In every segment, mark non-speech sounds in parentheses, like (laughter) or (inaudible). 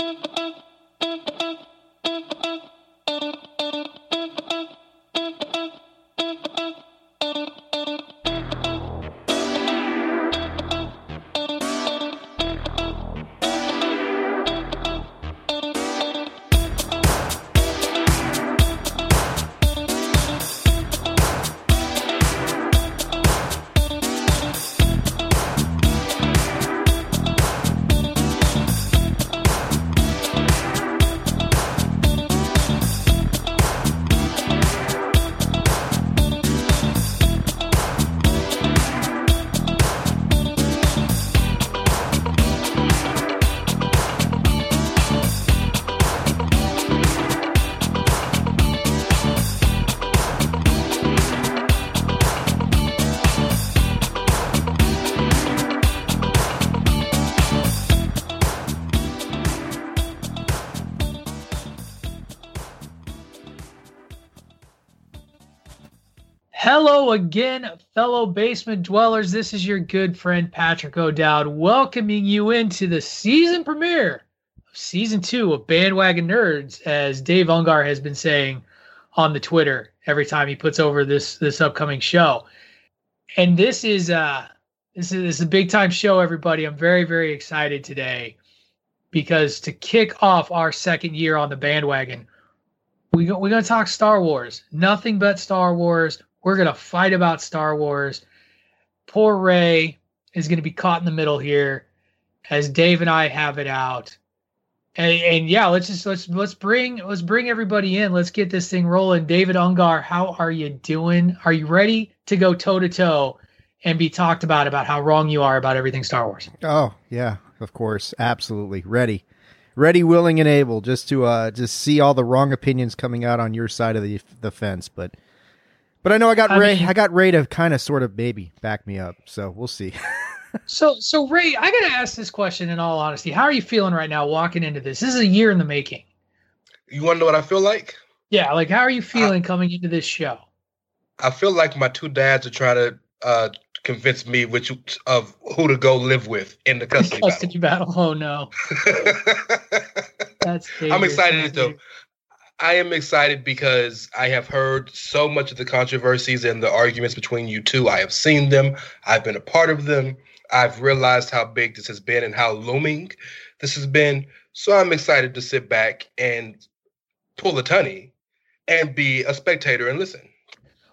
thank you Again, fellow basement dwellers. This is your good friend Patrick O'Dowd welcoming you into the season premiere of season two of Bandwagon Nerds, as Dave Ungar has been saying on the Twitter every time he puts over this this upcoming show. And this is uh this is, this is a big time show, everybody. I'm very, very excited today because to kick off our second year on the bandwagon, we go, we're going to talk Star Wars. Nothing but Star Wars we're going to fight about Star Wars. Poor Ray is going to be caught in the middle here as Dave and I have it out. And, and, yeah, let's just let's let's bring let's bring everybody in. Let's get this thing rolling. David Ungar, how are you doing? Are you ready to go toe to toe and be talked about about how wrong you are about everything Star Wars? Oh yeah, of course, absolutely ready, ready, willing, and able just to uh just see all the wrong opinions coming out on your side of the the fence. But but I know I got I Ray. Mean, I got Ray to kind of sort of maybe back me up. So we'll see. (laughs) so so Ray, I got to ask this question in all honesty. How are you feeling right now walking into this? This is a year in the making. You want to know what I feel like? Yeah, like how are you feeling I, coming into this show? I feel like my two dads are trying to uh, convince me which of who to go live with in the custody, (laughs) custody battle. battle. Oh no. (laughs) That's I'm excited though. I am excited because I have heard so much of the controversies and the arguments between you two. I have seen them, I've been a part of them. I've realized how big this has been and how looming this has been. So I'm excited to sit back and pull a tunny and be a spectator and listen.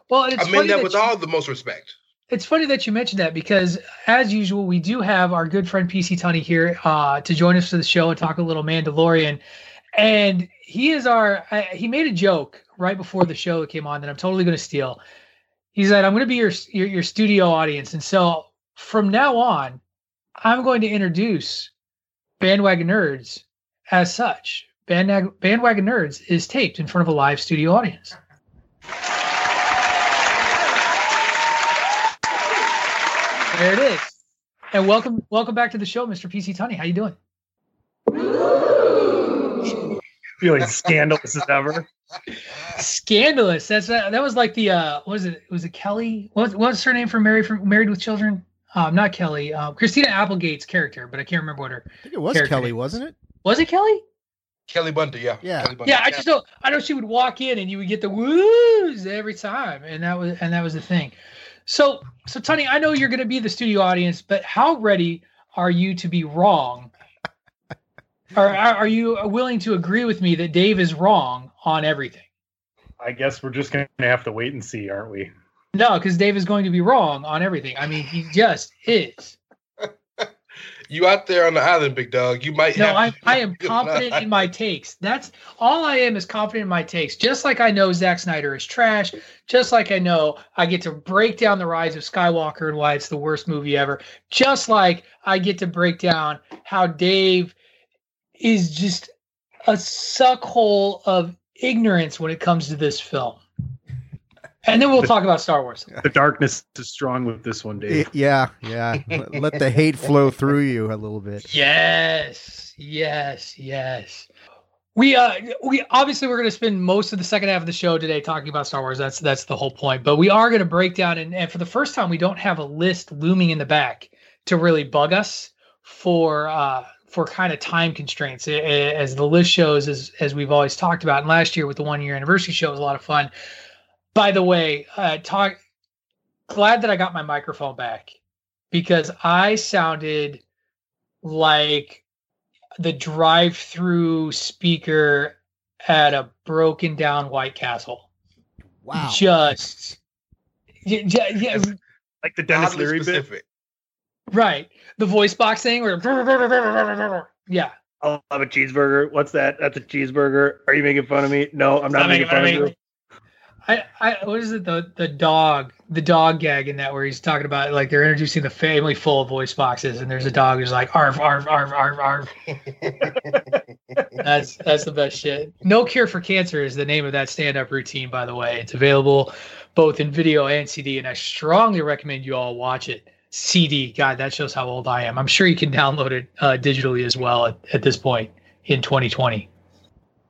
Well, I mean that, that with you, all the most respect. It's funny that you mentioned that because, as usual, we do have our good friend PC Tunney here uh, to join us for the show and talk a little Mandalorian and he is our uh, he made a joke right before the show came on that I'm totally going to steal. He said, "I'm going to be your, your your studio audience," and so from now on, I'm going to introduce Bandwagon Nerds as such. Band, Bandwagon Nerds is taped in front of a live studio audience. There it is. And welcome welcome back to the show, Mr. PC Tunney. How you doing? Feeling scandalous as ever. Scandalous. That's uh, that was like the uh what was it? Was it Kelly? What what's her name from Married from Married with Children? Um, not Kelly. Um, Christina Applegate's character, but I can't remember what her. I think it was Kelly, wasn't it? Was it Kelly? Kelly Bundy, yeah, yeah, Bundy. yeah. I just know. I know she would walk in and you would get the woos every time, and that was and that was the thing. So, so Tony, I know you're going to be the studio audience, but how ready are you to be wrong? Or are you willing to agree with me that Dave is wrong on everything? I guess we're just going to have to wait and see, aren't we? No, because Dave is going to be wrong on everything. I mean, he just is. (laughs) you out there on the island, big dog. You might. No, I, I am (laughs) confident in my takes. That's all I am is confident in my takes. Just like I know Zack Snyder is trash. Just like I know I get to break down the rise of Skywalker and why it's the worst movie ever. Just like I get to break down how Dave is just a suckhole of ignorance when it comes to this film. And then we'll talk about Star Wars. (laughs) The darkness is strong with this one, Dave. Yeah, yeah. Let the hate flow through you a little bit. Yes, yes, yes. We uh we obviously we're going to spend most of the second half of the show today talking about Star Wars. That's that's the whole point. But we are going to break down and, and for the first time we don't have a list looming in the back to really bug us for uh for kind of time constraints as the list shows as as we've always talked about. And last year with the one year anniversary show was a lot of fun. By the way uh talk glad that i got my microphone back because i sounded like the drive through speaker at a broken down white castle. Wow. Just yeah, yeah, like the Denis Leary bit right. The voice box thing where yeah. I'll have a cheeseburger. What's that? That's a cheeseburger. Are you making fun of me? No i'm not, not making, fun, fun of you. I, I what is it? The the dog the dog gag in that where he's talking about like they're introducing the family full of voice boxes and there's a dog who's like arf arf arf arf arf. (laughs) that's that's the best shit. No cure for cancer is the name of that stand up routine by the way. It's available both in video and CD and I strongly recommend you all watch it. CD, God, that shows how old I am. I'm sure you can download it uh, digitally as well at, at this point in 2020.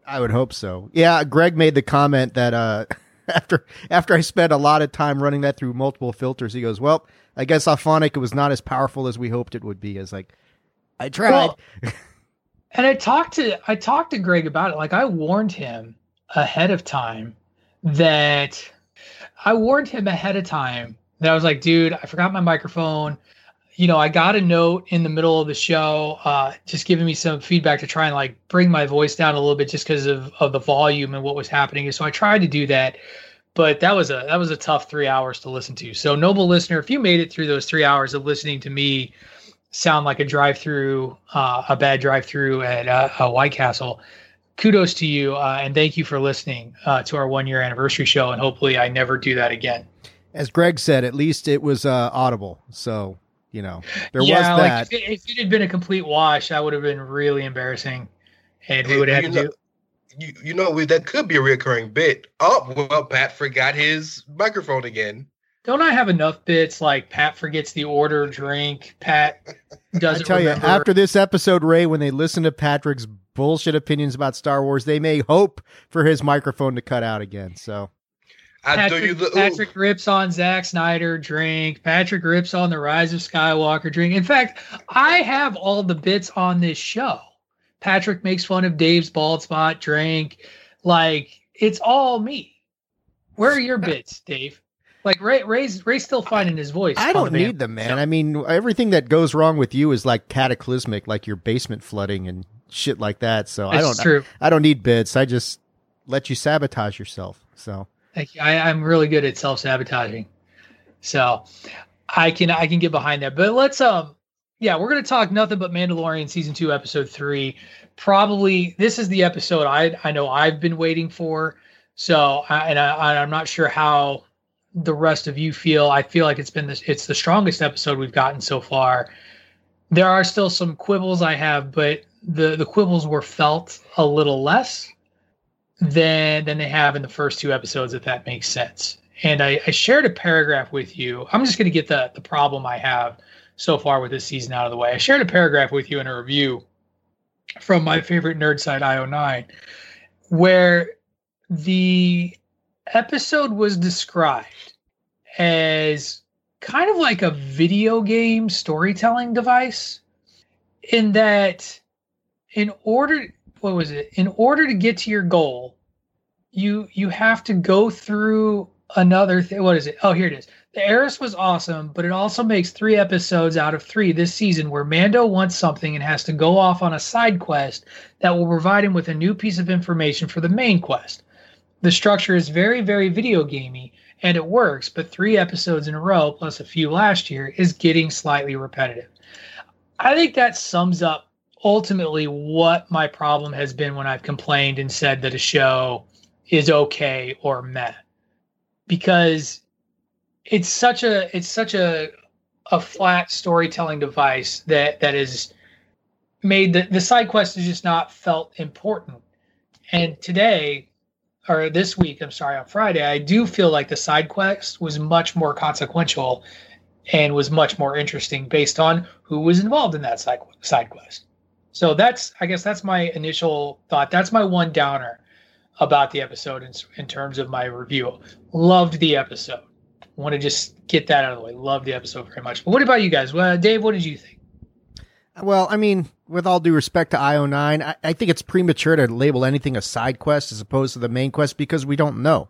I would hope so. Yeah, Greg made the comment that uh (laughs) after after I spent a lot of time running that through multiple filters, he goes, "Well, I guess Auphonic was not as powerful as we hoped it would be." As like, I tried. Well, and I talked to I talked to Greg about it. Like I warned him ahead of time that I warned him ahead of time that I was like, dude, I forgot my microphone. You know, I got a note in the middle of the show, uh, just giving me some feedback to try and like bring my voice down a little bit just because of, of the volume and what was happening. So I tried to do that, but that was a that was a tough three hours to listen to. So noble listener, if you made it through those three hours of listening to me sound like a drive through, uh, a bad drive through at uh, a White Castle, kudos to you uh, and thank you for listening uh, to our one year anniversary show. And hopefully, I never do that again. As Greg said, at least it was uh, audible. So you know, there yeah, was that. Like if, it, if it had been a complete wash, that would have been really embarrassing, and we would have had to know, do. You, you know that could be a recurring bit. Oh well, Pat forgot his microphone again. Don't I have enough bits like Pat forgets the order drink? Pat (laughs) doesn't. I tell remember. you, after this episode, Ray, when they listen to Patrick's bullshit opinions about Star Wars, they may hope for his microphone to cut out again. So Patrick, the, Patrick rips on Zack Snyder drink. Patrick rips on the Rise of Skywalker drink. In fact, I have all the bits on this show. Patrick makes fun of Dave's bald spot drink. Like it's all me. Where are your (laughs) bits, Dave? Like Ray, Ray's Ray's still finding his voice. I don't the need them, man. So. I mean, everything that goes wrong with you is like cataclysmic, like your basement flooding and shit like that. So it's I don't. True. I, I don't need bits. I just let you sabotage yourself. So I, I'm really good at self sabotaging, so I can I can get behind that. But let's um yeah, we're gonna talk nothing but Mandalorian season two, episode three. Probably this is the episode I I know I've been waiting for. So I, and I, I'm not sure how the rest of you feel. I feel like it's been this it's the strongest episode we've gotten so far. There are still some quibbles I have, but the the quibbles were felt a little less than than they have in the first two episodes, if that makes sense. And I, I shared a paragraph with you. I'm just going to get the the problem I have so far with this season out of the way. I shared a paragraph with you in a review from my favorite nerd site IO9, where the episode was described as kind of like a video game storytelling device in that in order what was it? In order to get to your goal you you have to go through another thing what is it? Oh here it is. The heiress was awesome but it also makes three episodes out of three this season where mando wants something and has to go off on a side quest that will provide him with a new piece of information for the main quest. The structure is very very video gamey and it works but three episodes in a row plus a few last year is getting slightly repetitive. I think that sums up ultimately what my problem has been when I've complained and said that a show is okay or meh. Because it's such a it's such a a flat storytelling device that that is made the, the side quest is just not felt important. And today or this week, I'm sorry, on Friday, I do feel like the side quest was much more consequential and was much more interesting based on who was involved in that side, side quest. So that's, I guess, that's my initial thought. That's my one downer about the episode in, in terms of my review. Loved the episode. Want to just get that out of the way. Love the episode very much. But what about you guys? Well, Dave, what did you think? Well, I mean, with all due respect to IO9, I, I think it's premature to label anything a side quest as opposed to the main quest because we don't know.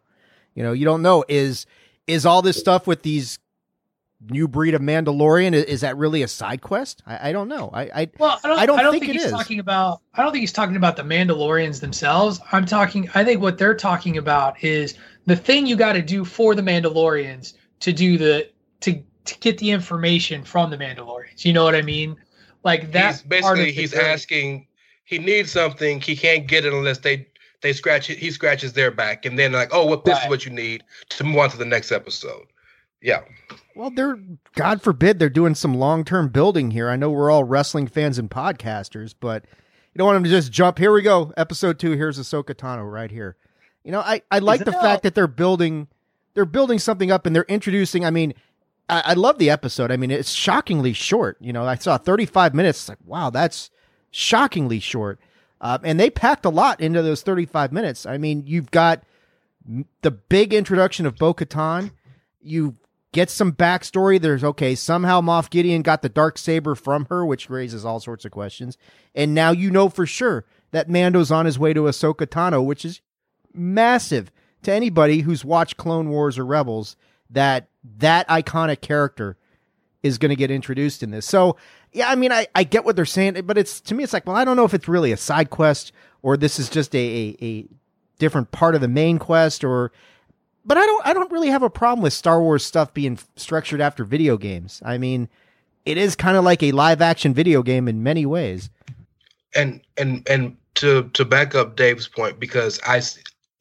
You know, you don't know is is all this stuff with these new breed of Mandalorian? Is that really a side quest? I, I don't know. I, I well, I don't, I don't, I don't think, think, he's is. talking about. I don't think he's talking about the Mandalorians themselves. I'm talking. I think what they're talking about is the thing you got to do for the Mandalorians to do the to to get the information from the Mandalorians. You know what I mean? Like that. He's basically, he's asking. He needs something. He can't get it unless they they scratch it. He scratches their back, and then like, oh, well, this right. is what you need to move on to the next episode. Yeah. Well, they're God forbid they're doing some long term building here. I know we're all wrestling fans and podcasters, but you don't want them to just jump. Here we go, episode two. Here's Ahsoka Tano right here. You know, I I like the fact that they're building they're building something up and they're introducing. I mean, I, I love the episode. I mean, it's shockingly short. You know, I saw 35 minutes. like, wow, that's shockingly short. Uh, and they packed a lot into those 35 minutes. I mean, you've got the big introduction of Bo Katan. You've get some backstory. There's okay, somehow Moff Gideon got the dark saber from her, which raises all sorts of questions. And now you know for sure that Mando's on his way to Ahsoka Tano, which is massive to anybody who's watched Clone Wars or Rebels. That that iconic character is going to get introduced in this. So yeah, I mean, I, I get what they're saying, but it's to me, it's like, well, I don't know if it's really a side quest or this is just a, a, a different part of the main quest or but I don't I don't really have a problem with Star Wars stuff being structured after video games. I mean, it is kind of like a live action video game in many ways. And and and to to back up Dave's point because I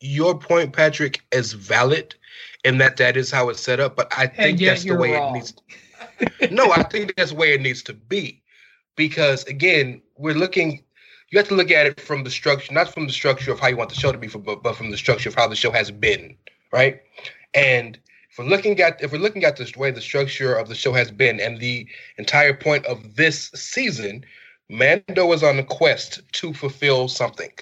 your point Patrick is valid in that that is how it's set up, but I think that's the way wrong. it needs to, (laughs) No, I think that's the way it needs to be. Because again, we're looking you have to look at it from the structure, not from the structure of how you want the show to be, but, but from the structure of how the show has been right? And if we're looking at if we're looking at the way the structure of the show has been and the entire point of this season, Mando is on a quest to fulfill something.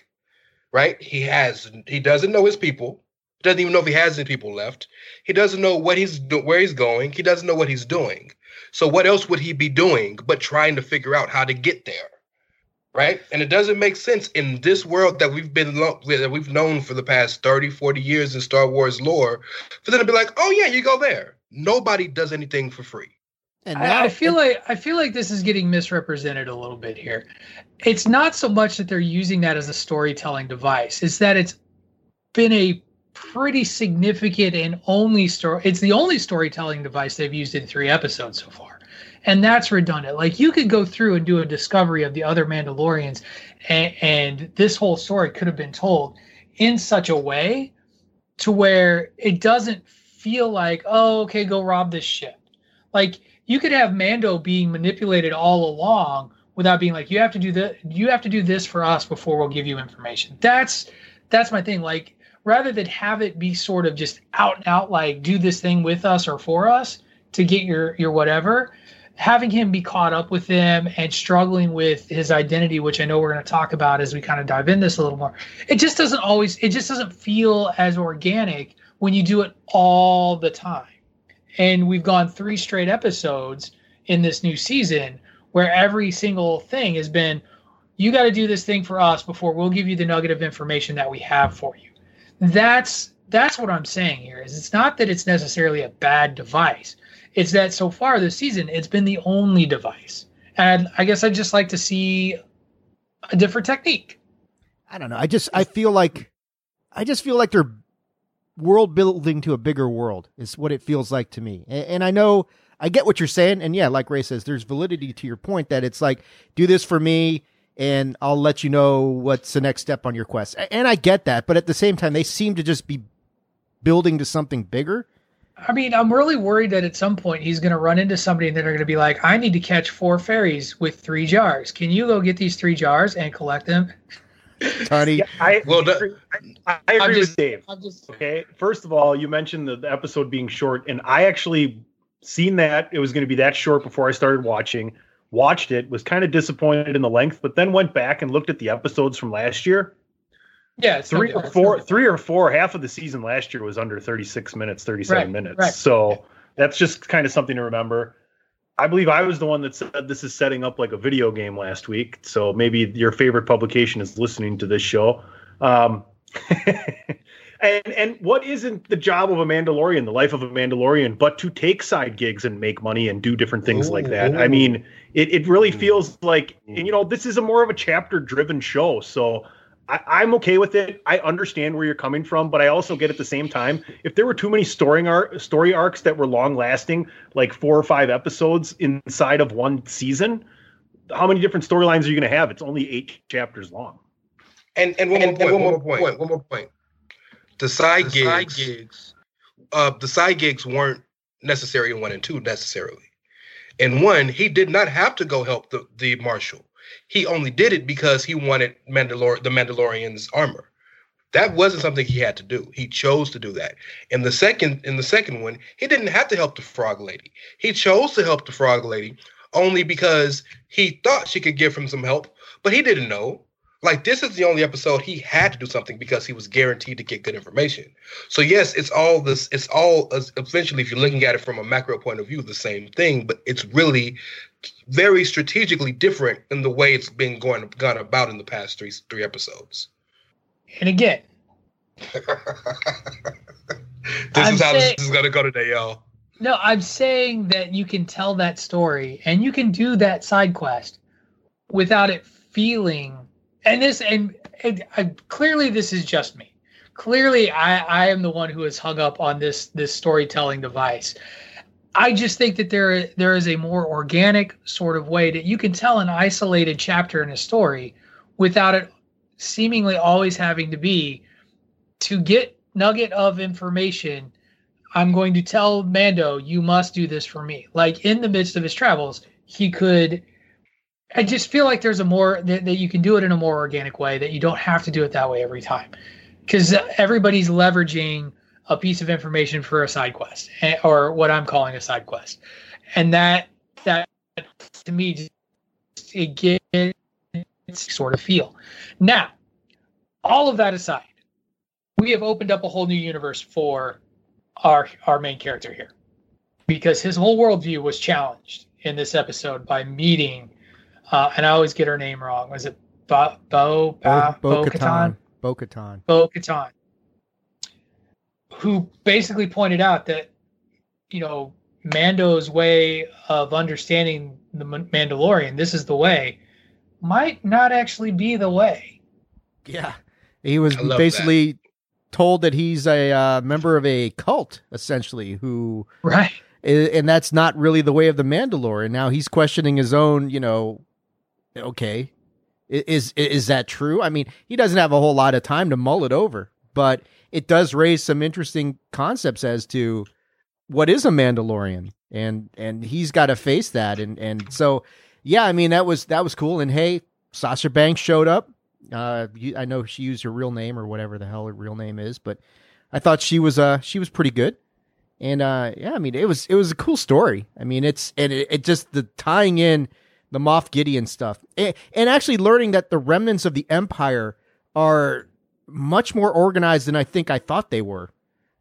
Right? He has he doesn't know his people. Doesn't even know if he has any people left. He doesn't know what he's where he's going. He doesn't know what he's doing. So what else would he be doing but trying to figure out how to get there? Right? And it doesn't make sense in this world that we've been lo- that we've known for the past 30, 40 years in Star Wars lore for them to be like, "Oh yeah, you go there." Nobody does anything for free. And now, I, I feel like I feel like this is getting misrepresented a little bit here. It's not so much that they're using that as a storytelling device; it's that it's been a pretty significant and only story. It's the only storytelling device they've used in three episodes so far and that's redundant. Like you could go through and do a discovery of the other Mandalorians, and, and this whole story could have been told in such a way to where it doesn't feel like, oh, okay, go rob this ship. Like you could have Mando being manipulated all along without being like, you have to do that, you have to do this for us before we'll give you information. That's that's my thing. Like rather than have it be sort of just out and out like do this thing with us or for us to get your your whatever having him be caught up with them and struggling with his identity, which I know we're going to talk about as we kind of dive in this a little more. It just doesn't always, it just doesn't feel as organic when you do it all the time. And we've gone three straight episodes in this new season where every single thing has been, you got to do this thing for us before we'll give you the nugget of information that we have for you. That's that's what I'm saying here. Is it's not that it's necessarily a bad device. It's that so far this season it's been the only device. And I guess I'd just like to see a different technique. I don't know. I just I feel like I just feel like they're world building to a bigger world is what it feels like to me. And, and I know I get what you're saying, and yeah, like Ray says, there's validity to your point that it's like do this for me, and I'll let you know what's the next step on your quest. And I get that, but at the same time, they seem to just be building to something bigger. I mean, I'm really worried that at some point he's going to run into somebody and they're going to be like, I need to catch four fairies with three jars. Can you go get these three jars and collect them? (laughs) Tony, yeah, I, well, I, I agree just, with Dave. Just, okay, first of all, you mentioned the, the episode being short, and I actually seen that it was going to be that short before I started watching. Watched it, was kind of disappointed in the length, but then went back and looked at the episodes from last year. Yeah, three or four, three or four. Half of the season last year was under thirty-six minutes, thirty-seven right, minutes. Right. So that's just kind of something to remember. I believe I was the one that said this is setting up like a video game last week. So maybe your favorite publication is listening to this show. Um, (laughs) and and what isn't the job of a Mandalorian, the life of a Mandalorian, but to take side gigs and make money and do different things ooh, like that? Ooh. I mean, it, it really feels like and, you know this is a more of a chapter driven show. So I, am okay with it. I understand where you're coming from, but I also get at the same time if there were too many story arc, story arcs that were long lasting, like four or five episodes inside of one season, how many different storylines are you going to have? It's only eight chapters long. And and one and, more point, one, more point, point, one more point. The side the gigs, side gigs, uh, the side gigs weren't necessary in one and two necessarily. In one, he did not have to go help the the marshal he only did it because he wanted Mandalor- the Mandalorian's armor. That wasn't something he had to do. He chose to do that. In the second, in the second one, he didn't have to help the frog lady. He chose to help the frog lady only because he thought she could give him some help, but he didn't know. Like this is the only episode he had to do something because he was guaranteed to get good information. So yes, it's all this. It's all eventually, if you're looking at it from a macro point of view, the same thing. But it's really very strategically different in the way it's been going gone about in the past three three episodes. And again, (laughs) this I'm is how saying, this is gonna go today, y'all. No, I'm saying that you can tell that story and you can do that side quest without it feeling. And this, and, and uh, clearly, this is just me. Clearly, I, I am the one who is hung up on this this storytelling device. I just think that there there is a more organic sort of way that you can tell an isolated chapter in a story without it seemingly always having to be to get nugget of information. I'm going to tell Mando, you must do this for me. Like in the midst of his travels, he could. I just feel like there's a more that, that you can do it in a more organic way that you don't have to do it that way every time because everybody's leveraging a piece of information for a side quest eh, or what I'm calling a side quest. And that that to me it gets sort of feel. Now, all of that aside, we have opened up a whole new universe for our our main character here. Because his whole worldview was challenged in this episode by meeting uh, and I always get her name wrong. Was it Bo Bo Bo, Bo Katan? Bo Katan. Bo Katan who basically pointed out that you know Mando's way of understanding the Mandalorian, this is the way, might not actually be the way. Yeah, he was basically that. told that he's a uh, member of a cult, essentially, who right, and that's not really the way of the Mandalorian. Now he's questioning his own, you know, okay, is is that true? I mean, he doesn't have a whole lot of time to mull it over, but it does raise some interesting concepts as to what is a Mandalorian, and and he's got to face that, and and so yeah, I mean that was that was cool, and hey, Sasha Banks showed up. Uh, I know she used her real name or whatever the hell her real name is, but I thought she was uh she was pretty good, And uh, yeah, I mean, it was it was a cool story. I mean, it's and it, it just the tying in the Moff Gideon stuff, and, actually learning that the remnants of the Empire are much more organized than I think I thought they were.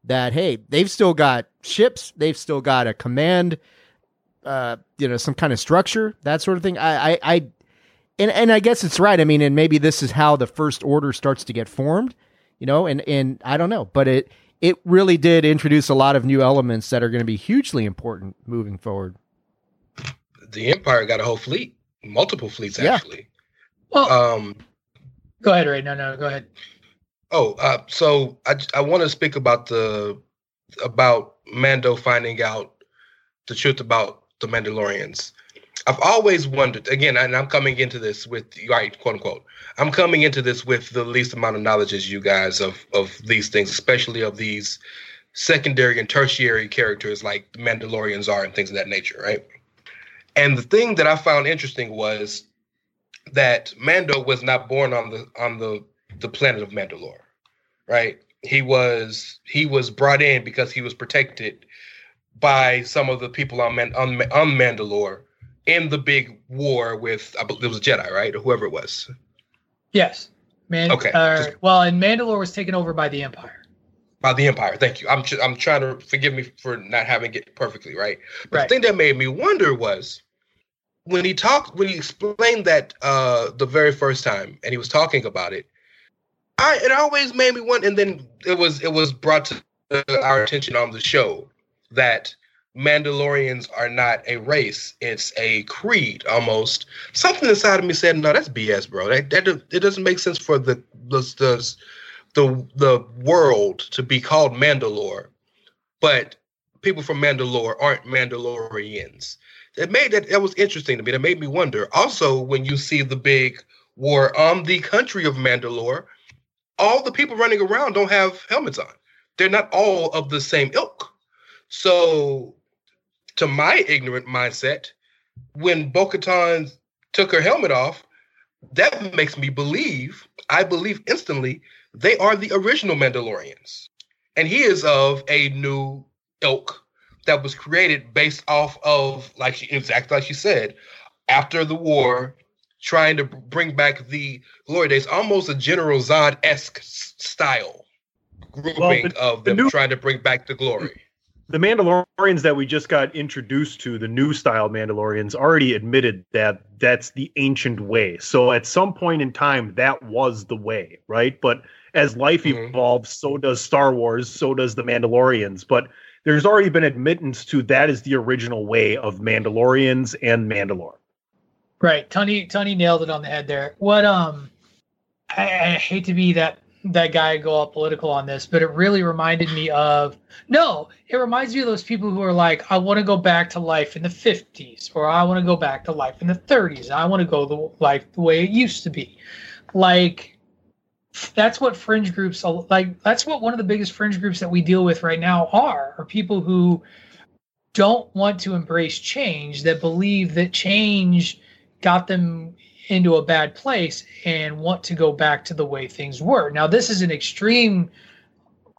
That hey, they've still got ships, they've still got a command, uh, you know, some kind of structure, that sort of thing. I, I, I, and and I guess it's right. I mean, and maybe this is how the First Order starts to get formed, you know, and and I don't know, but it it really did introduce a lot of new elements that are going to be hugely important moving forward. The Empire got a whole fleet, multiple fleets actually. Yeah. Well, um, go ahead, Ray. No, no, go ahead. Oh, uh, so I I want to speak about the about Mando finding out the truth about the Mandalorians. I've always wondered again, and I'm coming into this with right, quote unquote. I'm coming into this with the least amount of knowledge as you guys of of these things, especially of these secondary and tertiary characters like the Mandalorians are and things of that nature, right? And the thing that I found interesting was that Mando was not born on the on the the planet of Mandalore, right? He was he was brought in because he was protected by some of the people on Man, on, on Mandalore in the big war with I believe it was Jedi, right, or whoever it was. Yes. Man. Okay. Uh, well, and Mandalore was taken over by the Empire. By the Empire. Thank you. I'm I'm trying to forgive me for not having it perfectly right. But right. the thing that made me wonder was when he talked when he explained that uh the very first time and he was talking about it. I it always made me wonder, and then it was it was brought to our attention on the show that Mandalorians are not a race; it's a creed almost. Something inside of me said, "No, that's BS, bro. That that it doesn't make sense for the the the the, the world to be called Mandalore, but people from Mandalore aren't Mandalorians." It made that that was interesting to me. That made me wonder. Also, when you see the big war on the country of Mandalore, all the people running around don't have helmets on. They're not all of the same ilk. So to my ignorant mindset, when Bo took her helmet off, that makes me believe, I believe instantly, they are the original Mandalorians. And he is of a new ilk that was created based off of, like she, exactly like she said, after the war, trying to bring back the glory days, almost a General Zod esque style grouping well, the, of them the new, trying to bring back the glory the Mandalorians that we just got introduced to, the new style Mandalorians, already admitted that that's the ancient way. So at some point in time, that was the way, right? But as life mm-hmm. evolves, so does Star Wars, so does the Mandalorians. But there's already been admittance to that is the original way of Mandalorians and Mandalore. Right. Tony Tony nailed it on the head there. What um I, I hate to be that that guy go all political on this, but it really reminded me of no, it reminds me of those people who are like, I want to go back to life in the 50s, or I want to go back to life in the 30s. I want to go the life the way it used to be. Like that's what fringe groups like that's what one of the biggest fringe groups that we deal with right now are are people who don't want to embrace change that believe that change got them into a bad place and want to go back to the way things were. Now, this is an extreme,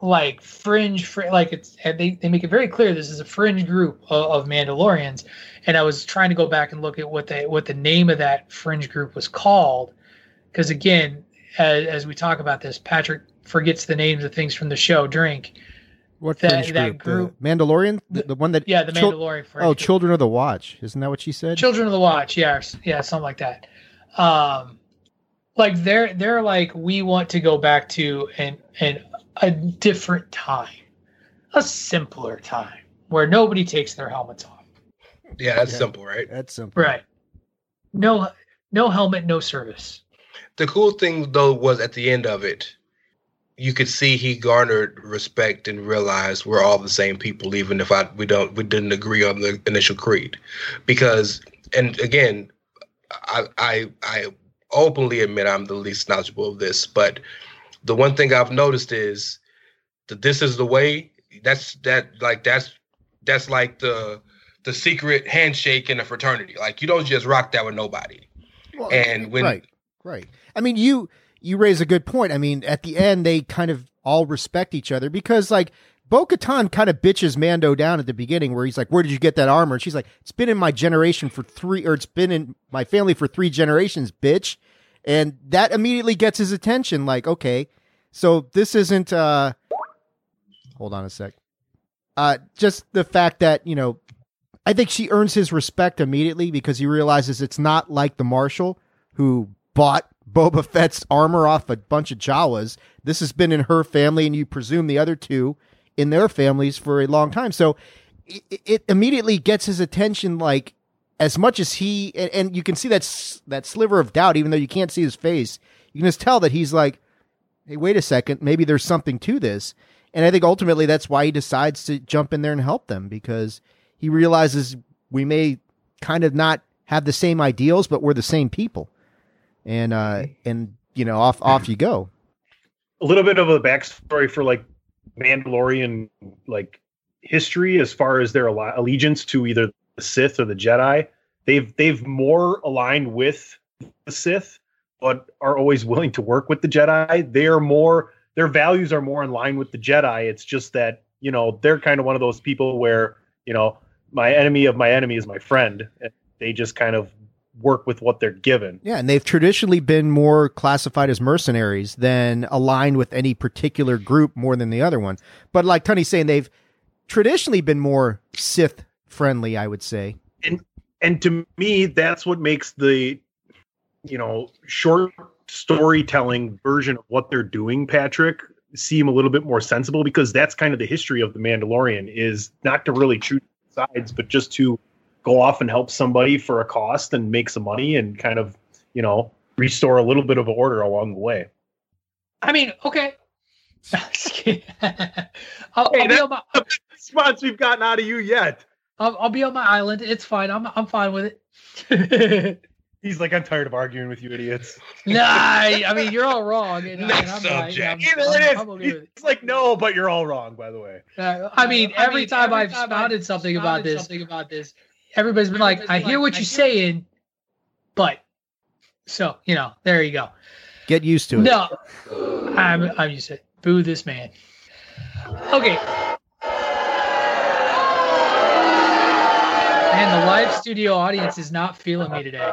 like fringe, fr- like it's they, they make it very clear this is a fringe group of, of Mandalorians. And I was trying to go back and look at what the what the name of that fringe group was called, because again, as, as, we talk about this, Patrick forgets the names of things from the show. Drink. What that, fringe that group? The Mandalorian, the, the, one that yeah, the Mandalorian. Chil- oh, Children of the Watch, isn't that what she said? Children of the Watch, yeah, yeah, something like that um like they're they're like we want to go back to an an a different time a simpler time where nobody takes their helmets off yeah that's yeah. simple right that's simple right no no helmet no service the cool thing though was at the end of it you could see he garnered respect and realized we're all the same people even if i we don't we didn't agree on the initial creed because and again I, I I openly admit I'm the least knowledgeable of this, but the one thing I've noticed is that this is the way. That's that like that's that's like the the secret handshake in a fraternity. Like you don't just rock that with nobody. Well, and when right, right. I mean, you you raise a good point. I mean, at the end, they kind of all respect each other because like Bo Katan kind of bitches Mando down at the beginning where he's like, Where did you get that armor? And she's like, It's been in my generation for three, or it's been in my family for three generations, bitch. And that immediately gets his attention. Like, okay, so this isn't, uh, hold on a sec. Uh, just the fact that, you know, I think she earns his respect immediately because he realizes it's not like the Marshal who bought Boba Fett's armor off a bunch of Jawas. This has been in her family, and you presume the other two in their families for a long time. So it, it immediately gets his attention, like as much as he, and, and you can see that that sliver of doubt, even though you can't see his face. You can just tell that he's like, "Hey, wait a second, maybe there's something to this." And I think ultimately that's why he decides to jump in there and help them because he realizes we may kind of not have the same ideals, but we're the same people. And uh, and you know, off off you go. A little bit of a backstory for like Mandalorian like history as far as their allegiance to either the Sith or the Jedi. They've they've more aligned with the Sith, but are always willing to work with the Jedi. They are more their values are more in line with the Jedi. It's just that you know they're kind of one of those people where you know my enemy of my enemy is my friend. They just kind of work with what they're given. Yeah, and they've traditionally been more classified as mercenaries than aligned with any particular group more than the other one. But like Tony's saying, they've traditionally been more Sith friendly, I would say. And and to me, that's what makes the you know short storytelling version of what they're doing, Patrick, seem a little bit more sensible because that's kind of the history of the Mandalorian is not to really choose sides, but just to go off and help somebody for a cost and make some money and kind of, you know, restore a little bit of order along the way. I mean, okay. (laughs) I'll, hey, I'll be on my, response we've gotten out of you yet. I'll, I'll, be on my island. It's fine. I'm I'm fine with it. (laughs) He's like, I'm tired of arguing with you idiots. nah, I mean, you're all wrong. And, Next I'm subject. Right. I'm, I'm, it's like, no, but you're all wrong, by the way. Uh, I mean, every I mean, time every I've time spouted I've something about this, something about this, everybody's been like, I hear what you're saying, but so you know, there you go. Get used to it. No, I'm I'm used to it. Boo this man. Okay. And the live studio audience is not feeling me today.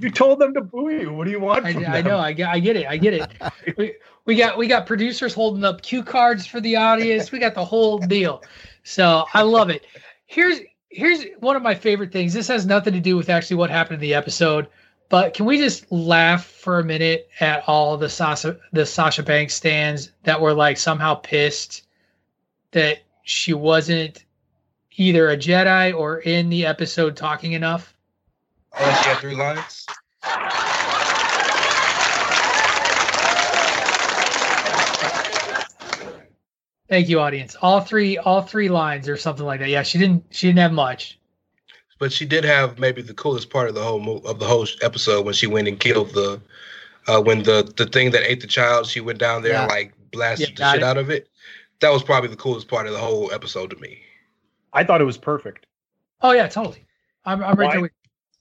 You told them to boo you. What do you want? I, I, know. I get. I get it. I get it. (laughs) we, we got we got producers holding up cue cards for the audience. We got the whole deal. So I love it. Here's here's one of my favorite things. This has nothing to do with actually what happened in the episode, but can we just laugh for a minute at all the Sasha the Sasha Banks stands that were like somehow pissed that she wasn't either a Jedi or in the episode talking enough? Oh, she had three lines. Thank you, audience. All three, all three lines or something like that. Yeah, she didn't. She didn't have much, but she did have maybe the coolest part of the whole of the whole episode when she went and killed the, uh, when the the thing that ate the child. She went down there yeah. and like blasted yeah, the shit it. out of it. That was probably the coolest part of the whole episode to me. I thought it was perfect. Oh yeah, totally. I'm, I'm right why, there.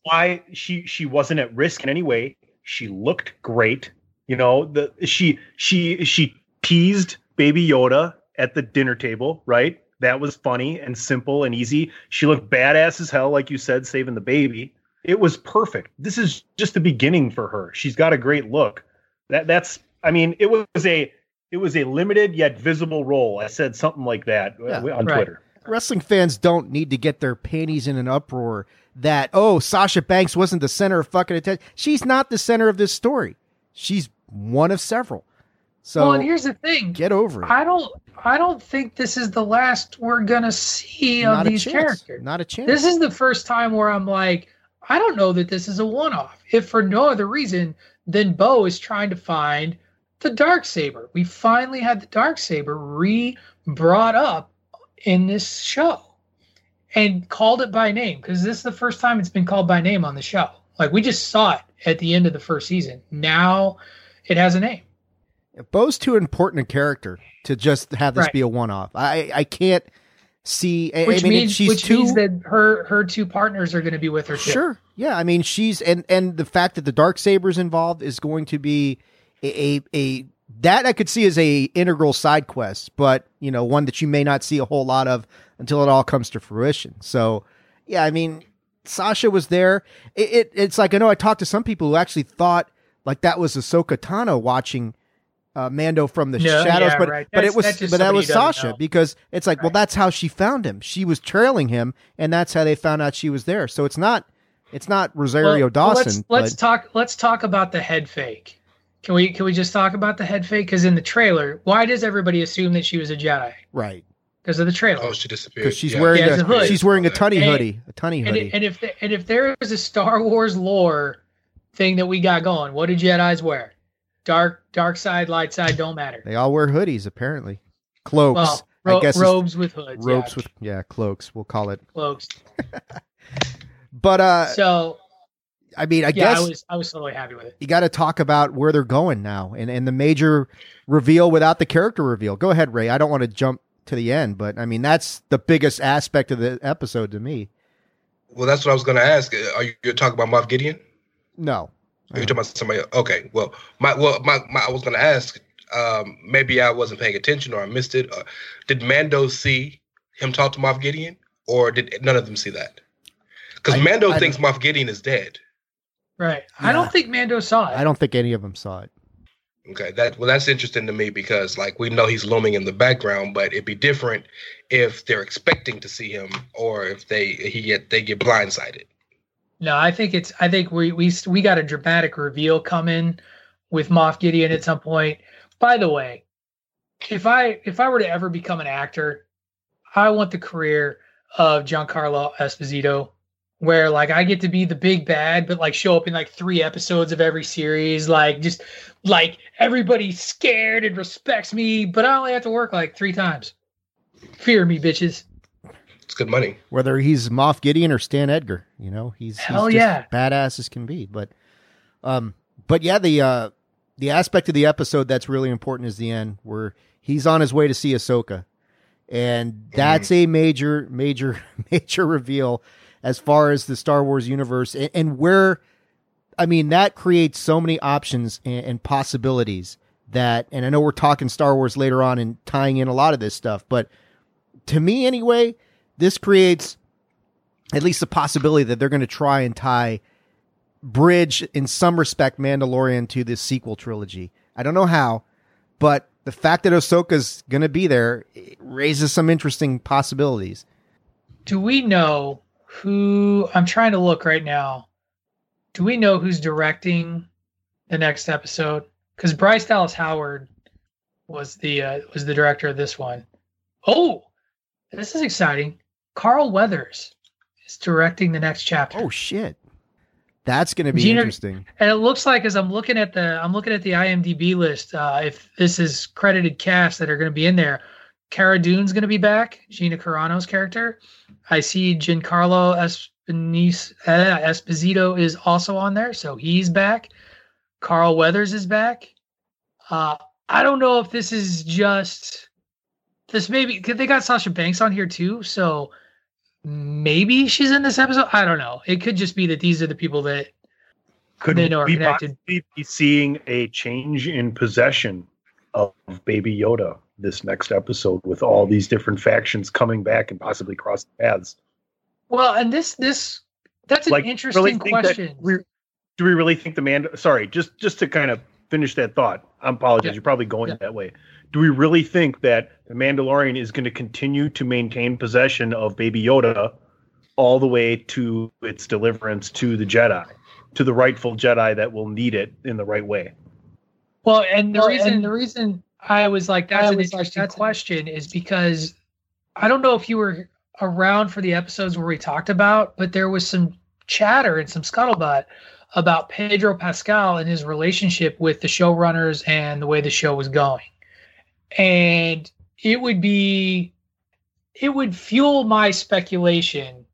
Why she she wasn't at risk in any way. She looked great. You know the she she she teased Baby Yoda at the dinner table, right? That was funny and simple and easy. She looked badass as hell, like you said, saving the baby. It was perfect. This is just the beginning for her. She's got a great look. That that's I mean, it was a it was a limited yet visible role. I said something like that uh, yeah, on right. Twitter. Wrestling fans don't need to get their panties in an uproar that oh Sasha Banks wasn't the center of fucking attention. She's not the center of this story. She's one of several. So well, and here's the thing: get over it. I don't. I don't think this is the last we're gonna see of these characters. Not a chance. This is the first time where I'm like, I don't know that this is a one-off. If for no other reason than Bo is trying to find the dark saber. We finally had the dark saber re brought up in this show and called it by name because this is the first time it's been called by name on the show. Like we just saw it at the end of the first season. Now it has a name. Bo's too important a character to just have this right. be a one-off. I I can't see. Which I mean, means she's which too, means that her her two partners are going to be with her. Too. Sure. Yeah. I mean, she's and and the fact that the dark saber's involved is going to be a a, a that I could see as a integral side quest, but you know, one that you may not see a whole lot of until it all comes to fruition. So, yeah, I mean, Sasha was there. It, it it's like I know I talked to some people who actually thought like that was Ahsoka Tano watching uh, Mando from the no, shadows, yeah, but right. but it was but that was Sasha know. because it's like right. well that's how she found him. She was trailing him, and that's how they found out she was there. So it's not it's not Rosario well, Dawson. Let's, let's talk. Let's talk about the head fake. Can we can we just talk about the head fake? Because in the trailer, why does everybody assume that she was a Jedi? Right. Because of the trailer. Oh, she disappeared. Because she's yeah. wearing yeah, a, a hood. She's wearing a tunny and, hoodie. A tunny and hoodie. and if the, and if there is a Star Wars lore thing that we got going, what do Jedi's wear? Dark dark side, light side don't matter. They all wear hoodies apparently. Cloaks. Well, ro- I guess robes with hoods. Robes yeah. with yeah, cloaks. We'll call it cloaks. (laughs) but uh so I mean, I yeah, guess I was I was totally happy with it. You got to talk about where they're going now, and and the major reveal without the character reveal. Go ahead, Ray. I don't want to jump to the end, but I mean that's the biggest aspect of the episode to me. Well, that's what I was going to ask. Are you talking about Moff Gideon? No. Are you talking about somebody? Else? Okay. Well, my well, my, my I was going to ask. Um, maybe I wasn't paying attention or I missed it. Uh, did Mando see him talk to Moff Gideon, or did none of them see that? Because Mando I thinks Moff Gideon is dead. Right. Yeah. I don't think Mando saw it. I don't think any of them saw it. Okay, that well, that's interesting to me because like we know he's looming in the background, but it'd be different if they're expecting to see him or if they he get they get blindsided. No, I think it's I think we we we got a dramatic reveal coming with Moff Gideon at some point. By the way, if I if I were to ever become an actor, I want the career of Giancarlo Esposito where like I get to be the big bad, but like show up in like three episodes of every series, like just like everybody's scared and respects me, but I only have to work like three times. Fear me, bitches. It's good money. Whether he's Moff Gideon or Stan Edgar, you know, he's, hell he's yeah, badass as can be. But, um, but yeah, the uh, the aspect of the episode that's really important is the end where he's on his way to see Ahsoka, and that's mm. a major, major, (laughs) major reveal as far as the Star Wars universe and, and where, I mean, that creates so many options and, and possibilities that, and I know we're talking Star Wars later on and tying in a lot of this stuff, but to me anyway, this creates at least the possibility that they're going to try and tie bridge in some respect Mandalorian to this sequel trilogy. I don't know how, but the fact that Ahsoka's going to be there raises some interesting possibilities. Do we know who I'm trying to look right now. Do we know who's directing the next episode? Because Bryce Dallas Howard was the uh, was the director of this one. Oh, this is exciting. Carl Weathers is directing the next chapter. Oh shit. That's going to be Gina, interesting. And it looks like as I'm looking at the I'm looking at the IMDb list, uh, if this is credited cast that are going to be in there, Cara Dune's going to be back, Gina Carano's character. I see Giancarlo Espiniz, uh, Esposito is also on there, so he's back. Carl Weathers is back. Uh, I don't know if this is just this. Maybe they got Sasha Banks on here too, so maybe she's in this episode. I don't know. It could just be that these are the people that could they know are connected. Be seeing a change in possession of Baby Yoda this next episode with all these different factions coming back and possibly crossing paths. Well, and this this that's an like, interesting really question. Do we really think the man? Sorry, just just to kind of finish that thought. I apologize. Yeah. You're probably going yeah. that way. Do we really think that the Mandalorian is going to continue to maintain possession of Baby Yoda all the way to its deliverance to the Jedi, to the rightful Jedi that will need it in the right way? Well, and the well, reason and the reason I was like, that's an interesting like, that's question, is because I don't know if you were around for the episodes where we talked about, but there was some chatter and some scuttlebutt about Pedro Pascal and his relationship with the showrunners and the way the show was going. And it would be, it would fuel my speculation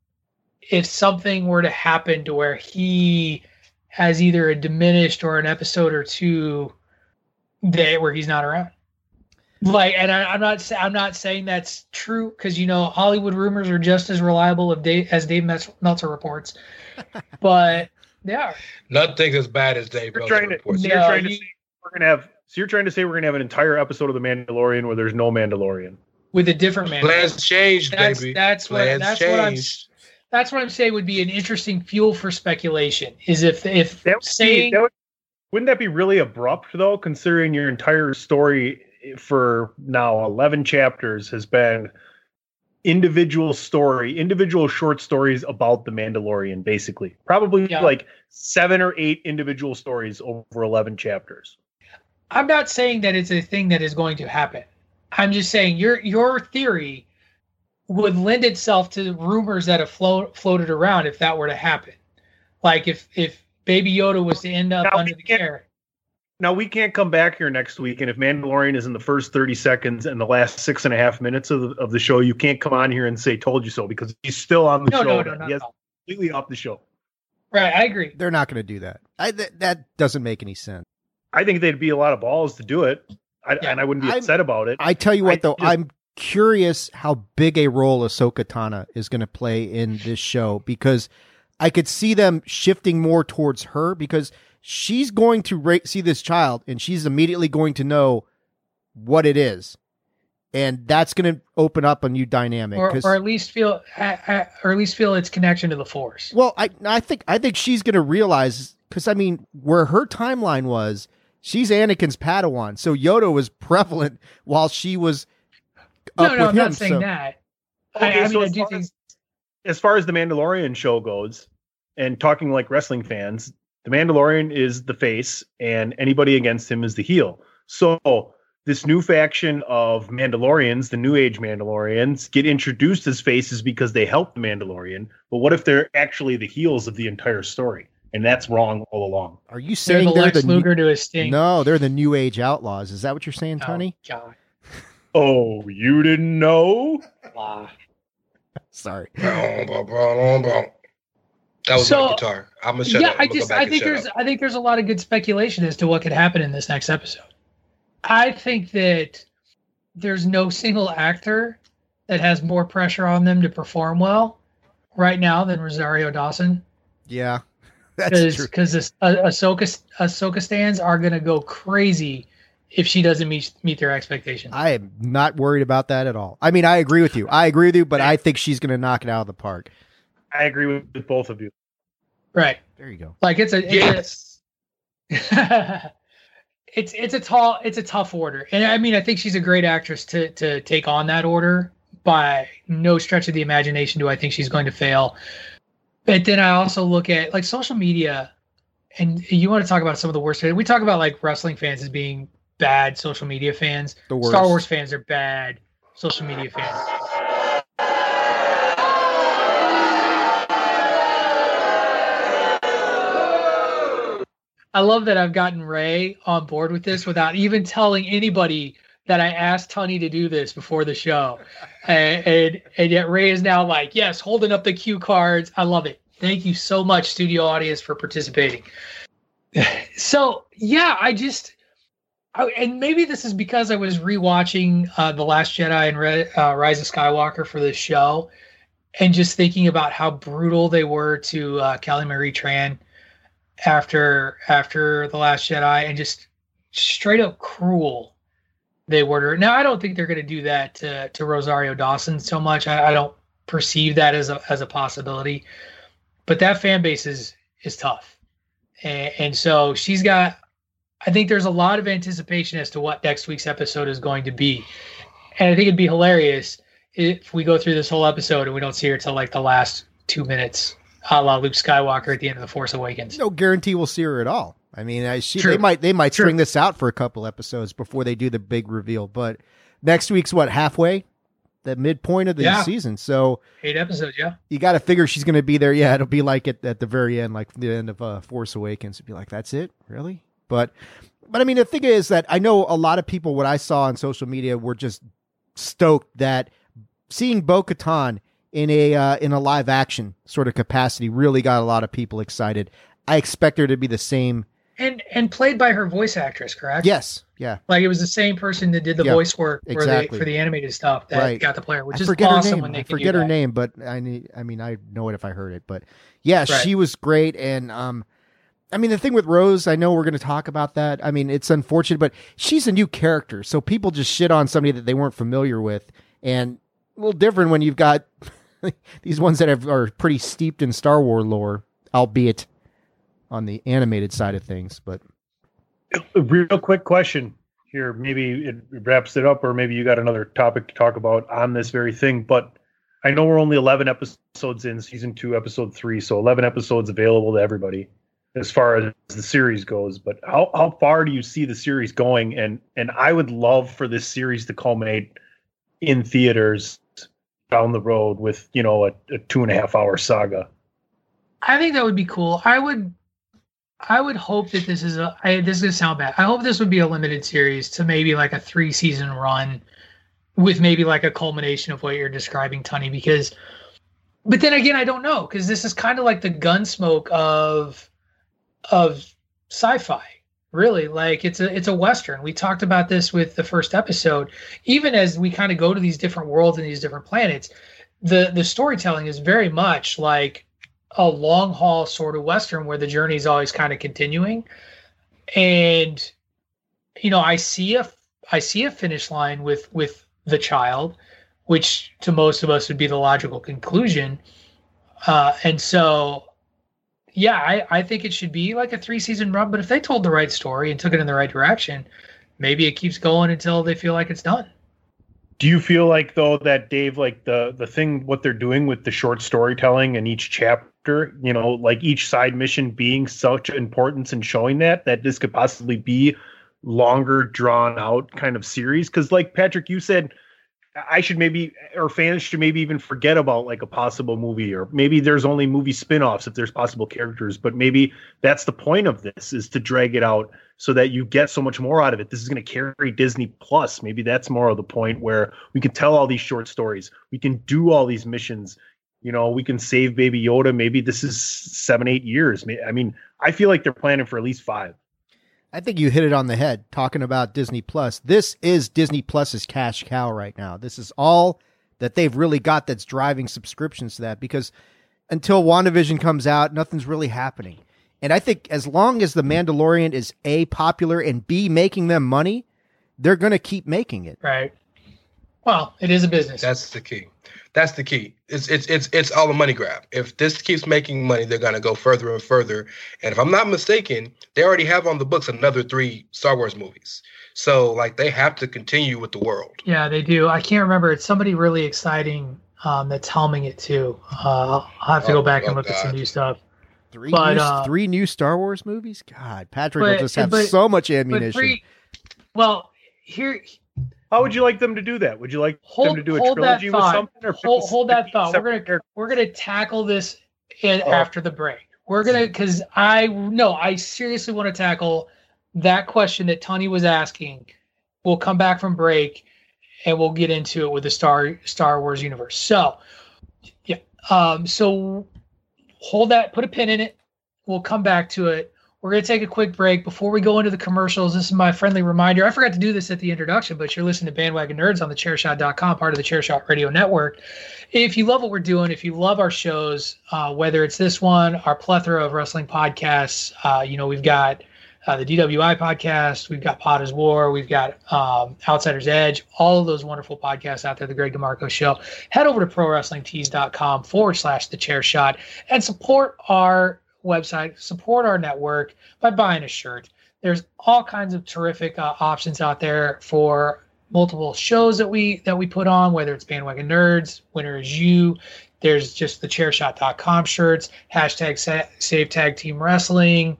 if something were to happen to where he has either a diminished or an episode or two day where he's not around. Like, and I, am not I'm not saying that's true because you know Hollywood rumors are just as reliable of Dave, as Dave Meltzer reports, (laughs) but they are. Nothing as bad as Dave you're Meltzer reports. To, you're trying to say we're gonna have. So you're trying to say we're gonna have an entire episode of The Mandalorian where there's no Mandalorian with a different Mandalorian. Plans changed, that's, baby. That's Plans what. That's changed. what I'm. That's what I'm saying would be an interesting fuel for speculation. Is if if that would saying be, that would, wouldn't that be really abrupt though, considering your entire story for now 11 chapters has been individual story, individual short stories about the Mandalorian, basically. Probably yeah. like seven or eight individual stories over 11 chapters. I'm not saying that it's a thing that is going to happen. I'm just saying your your theory would lend itself to rumors that have float, floated around if that were to happen. Like if if Baby Yoda was to end up now under the care. Now we can't come back here next week, and if Mandalorian is in the first thirty seconds and the last six and a half minutes of the, of the show, you can't come on here and say "told you so" because he's still on the no, show. No, no, he has completely off the show. Right, I agree. They're not going to do that. I, th- that doesn't make any sense. I think they'd be a lot of balls to do it, I, yeah. and I wouldn't be upset I'm, about it. I tell you what, I though, just, I'm curious how big a role Ahsoka Tano is going to play in this show because I could see them shifting more towards her because she's going to ra- see this child and she's immediately going to know what it is. And that's going to open up a new dynamic, or, or at least feel, or at least feel its connection to the Force. Well, I, I think, I think she's going to realize because I mean, where her timeline was, she's Anakin's Padawan, so Yoda was prevalent while she was no, no, I'm not saying so. that. Okay, I, I so mean, I do think. As, as far as the Mandalorian show goes, and talking like wrestling fans, the Mandalorian is the face, and anybody against him is the heel. So this new faction of Mandalorians, the New Age Mandalorians, get introduced as faces because they help the Mandalorian. But what if they're actually the heels of the entire story? And that's wrong all along. Are you saying they're the they're Lex the Luger new, to his sting? No, they're the New Age Outlaws. Is that what you're saying, oh, Tony? Oh, God. Oh, you didn't know? (laughs) Sorry. That was so, my guitar. I'm gonna shut yeah, up. I just I think there's up. I think there's a lot of good speculation as to what could happen in this next episode. I think that there's no single actor that has more pressure on them to perform well right now than Rosario Dawson. Yeah, (laughs) that's true. Because uh, Ahsoka Ahsoka stands are gonna go crazy if she doesn't meet meet their expectations. I am not worried about that at all. I mean, I agree with you. I agree with you, but I think she's going to knock it out of the park. I agree with both of you. Right. There you go. Like it's a yes. It's a, it's, it's a tall it's a tough order. And I mean, I think she's a great actress to to take on that order. By no stretch of the imagination do I think she's going to fail. But then I also look at like social media and you want to talk about some of the worst we talk about like wrestling fans as being bad social media fans. The Star Wars fans are bad social media fans. I love that I've gotten Ray on board with this without even telling anybody that I asked Tony to do this before the show. (laughs) And, and, and yet Ray is now like, yes, holding up the cue cards. I love it. Thank you so much, studio audience, for participating. (sighs) So yeah, I just Oh, and maybe this is because I was rewatching uh, The Last Jedi and Re- uh, Rise of Skywalker for this show, and just thinking about how brutal they were to uh, Kelly Marie Tran after after The Last Jedi, and just straight up cruel they were. Now I don't think they're going to do that to, to Rosario Dawson so much. I, I don't perceive that as a as a possibility, but that fan base is is tough, and, and so she's got I think there's a lot of anticipation as to what next week's episode is going to be. And I think it'd be hilarious if we go through this whole episode and we don't see her till like the last two minutes, a la Luke Skywalker at the end of the Force Awakens. No guarantee we'll see her at all. I mean, I, she, they might they might True. string this out for a couple episodes before they do the big reveal. But next week's what halfway, the midpoint of the yeah. season. So eight episodes, yeah. You got to figure she's going to be there. Yeah, it'll be like at, at the very end, like the end of uh, Force Awakens. It'd be like, that's it, really? But but I mean, the thing is that I know a lot of people. What I saw on social media were just stoked that seeing Bo Katan in a uh, in a live action sort of capacity really got a lot of people excited. I expect her to be the same. And and played by her voice actress, correct? Yes. Yeah. Like it was the same person that did the voice work for exactly. the for the animated stuff that right. got the player, which I is forget awesome her name. when they I forget her that. name, but I need I mean I know it if I heard it. But yeah, right. she was great and um I mean, the thing with Rose, I know we're going to talk about that. I mean, it's unfortunate, but she's a new character, so people just shit on somebody that they weren't familiar with, and a little different when you've got (laughs) these ones that have, are pretty steeped in Star Wars lore, albeit on the animated side of things. But real quick question here, maybe it wraps it up, or maybe you got another topic to talk about on this very thing. But I know we're only eleven episodes in season two, episode three, so eleven episodes available to everybody as far as the series goes. But how how far do you see the series going? And and I would love for this series to culminate in theaters down the road with you know a, a two and a half hour saga. I think that would be cool. I would I would hope that this is a. I, this is gonna sound bad. I hope this would be a limited series to maybe like a three season run, with maybe like a culmination of what you're describing, Tunney. Because, but then again, I don't know because this is kind of like the gunsmoke of, of sci-fi. Really, like it's a it's a western. We talked about this with the first episode. Even as we kind of go to these different worlds and these different planets, the the storytelling is very much like a long haul sort of western where the journey is always kind of continuing and you know i see a i see a finish line with with the child which to most of us would be the logical conclusion uh and so yeah i i think it should be like a three season run but if they told the right story and took it in the right direction maybe it keeps going until they feel like it's done. Do you feel like though that dave like the the thing what they're doing with the short storytelling and each chapter you know, like each side mission being such importance in showing that that this could possibly be longer drawn out kind of series? Because like Patrick you said I should maybe or fans should maybe even forget about like a possible movie or maybe there's only movie spin-offs if there's possible characters but maybe that's the point of this is to drag it out so that you get so much more out of it this is going to carry Disney plus maybe that's more of the point where we can tell all these short stories we can do all these missions you know, we can save Baby Yoda. Maybe this is seven, eight years. I mean, I feel like they're planning for at least five. I think you hit it on the head talking about Disney Plus. This is Disney Plus's cash cow right now. This is all that they've really got that's driving subscriptions to that because until WandaVision comes out, nothing's really happening. And I think as long as The Mandalorian is A, popular and B, making them money, they're going to keep making it. Right. Well, it is a business. That's the key. That's the key. It's it's it's it's all a money grab. If this keeps making money, they're gonna go further and further. And if I'm not mistaken, they already have on the books another three Star Wars movies. So like they have to continue with the world. Yeah, they do. I can't remember. It's somebody really exciting um, that's helming it too. Uh, I'll have to oh, go back and oh, look God. at some new stuff. Three, but, new, uh, three new Star Wars movies. God, Patrick but, will just have but, so much ammunition. Three, well, here how would you like them to do that? Would you like hold, them to do a trilogy with something? Or hold, hold that thought. We're gonna characters? we're gonna tackle this in, oh. after the break. We're gonna because I no, I seriously want to tackle that question that Tony was asking. We'll come back from break and we'll get into it with the Star Star Wars universe. So yeah, um, so hold that, put a pin in it. We'll come back to it. We're going to take a quick break before we go into the commercials. This is my friendly reminder. I forgot to do this at the introduction, but you're listening to Bandwagon Nerds on the Chairshot.com, part of the Chairshot Radio Network. If you love what we're doing, if you love our shows, uh, whether it's this one, our plethora of wrestling podcasts, uh, you know, we've got uh, the DWI podcast, we've got is War, we've got um, Outsiders Edge, all of those wonderful podcasts out there, the Greg DeMarco Show. Head over to ProWrestlingTees.com forward slash the chair shot and support our website, support our network by buying a shirt. There's all kinds of terrific uh, options out there for multiple shows that we that we put on, whether it's Bandwagon Nerds, Winner is You. There's just the chairshot.com shirts, hashtag save tag team wrestling,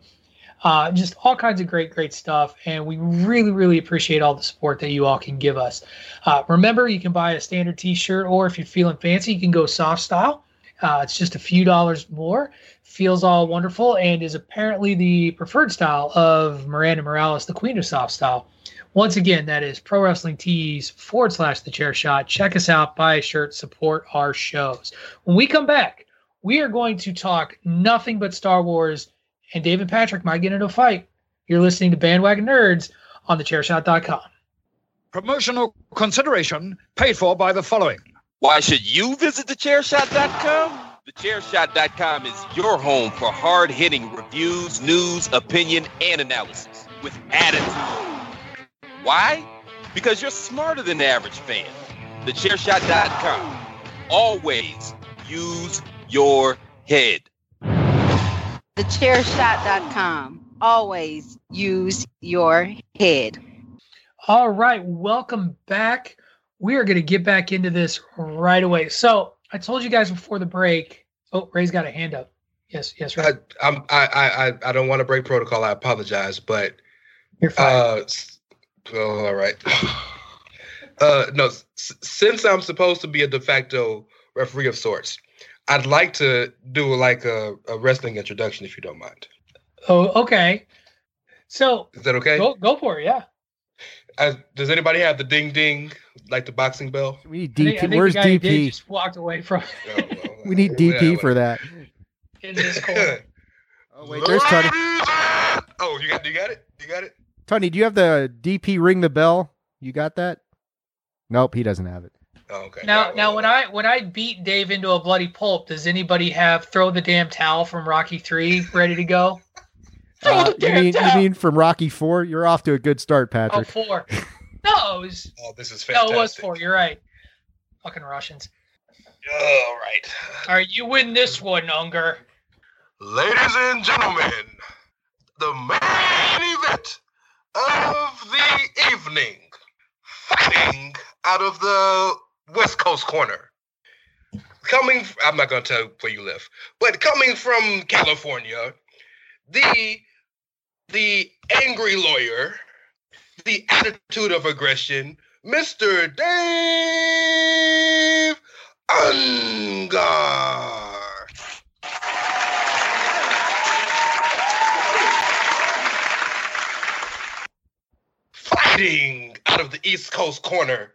uh, just all kinds of great, great stuff. And we really, really appreciate all the support that you all can give us. Uh, remember, you can buy a standard t shirt, or if you're feeling fancy, you can go soft style. Uh, it's just a few dollars more feels all wonderful and is apparently the preferred style of Miranda Morales, the Queen of Soft Style. Once again, that is Pro Wrestling Tees forward slash the chair shot. Check us out, buy a shirt, support our shows. When we come back, we are going to talk nothing but Star Wars, and David Patrick might get into a fight. You're listening to Bandwagon Nerds on thechairshot.com. Promotional consideration paid for by the following. Why should you visit thechairshot.com? TheChairShot.com is your home for hard hitting reviews, news, opinion, and analysis with attitude. Why? Because you're smarter than the average fan. TheChairShot.com. Always use your head. TheChairShot.com. Always use your head. All right, welcome back. We are going to get back into this right away. So, I told you guys before the break. Oh, Ray's got a hand up. Yes, yes, Ray. I, I'm, I, I, I don't want to break protocol. I apologize, but you're fine. Uh, oh, all right. (sighs) Uh, no, s- since I'm supposed to be a de facto referee of sorts, I'd like to do like a, a wrestling introduction, if you don't mind. Oh, okay. So is that okay? Go, go for it. Yeah. Uh, does anybody have the ding ding like the boxing bell? We need DP. I think, I Where's DP? Just walked away from. Oh, well, (laughs) we need DP for that. (laughs) In this corner. (laughs) oh wait, there's Tony. Oh, you got you got it. You got it. Tony, do you have the DP ring the bell? You got that? Nope, he doesn't have it. Oh, okay. Now, Yeah, now, well, when I when I beat Dave into a bloody pulp, does anybody have throw the damn towel from Rocky Three ready to go? (laughs) Throw Uh, you mean you mean from Rocky Four? You're off to a good start, oh, Patrick. four. (laughs) No, it was oh, this is fantastic. no, it was four. You're right. Fucking Russians. All right. All right, you win this one, Unger. Ladies and gentlemen, the main event of the evening, fighting out of the West Coast corner. Coming, I'm not going to tell where you live, but coming from California, the the angry lawyer, the attitude of aggression, Mr. Dave Ungar. fighting out of the East Coast corner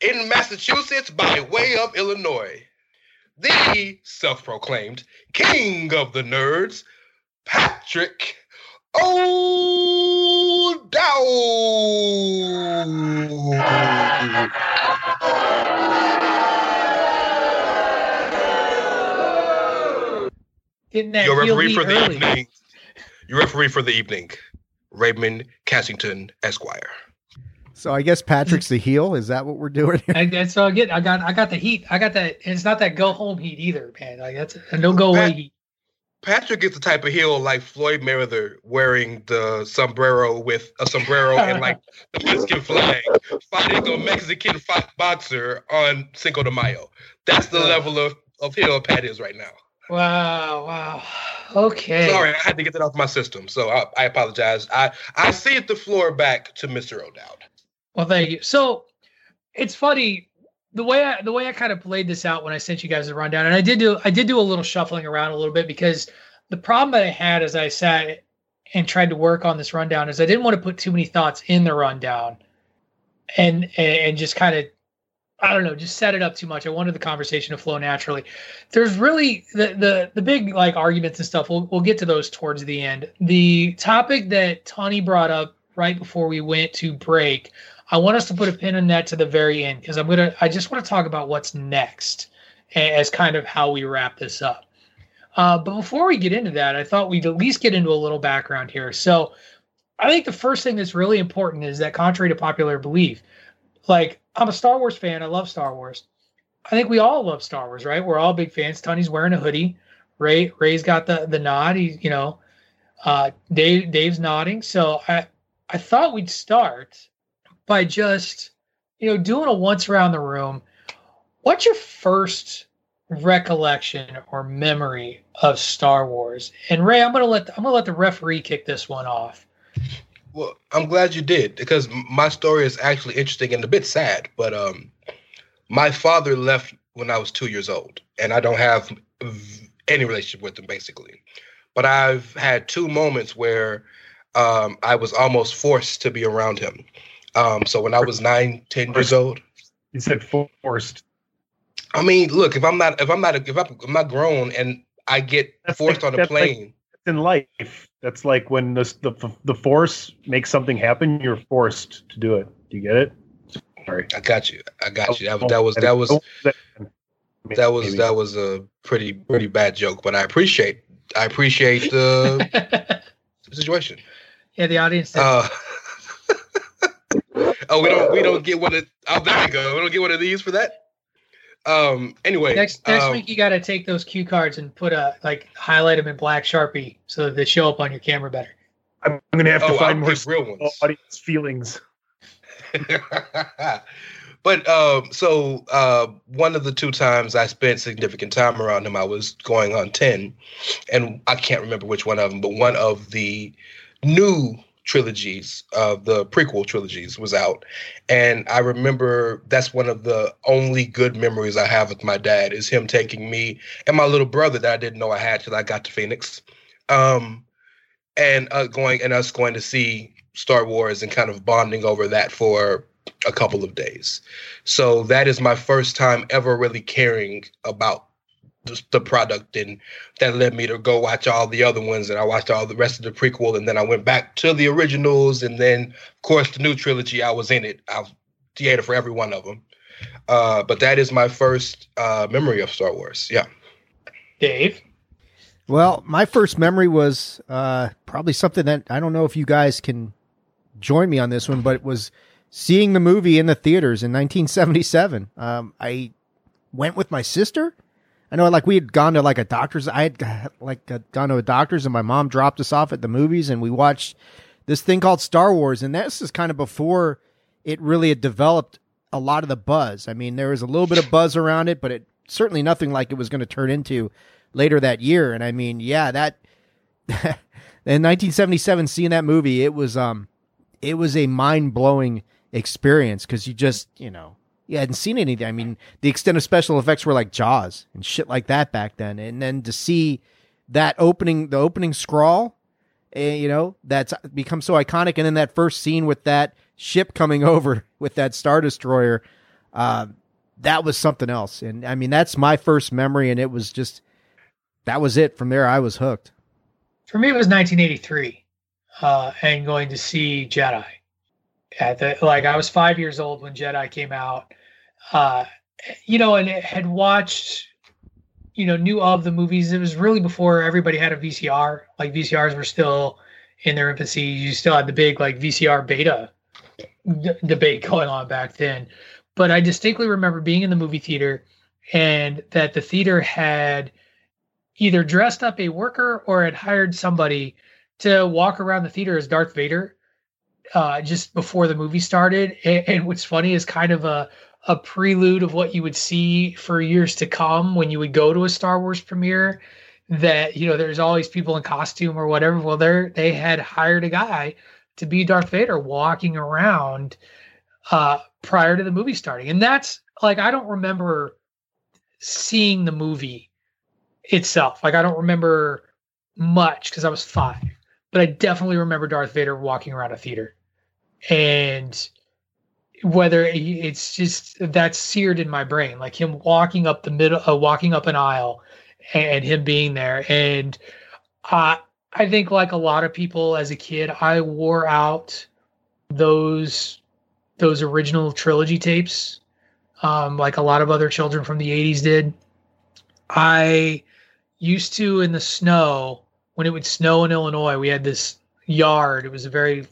in Massachusetts by way of Illinois. The self proclaimed king of the nerds, Patrick O'Dowd. Getting that Your referee for the early. evening. Your referee for the evening, Raymond Cassington, Esquire. So I guess Patrick's the heel. Is that what we're doing here? And, and so again, I got, I got the heat. I got that. It's not that go home heat either, man. Like that's a no go away heat. Patrick is the type of heel like Floyd Mayweather wearing the sombrero with a sombrero and like the Mexican flag, fighting a Mexican fight boxer on Cinco de Mayo. That's the level of, of heel Pat is right now. Wow, wow. Okay. Sorry, I had to get that off my system, so I, I apologize. I I cede the floor back to Mr. O'Dowd. Well, thank you. So it's funny the way I, the way I kind of played this out when I sent you guys the rundown, and I did do I did do a little shuffling around a little bit because the problem that I had as I sat and tried to work on this rundown is I didn't want to put too many thoughts in the rundown, and and just kind of I don't know, just set it up too much. I wanted the conversation to flow naturally. There's really the the the big like arguments and stuff. We'll we'll get to those towards the end. The topic that Tony brought up right before we went to break I want us to put a pin in that to the very end because I'm gonna. I just want to talk about what's next as kind of how we wrap this up. Uh, but before we get into that, I thought we'd at least get into a little background here. So, I think the first thing that's really important is that, contrary to popular belief, like I'm a Star Wars fan. I love Star Wars. I think we all love Star Wars, right? We're all big fans. Tony's wearing a hoodie. Ray Ray's got the the nod. He's you know, uh, Dave Dave's nodding. So I I thought we'd start by just you know doing a once around the room what's your first recollection or memory of star wars and ray i'm gonna let i'm gonna let the referee kick this one off Well, I'm glad you did because my story is actually interesting and a bit sad. But um, my father left when I was two years old, and I don't have any relationship with him basically. But I've had two moments where um, I was almost forced to be around him. Um, so when I was nine, ten years old, You said forced. I mean, look, if I'm not, if I'm not, if I'm, I'm not grown and I get That's forced like- on a that's like- plane, in life. That's like when the, the the force makes something happen, you're forced to do it. Do you get it? Sorry. I got you. I got you. That, was- that was that was that was that was a pretty pretty bad joke, but I appreciate I appreciate the (laughs) situation. Yeah, the audience. Uh, oh, we don't we don't get one of oh there we go. We don't get one of these for that. Um. Anyway, next next um, week you got to take those cue cards and put a like highlight them in black sharpie so that they show up on your camera better. I'm, I'm gonna have to Oh, find I'll more real ones. (laughs) audience feelings. (laughs) but um, so uh, one of the two times I spent significant time around him, I was going on ten, and I can't remember which one of them, but one of the new trilogies, uh, the prequel trilogies, was out, and I remember that's one of the only good memories I have with my dad is him taking me and my little brother that I didn't know I had till I got to Phoenix, um, and uh, going and us going to see Star Wars and kind of bonding over that for a couple of days. So that is my first time ever really caring about the, the product, and that led me to go watch all the other ones, and I watched all the rest of the prequel, and then I went back to the originals, and then of course the new trilogy. I was in it. I was theater for every one of them. Uh, but that is my first uh, memory of Star Wars. Yeah. Dave. Well, my first memory was uh, probably something that I don't know if you guys can join me on this one, but it was seeing the movie in the theaters in 1977. Um, I went with my sister. I know, like we had gone to like a doctor's. I had like gone to a doctor's, and my mom dropped us off at the movies, and we watched this thing called Star Wars. And this is kind of before it really had developed a lot of the buzz. I mean, there was a little bit of buzz around it, but it certainly nothing like it was going to turn into later that year. And I mean, yeah, that (laughs) in 1977, seeing that movie, it was um, it was a mind blowing experience because you just you know you hadn't seen anything. I mean, the extent of special effects were like Jaws and shit like that back then, and then to see that opening, the opening scrawl, eh, you know, that's become so iconic, and then that first scene with that ship coming (laughs) over with that star destroyer, uh, that was something else. And I mean, that's my first memory, and it was just that was it. From there, I was hooked. For me, it was 1983, uh, and going to see Jedi. At the like, I was five years old when Jedi came out. Uh, you know, and had watched, you know, knew of the movies. It was really before everybody had a VCR. Like VCRs were still in their infancy. You still had the big like VCR beta d- debate going on back then. But I distinctly remember being in the movie theater and that the theater had either dressed up a worker or had hired somebody to walk around the theater as Darth Vader uh, just before the movie started. And, and, what's funny is kind of a, a prelude of what you would see for years to come when you would go to a Star Wars premiere. That you know, there's always people in costume or whatever. Well, they they had hired a guy to be Darth Vader walking around uh, prior to the movie starting, and that's like I don't remember seeing the movie itself. Like I don't remember much because I was five, but I definitely remember Darth Vader walking around a theater, and whether it's just that's seared in my brain, like him walking up the middle, uh, walking up an aisle, and him being there. And uh, I think, like a lot of people as a kid, I wore out those those original trilogy tapes, um, like a lot of other children from the '80s did. I used to in the snow when it would snow in Illinois. We had this yard. It was a very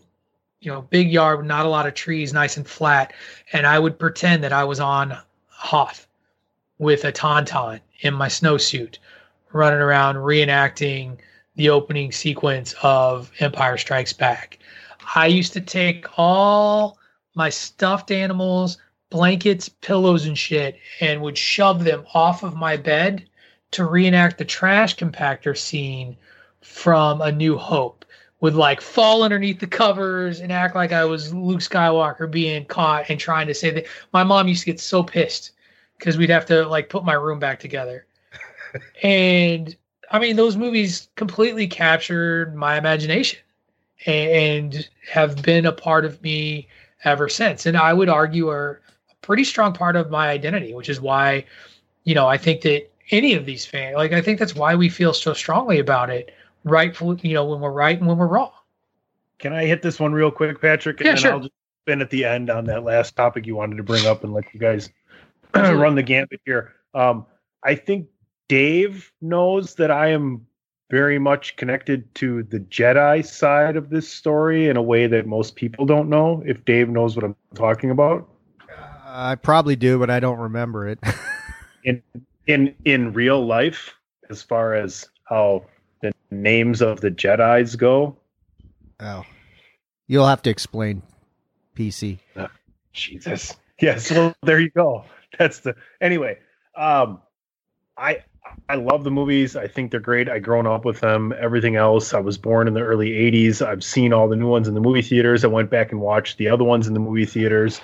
you know big yard not a lot of trees, nice and flat. And I would pretend that I was on Hoth with a tauntaun in my snowsuit, running around reenacting the opening sequence of Empire Strikes Back. I used to take all my stuffed animals, blankets, pillows, and shit, and would shove them off of my bed to reenact the trash compactor scene from A New Hope. Would like fall underneath the covers and act like I was Luke Skywalker being caught and trying to say that. My mom used to get so pissed because we'd have to like put my room back together. (laughs) and I mean, those movies completely captured my imagination and have been a part of me ever since. And I would argue are a pretty strong part of my identity, which is why, you know, I think that any of these fans, like, I think that's why we feel so strongly about it. Rightful, you know, when we're right and when we're wrong. Can I hit this one real quick, Patrick? Yeah, and sure. I'll just spin at the end on that last topic you wanted to bring up and let you guys (clears throat) run the gambit here. Um, I think Dave knows that I am very much connected to the Jedi side of this story in a way that most people don't know. If Dave knows what I'm talking about, uh, I probably do, but I don't remember it. (laughs) in in in real life, as far as how the names of the Jedi's go. Oh, you'll have to explain. PC. Oh, Jesus. (laughs) Yes. Well, there you go. That's the anyway. Um, I I love the movies. I think they're great. I grown up with them. Everything else, I was born in the early '80s. I've seen all the new ones in the movie theaters. I went back and watched the other ones in the movie theaters.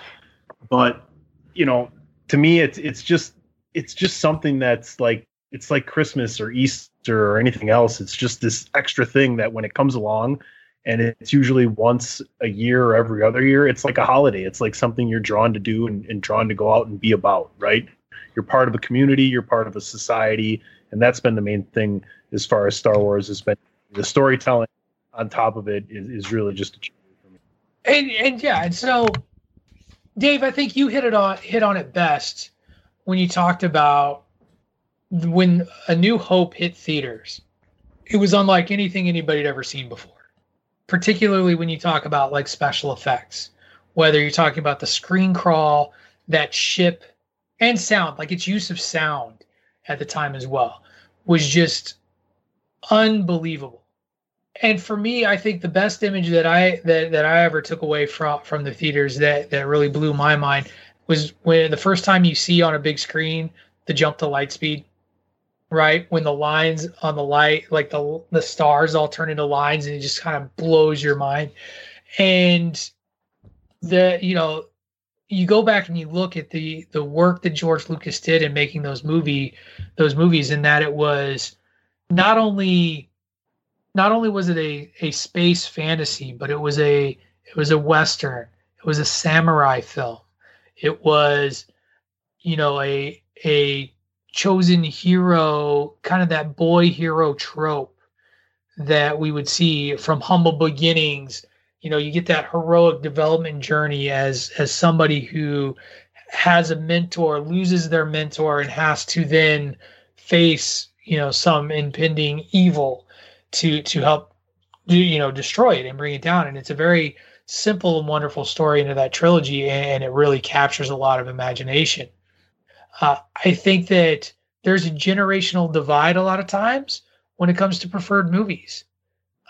But you know, to me, it's it's just it's just something that's like it's like Christmas or Easter or anything else. It's just this extra thing that when it comes along, and it's usually once a year or every other year, it's like a holiday. It's like something you're drawn to do and, and drawn to go out and be about, right? you're part of a community, you're part of a society, and that's been the main thing as far as Star Wars has been. The storytelling on top of it is, is really just a for me. And and yeah, and so Dave, I think you hit it on hit on it best when you talked about when A New Hope hit theaters. It was unlike anything anybody had ever seen before. Particularly when you talk about like special effects, whether you're talking about the screen crawl, that ship and sound, like its use of sound at the time as well, was just unbelievable. And for me, I think the best image that I that, that I ever took away from from the theaters that that really blew my mind was when the first time you see on a big screen the jump to light speed, right? When the lines on the light, like the the stars all turn into lines, and it just kind of blows your mind. And the you know you go back and you look at the the work that George Lucas did in making those movie those movies and that it was not only not only was it a a space fantasy but it was a it was a western it was a samurai film it was you know a a chosen hero kind of that boy hero trope that we would see from humble beginnings. You know you get that heroic development journey as as somebody who has a mentor loses their mentor and has to then face you know some impending evil to to help you know destroy it and bring it down. And it's a very simple and wonderful story into that trilogy and it really captures a lot of imagination uh, i think that there's a generational divide a lot of times when it comes to preferred movies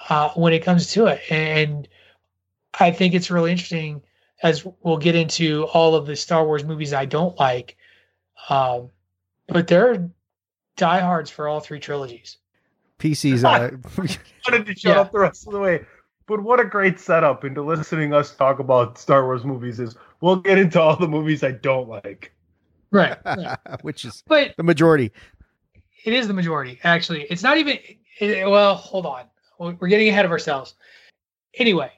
uh, when it comes to it and I think it's really interesting as we'll get into all of the Star Wars movies I don't like. Um, but there are diehards for all three trilogies. PC's. (laughs) Uh, wanted to shut yeah. up the rest of the way. But what a great setup into listening us talk about Star Wars movies is we'll get into all the movies I don't like. Right. right. (laughs) Which is but the majority. It is the majority, actually. It's not even it, well, hold on. We're getting ahead of ourselves. Anyway,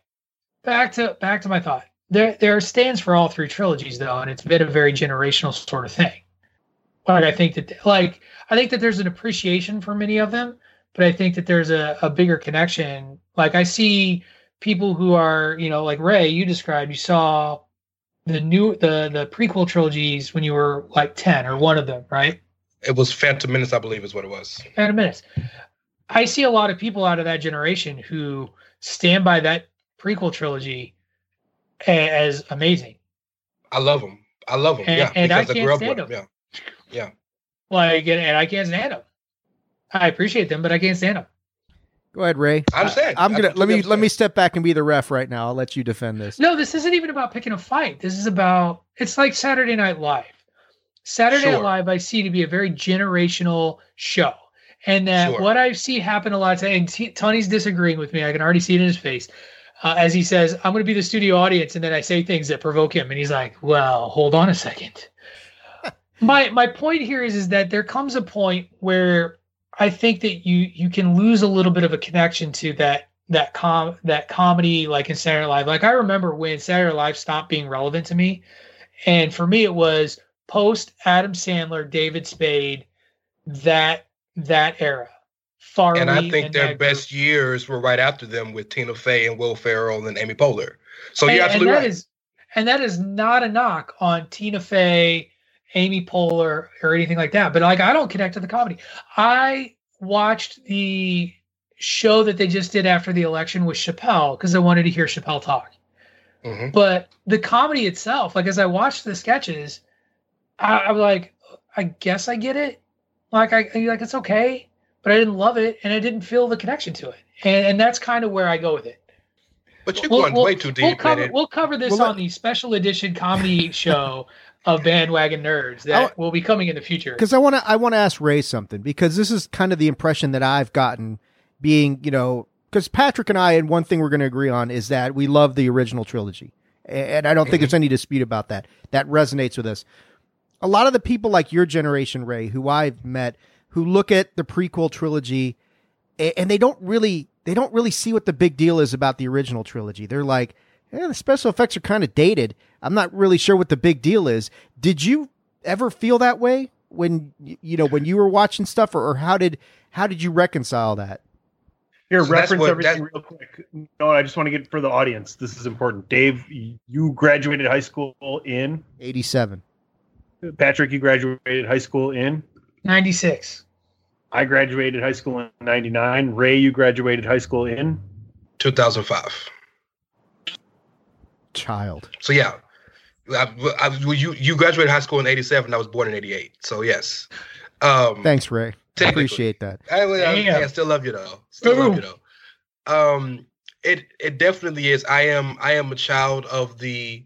back to back to my thought. There there stands for all three trilogies though, and it's been a very generational sort of thing. Like I think that like I think that there's an appreciation for many of them, but I think that there's a, a bigger connection. Like I see people who are, you know, like Ray, you described, you saw the new the the prequel trilogies when you were like 10 or one of them, right? It was Phantom Menace, I believe is what it was. Phantom Menace. I see a lot of people out of that generation who stand by that prequel trilogy as amazing. I love them. I love them. And, yeah, and I can't I stand them. Yeah, yeah. Like, and I can't stand them. I appreciate them, but I can't stand them. Go ahead, Ray. I'm saying I'm gonna let me let me step back and be the ref right now. I'll let you defend this. No, this isn't even about picking a fight. This is about it's like Saturday Night Live. Saturday sure. Night Live I see to be a very generational show. And that sure. what I see happen a lot of and T- Tony's disagreeing with me. I can already see it in his face uh, as he says, I'm going to be the studio audience, and then I say things that provoke him, and he's like, "Well, hold on a second. (laughs) my my point here is is that there comes a point where I think that you you can lose a little bit of a connection to that that com that comedy like in Saturday Night Live. Like I remember when Saturday Night Live stopped being relevant to me, and for me it was post Adam Sandler, David Spade, that that era. Farley and I think and their best group. years were right after them with Tina Fey and Will Ferrell and Amy Poehler. So and, you're absolutely and right. Is, and that is not a knock on Tina Fey Amy Poehler or anything like that. But like I don't connect to the comedy. I watched the show that they just did after the election with Chappelle because I wanted to hear Chappelle talk. Mm-hmm. But the comedy itself, like as I watched the sketches, I, I was like, I guess I get it. Like I like it's okay, but I didn't love it and I didn't feel the connection to it. And, and that's kind of where I go with it. But you're we'll, going we'll, way too deep. We'll cover, we'll cover this well, on the special edition comedy (laughs) show of bandwagon nerds that I, will be coming in the future. Because I want to, I want to ask Ray something because this is kind of the impression that I've gotten, being you know, because Patrick and I, and one thing we're going to agree on is that we love the original trilogy, and I don't think mm-hmm. there's any dispute about that. That resonates with us. A lot of the people like your generation, Ray, who I've met, who look at the prequel trilogy, and they don't really they don't really see what the big deal is about the original trilogy. They're like, yeah, the special effects are kind of dated. I'm not really sure what the big deal is. Did you ever feel that way when you know when you were watching stuff, or, or how did how did you reconcile that? Here, so reference what, everything real quick. No, I just want to get for the audience. This is important. Dave, you graduated high school in '87. Patrick, you graduated high school in '96. I graduated high school in 99. Ray, you graduated high school in 2005. Child. So yeah. I, I, you you graduated high school in 87. I was born in 88. So yes. Um, Thanks, Ray. I appreciate that. I, I, I, still love you though. Still Ooh. love you though. Um, it it definitely is. I am I am a child of the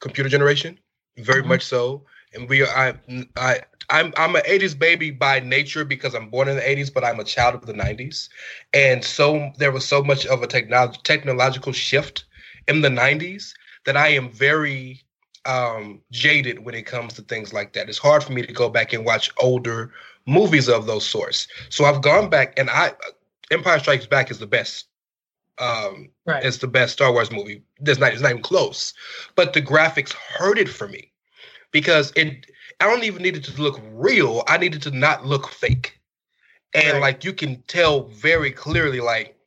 computer generation, very mm-hmm. much so. And we are I I I'm I'm an 80s baby by nature because I'm born in the 80s, but I'm a child of the 90s. And so there was so much of a technology technological shift in the 90s that I am very um, jaded when it comes to things like that. It's hard for me to go back and watch older movies of those sorts. So I've gone back and I Empire Strikes Back is the best. Um, right. It's the best Star Wars movie. There's not, it's not even close. But the graphics hurt it for me because it I don't even need it to look real. I needed to not look fake. And right. like you can tell very clearly, like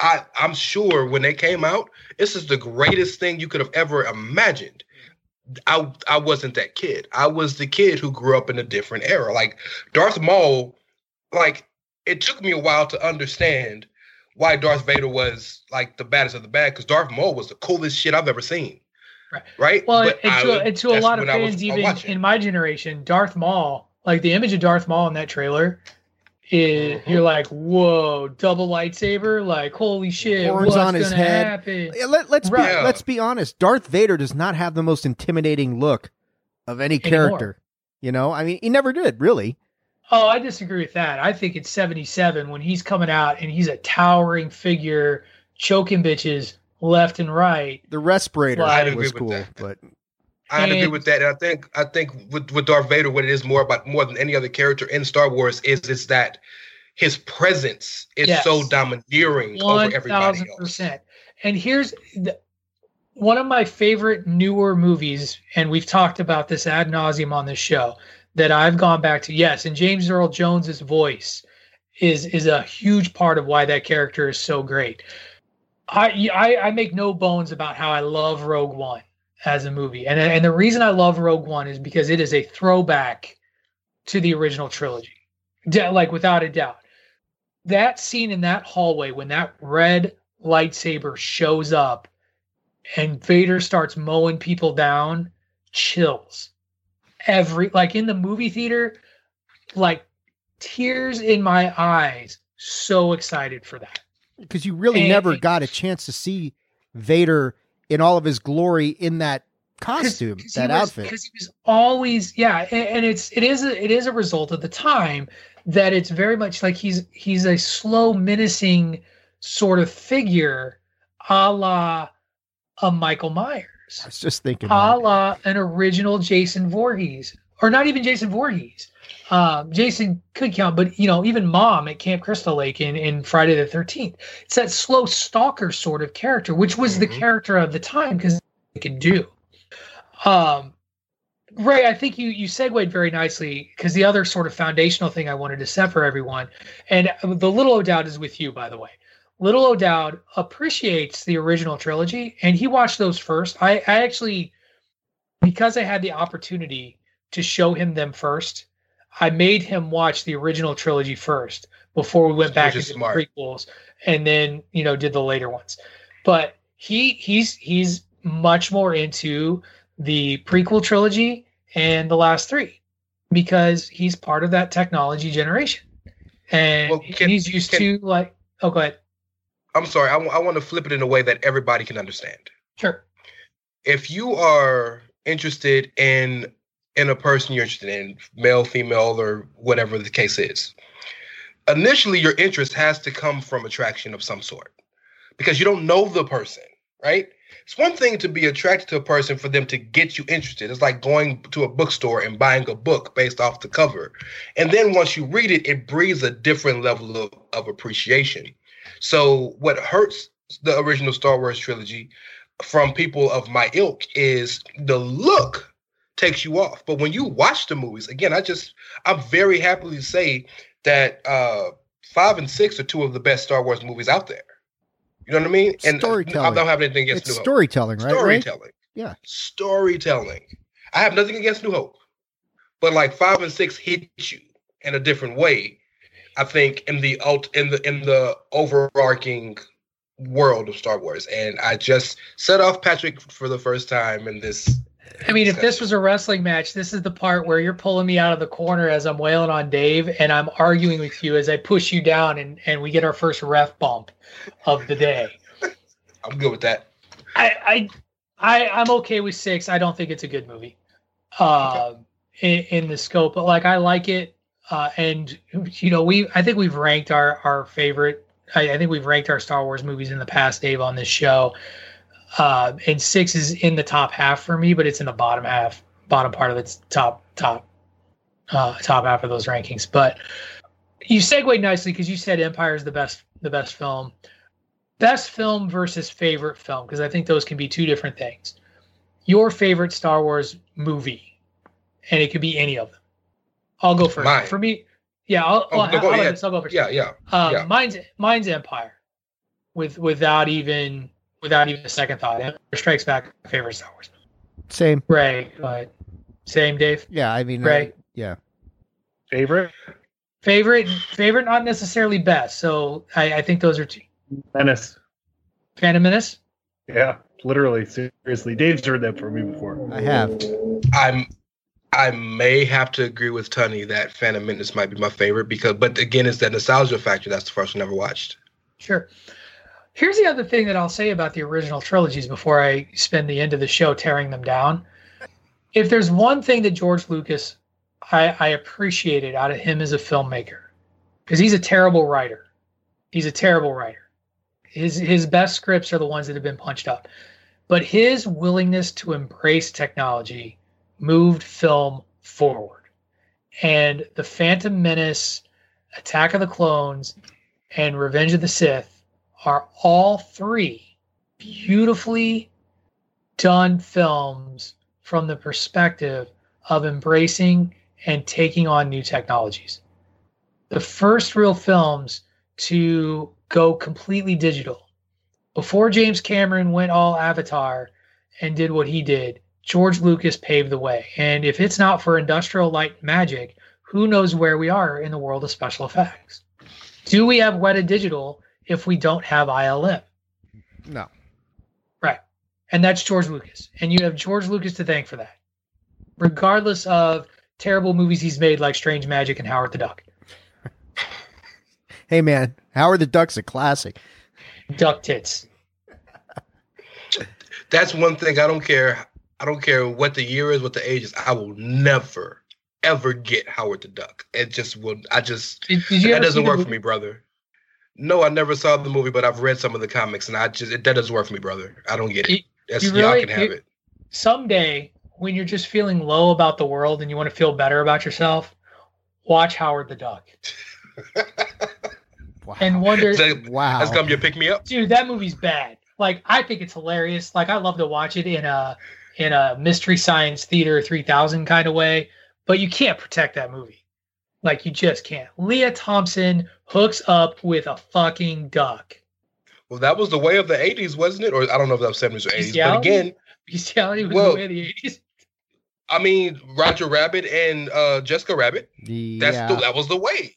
I, I'm sure when they came out, this is the greatest thing you could have ever imagined. I I wasn't that kid. I was the kid who grew up in a different era. Like Darth Maul, like it took me a while to understand why Darth Vader was like the baddest of the bad, because Darth Maul was the coolest shit I've ever seen. Right. Right. Well, and to, and to a lot of fans, even in my generation, Darth Maul, like the image of Darth Maul in that trailer, is mm-hmm. you're like, whoa, double lightsaber, like holy shit, horns what's on his head. Happen? Let, us right. be let's be honest. Darth Vader does not have the most intimidating look of any Anymore. character. You know, I mean, he never did really. Oh, I disagree with that. I think it's 77 when he's coming out and he's a towering figure, choking bitches left and right. The respirator was cool, but I and, agree with that. And I think I think with, with Darth Vader, what it is more about more than any other character in Star Wars is is that his presence is yes, so domineering 1, over everybody else. And here's the, one of my favorite newer movies, and we've talked about this ad nauseum on this show that I've gone back to. Yes, and James Earl Jones's voice is is a huge part of why that character is so great. I, I I make no bones about how I love Rogue One as a movie, and and the reason I love Rogue One is because it is a throwback to the original trilogy, De- like without a doubt. That scene in that hallway when that red lightsaber shows up, and Vader starts mowing people down, chills. Every like in the movie theater, like tears in my eyes. So excited for that because you really and, never got a chance to see Vader in all of his glory in that costume, cause, cause that was, outfit. Because he was always, yeah, and, and, it's it is a, it is a result of the time that it's very much like he's he's a slow, menacing sort of figure, a la a Michael Myers. I was just thinking, a that. la an original Jason Voorhees, or not even Jason Voorhees, um, Jason could count, but you know, even mom at Camp Crystal Lake in, in Friday the 13th, it's that slow stalker sort of character, which was mm-hmm. the character of the time because they could do. Um, Ray, I think you you segued very nicely because the other sort of foundational thing I wanted to set for everyone, and the little O'Dowd is with you, by the way. Little O'Dowd appreciates the original trilogy, and he watched those first. I, I actually, because I had the opportunity to show him them first. I made him watch the original trilogy first before we went back to the prequels and then, you know, did the later ones. But he he's he's much more into the prequel trilogy and the last three because he's part of that technology generation. And well, can, he's used can, to like oh go ahead. I'm sorry. I, w- I want to flip it in a way that everybody can understand. Sure. If you are interested in in a person you're interested in, male, female, or whatever the case is, initially your interest has to come from attraction of some sort because you don't know the person, right? It's one thing to be attracted to a person for them to get you interested. It's like going to a bookstore and buying a book based off the cover. And then once you read it, it breathes a different level of, of appreciation. So, what hurts the original Star Wars trilogy from people of my ilk is the look takes you off. But when you watch the movies, again, I just I'm very happily to say that uh five and six are two of the best Star Wars movies out there. You know what I mean? And storytelling. I don't have anything against it's New storytelling, Hope. right? Storytelling. Right? Yeah. Storytelling. I have nothing against New Hope. But like five and six hit you in a different way. I think in the alt in the in the overarching world of Star Wars. And I just set off Patrick for the first time in this I mean, if this was a wrestling match, this is the part where you're pulling me out of the corner as I'm wailing on Dave, and I'm arguing with you as I push you down, and, and we get our first ref bump of the day. I'm good with that. I I, I I'm okay with six. I don't think it's a good movie, uh, okay. in, in the scope, but like I like it, uh, and you know we I think we've ranked our our favorite. I, I think we've ranked our Star Wars movies in the past, Dave, on this show. Uh, and six is in the top half for me, but it's in the bottom half, bottom part of its top top uh, top half of those rankings. But you segued nicely because you said Empire is the best the best film. Best film versus favorite film because I think those can be two different things. Your favorite Star Wars movie, and it could be any of them. I'll go first. Mine. For me, yeah, I'll, oh, I'll, go, I'll, yeah. I'll go first. Yeah, yeah, um, yeah. Mine's mine's Empire, with without even without even a second thought. Empire Strikes Back, favorite Star Wars. Same. Ray, but same, Dave. Yeah, I mean, Ray. Uh, yeah. Favorite. Favorite, favorite, not necessarily best. So I, I think those are two. Menace. Phantom Menace. Yeah, literally, seriously. Dave's heard that from me before. I have. I'm. I may have to agree with Tony that Phantom Menace might be my favorite because, but again, it's that nostalgia factor. That's the first one I ever watched. Sure. Here's the other thing that I'll say about the original trilogies before I spend the end of the show tearing them down. If there's one thing that George Lucas I, I appreciated out of him as a filmmaker, because he's a terrible writer. He's a terrible writer. His his best scripts are the ones that have been punched up. But his willingness to embrace technology moved film forward. And the Phantom Menace, Attack of the Clones, and Revenge of the Sith are all three beautifully done films from the perspective of embracing and taking on new technologies. The first real films to go completely digital. Before James Cameron went all Avatar and did what he did, George Lucas paved the way. And if it's not for industrial light magic, who knows where we are in the world of special effects? Do we have Weta Digital if we don't have ILM. No. Right. And that's George Lucas. And you have George Lucas to thank for that. Regardless of terrible movies he's made like Strange Magic and Howard the Duck. hey man, Howard the Duck's a classic. Duck tits. That's one thing I don't care. I don't care what the year is, what the age is. I will never ever get Howard the Duck. It just will. I just did, did that doesn't work for me, brother. No, I never saw the movie, but I've read some of the comics, and I just it, that doesn't work for me, brother. I don't get it. That's, you really, y'all can have it. Someday, when you're just feeling low about the world and you want to feel better about yourself, watch Howard the Duck. (laughs) wow. And wonder, that, wow, that's come you pick me up, dude. That movie's bad. Like I think it's hilarious. Like I love to watch it in a in a mystery science theater 3000 kind of way, but you can't protect that movie. Like you just can't. Lea Thompson hooks up with a fucking duck. Well, that was the way of the '80s, wasn't it? Or I don't know if that was '70s or '80s. But again, bestiality was well, the way of the '80s. I mean, Roger Rabbit and uh, Jessica Rabbit. Yeah. That's the, that was the way.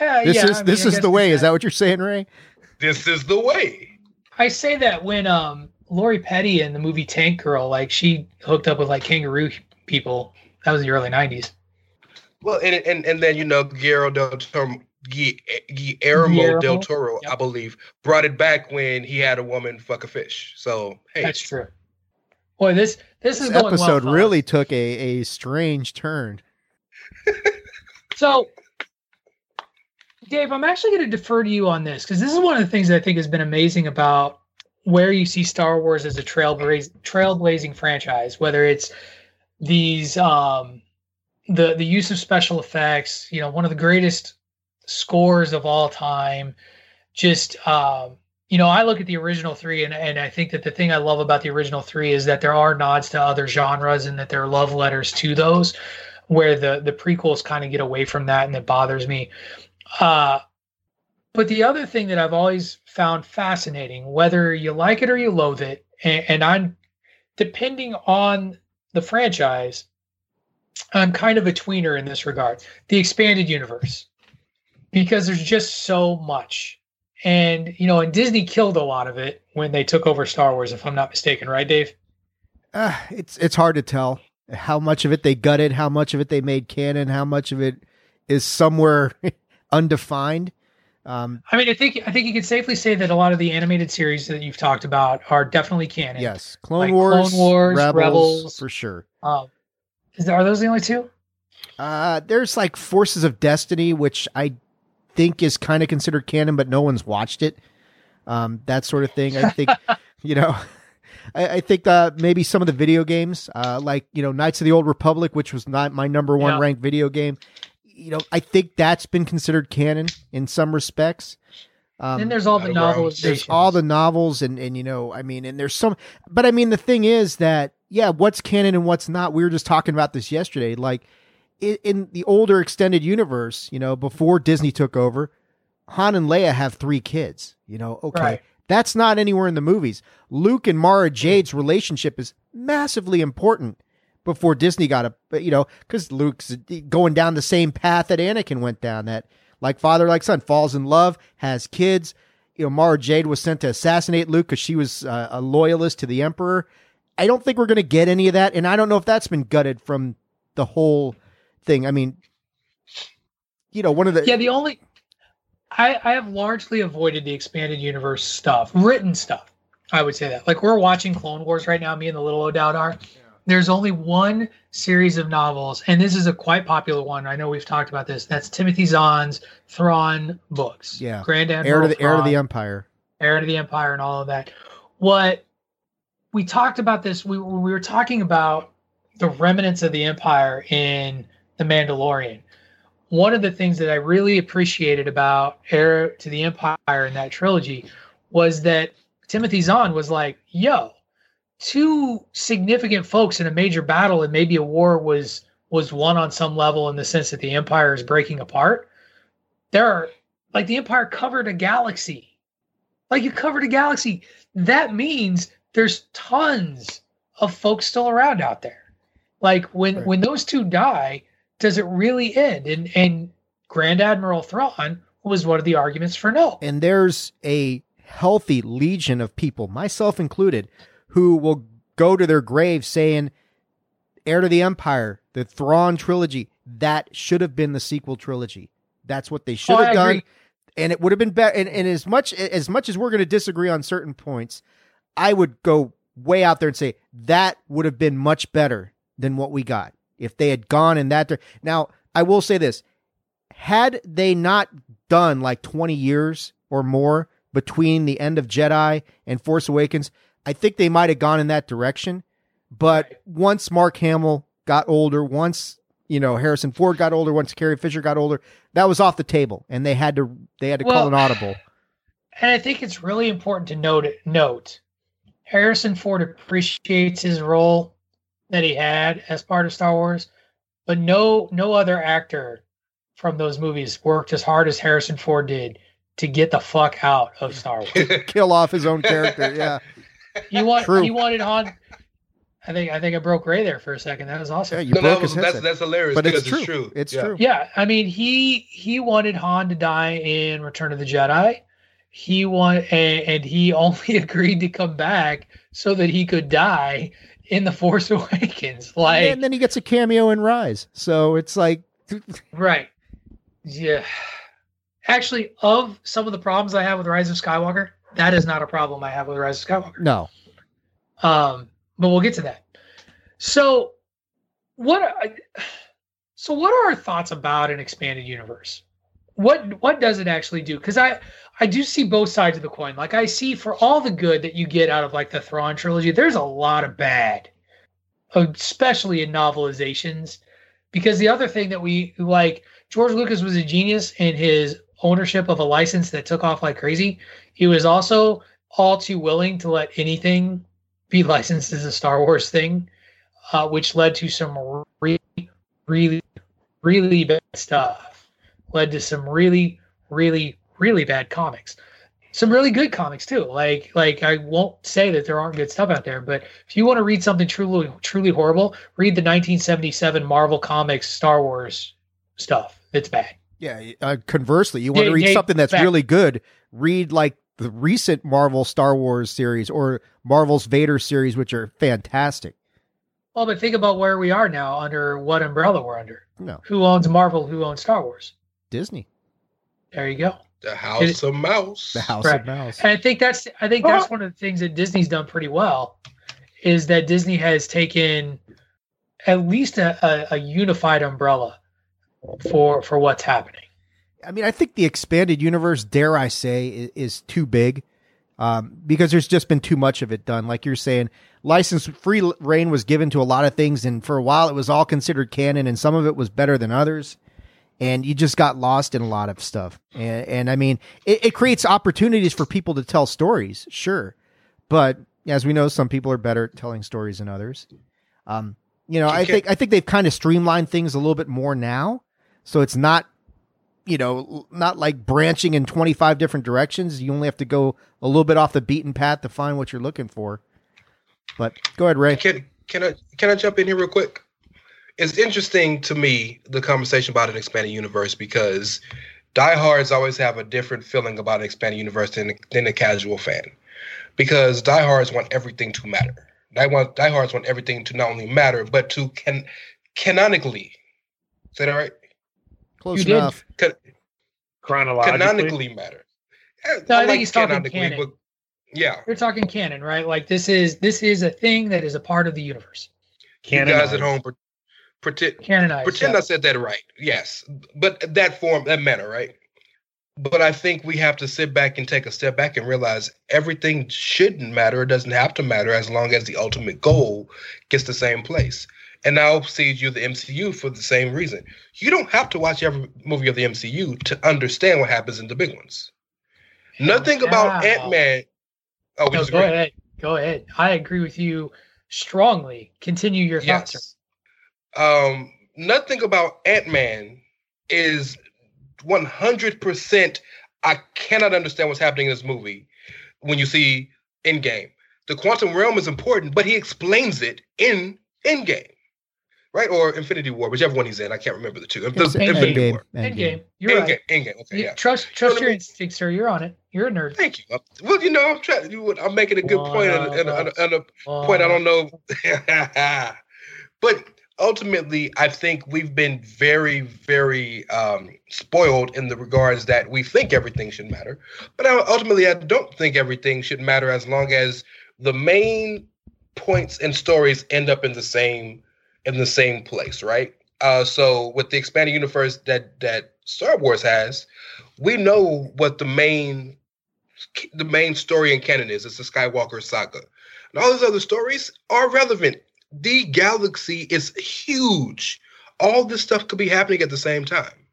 Uh, This yeah, is I mean, this I is the way. it's Is that what you're saying, Ray? This is the way. I say that when um Lori Petty in the movie Tank Girl, like she hooked up with like kangaroo people. That was the early '90s. Well, and and, and then you know Guillermo del Toro, Guillermo Guillermo, del Toro, I believe, brought it back when he had a woman fuck a fish. So hey, That's true. Boy, this this is This going episode well, really took a, a strange turn. So, Dave, I'm actually going to defer to you on this because this is one of the things that I think has been amazing about where you see Star Wars as a trailblazing franchise, whether it's these um, the the use of special effects, you know, one of the greatest scores of all time. Just um, you know, I look at the original three, and and I think that the thing I love about the original three is that there are nods to other genres and that there are love letters to those, where the the prequels kind of get away from that, and it bothers me. Uh, but the other thing that I've always found fascinating, whether you like it or you loathe it, and, and I'm depending on the franchise, I'm kind of a tweener in this regard. The expanded universe, because there's just so much. And, you know, and Disney killed a lot of it when they took over Star Wars, if I'm not mistaken, right, Dave? Uh, it's it's hard to tell how much of it they gutted, how much of it they made canon, how much of it is somewhere (laughs) undefined. Um, I mean, I think I think you could safely say that a lot of the animated series that you've talked about are definitely canon. yes, Clone Like Wars, Clone Wars, Rebels, Rebels. for sure. Um, is there, are those the only two? Uh, there's like Forces of Destiny, which I think is kind of considered canon, but no one's watched it. Um, that sort of thing. I think, (laughs) you know, I, I think uh, maybe some of the video games, uh, like you know, Knights of the Old Republic, which was not my number one Yeah. ranked video game. You know, I think that's been considered canon in some respects. Um, then there's all the novels. there's all the novels and and you know i mean and there's some but i mean the thing is that yeah what's canon and what's not we were just talking about this yesterday like in, in the older extended universe you know before disney took over han and leia have three kids you know okay Right. that's not anywhere in the movies luke and mara jade's relationship is massively important before disney got a you know because luke's going down the same path that anakin went down that like father like son falls in love has kids you know mara jade was sent to assassinate luke because she was uh, a loyalist to the emperor i don't think we're going to get any of that and i don't know if that's been gutted from the whole thing i mean you know one of the Yeah, the only I I have largely avoided the expanded universe stuff, written stuff. I would say that. Like we're watching Clone Wars right now. Me and the little O'Dowd are. There's only one series of novels, and this is a quite popular one. I know we've talked about this. That's Timothy Zahn's Thrawn books. Yeah. Grand heir Admiral to the heir to the empire heir to the empire, and all of that. What we talked about this. We we were talking about the remnants of the empire in the Mandalorian one of the things that I really appreciated about Heir to the Empire in that trilogy was that Timothy Zahn was like, yo, two significant folks in a major battle and maybe a war was was won on some level in the sense that the empire is breaking apart. There are like the empire covered a galaxy. Like you covered a galaxy. That means there's tons of folks still around out there. Like when right. when those two die does it really end? And and grand admiral thrawn was one of the arguments for no. And there's a healthy legion of people myself included who will go to their grave saying, Heir to the Empire, the Thrawn trilogy, that should have been the sequel trilogy. That's what they should oh, have done. Agree. And it would have been better. And, and as much as much as we're going to disagree on certain points, I would go way out there and say that would have been much better than what we got if they had gone in that. Direction. Now, I will say this: had they not done like twenty years or more between the end of Jedi and Force Awakens, I think they might have gone in that direction. But once Mark Hamill got older, once you know Harrison Ford got older, once Carrie Fisher got older, that was off the table, and they had to they had to well, call an audible. And I think it's really important to note note Harrison Ford appreciates his role that he had as part of Star Wars, but no no other actor from those movies worked as hard as Harrison Ford did to get the fuck out of Star Wars. (laughs) Kill off his own character, (laughs) yeah. You want True. you wanted Han. I think I think I broke Ray there for a second. That was awesome. Yeah, you no, broke no, his that's that's hilarious. But it's true. it's true. It's yeah. true. Yeah, I mean he he wanted Han to die in Return of the Jedi. He want and, and he (laughs) only agreed to come back so that he could die in the Force (laughs) Awakens. Like, and then he gets a cameo in Rise. So it's like, (laughs) right? Yeah. Actually, of some of the problems I have with Rise of Skywalker, that is not a problem I have with Rise of Skywalker. No. Um, but we'll get to that. So, what? So, what are our thoughts about an expanded universe? What what does it actually do? Because I I do see both sides of the coin. Like I see for all the good that you get out of like the Thrawn trilogy, there's a lot of bad, especially in novelizations. Because the other thing that we like, George Lucas was a genius in his ownership of a license that took off like crazy. He was also all too willing to let anything be licensed as a Star Wars thing, uh, which led to some really, really, really bad stuff. Led to some really, really, really bad comics. Some really good comics too. Like, like I won't say that there aren't good stuff out there, but if you want to read something truly, truly horrible, read the 1977 Marvel Comics Star Wars stuff. It's bad. Yeah. Uh, conversely, you want to read yeah, something that's really good, read like the recent Marvel Star Wars series or Marvel's Vader series, which are fantastic. Well, but think about where we are now under what umbrella we're under. No. Who owns Marvel? Who owns Star Wars? Disney. There you go. The House it, of Mouse. The House right. of Mouse. And I think that's I think that's one of the things that Disney's done pretty well is that Disney has taken at least a, a, a unified umbrella for for what's happening. I mean, I think the expanded universe, dare I say, is, is too big um, because there's just been too much of it done. Like you're saying, license free reign was given to a lot of things, and for a while it was all considered canon, and some of it was better than others. And you just got lost in a lot of stuff. And, and I mean, it, it creates opportunities for people to tell stories, sure. But as we know, some people are better at telling stories than others. Um, you know, I think I think they've kind of streamlined things a little bit more now, so it's not you know, not like branching in 25 different directions. You only have to go a little bit off the beaten path to find what you're looking for. But go ahead, Ray. Can can I can I jump in here real quick? It's interesting to me the conversation about an expanded universe because diehards always have a different feeling about an expanded universe than than a casual fan. Because diehards want everything to matter. They want diehards want everything to not only matter but to can canonically. Is that all right? Close you enough. Did. Chronologically. Canonically matter. No, I, I think he's talking canon. But, yeah. You're talking canon, right? Like this is this is a thing that is a part of the universe. Canonized. You guys at home pretend Canonized, pretend yeah. I said that right. Yes. But that form, that manner, right? But I think we have to sit back and take a step back and realize everything shouldn't matter. It doesn't have to matter as long as the ultimate goal gets the same place and now sees you the MCU for the same reason. You don't have to watch every movie of the MCU to understand what happens in the big ones. Nothing about Ant Man. Oh, no, go ahead. Go ahead. I agree with you strongly. Continue your thoughts. Yes. Um, nothing about Ant Man is 100%. I cannot understand what's happening in this movie when you see Endgame. The quantum realm is important, but he explains it in Endgame right? Or Infinity War, whichever one he's in. I can't remember the two. It's Infinity Endgame. War. Endgame. You're Endgame. right. Endgame. Okay. Yeah. Trust trust you know your instincts, sir. You're on it. You're a nerd. Thank you. Well, you know, I'm trying. I'm making a good point and, and, and, and a point. I don't know, (laughs) but ultimately, I think we've been very, very um, spoiled in the regards that we think everything should matter. But ultimately, I don't think everything should matter as long as the main points and stories end up in the same in the same place, right? Uh, so with the expanded universe that that Star Wars has, we know what the main the main story in canon is. It's the Skywalker saga, and all those other stories are relevant. The galaxy is huge. All this stuff could be happening at the same time.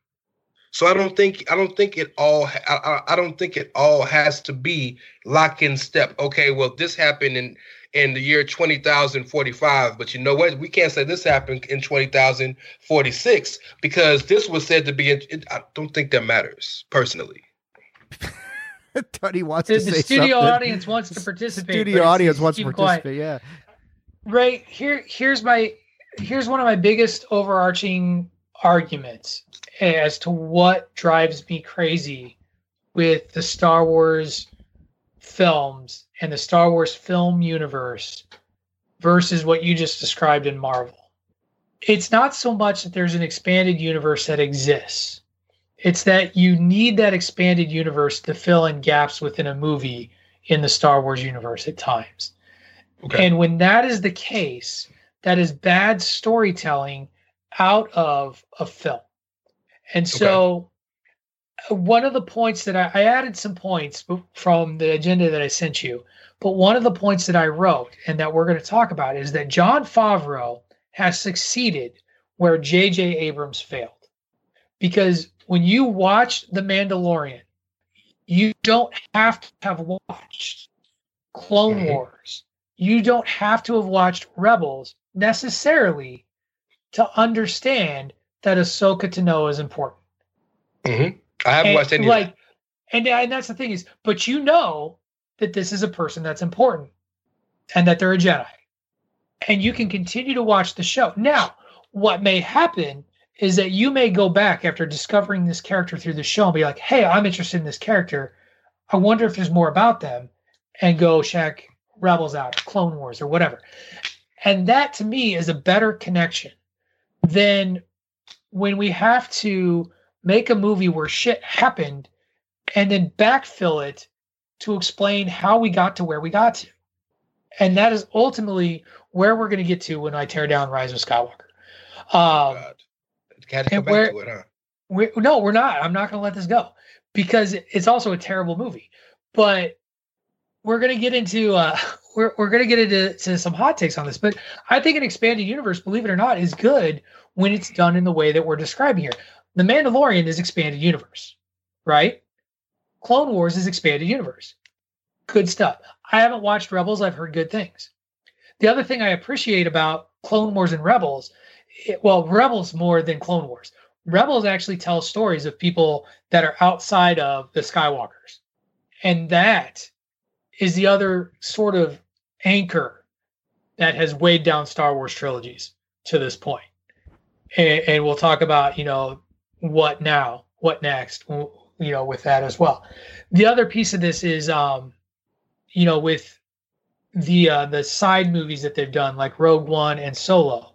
So I don't think I don't think it all I, I don't think it all has to be lock in step. Okay, well this happened in in the year 20,045. But you know what? We can't say this happened in 20,046 because this was said to be. In, it, I don't think that matters personally. (laughs) Tony wants the, to the say studio something. audience wants to (laughs) participate. Studio audience wants to participate. Quiet. Yeah. Right here. Here's my. Here's one of my biggest overarching arguments as to what drives me crazy with the Star Wars films and the Star Wars film universe versus what you just described in Marvel. It's not so much that there's an expanded universe that exists. It's that you need that expanded universe to fill in gaps within a movie in the Star Wars universe at times. Okay. And when that is the case, that is bad storytelling out of a film. And so one of the points that I, I, added some points from the agenda that I sent you, but one of the points that I wrote and that we're going to talk about is that Jon Favreau has succeeded where J.J. Abrams failed. Because when you watch The Mandalorian, you don't have to have watched Clone mm-hmm. Wars. You don't have to have watched Rebels necessarily to understand that Ahsoka Tano is important. Mm-hmm. I haven't and, watched any. Like, and and that's the thing is, but you know that this is a person that's important, and that they're a Jedi, and you can continue to watch the show. Now, what may happen is that you may go back after discovering this character through the show and be like, "Hey, I'm interested in this character. I wonder if there's more about them," and go check Rebels out, Clone Wars, or whatever. And that to me is a better connection than when we have to make a movie where shit happened and then backfill it to explain how we got to where we got to. And that is ultimately where we're going to get to when I tear down Rise of Skywalker. Um, Got to come back to it, huh? we no, we're not. I'm not going to let this go because it's also a terrible movie. But we're going to get into uh, (laughs) we're we're going to get into some hot takes on this. But I think an expanded universe, believe it or not, is good when it's done in the way that we're describing here. The Mandalorian is expanded universe, right? Clone Wars is expanded universe. Good stuff. I haven't watched Rebels. I've heard good things. The other thing I appreciate about Clone Wars and Rebels, it, well, Rebels more than Clone Wars. Rebels actually tell stories of people that are outside of the Skywalkers. And that is the other sort of anchor that has weighed down Star Wars trilogies to this point. And, and we'll talk about, you know, what now, what next, you know, with that as well. The other piece of this is, um, you know, with the uh, the side movies that they've done, like Rogue One and Solo.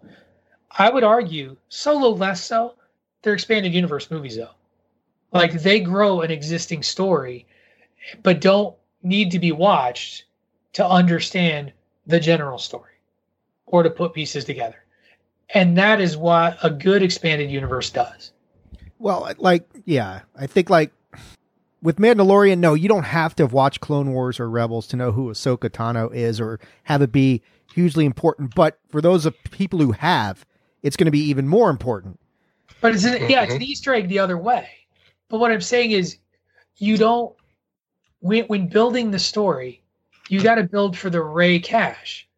I would argue Solo less so. They're expanded universe movies though. Like they grow an existing story, but don't need to be watched to understand the general story or to put pieces together. And that is what a good expanded universe does. Well, like, yeah, I think like with Mandalorian, no, you don't have to have watched Clone Wars or Rebels to know who Ahsoka Tano is or have it be hugely important. But for those of people who have, it's going to be even more important. But it's an, yeah, it's an mm-hmm. Easter egg the other way. But what I'm saying is, you don't when when building the story, you got to build for the Ray Cash,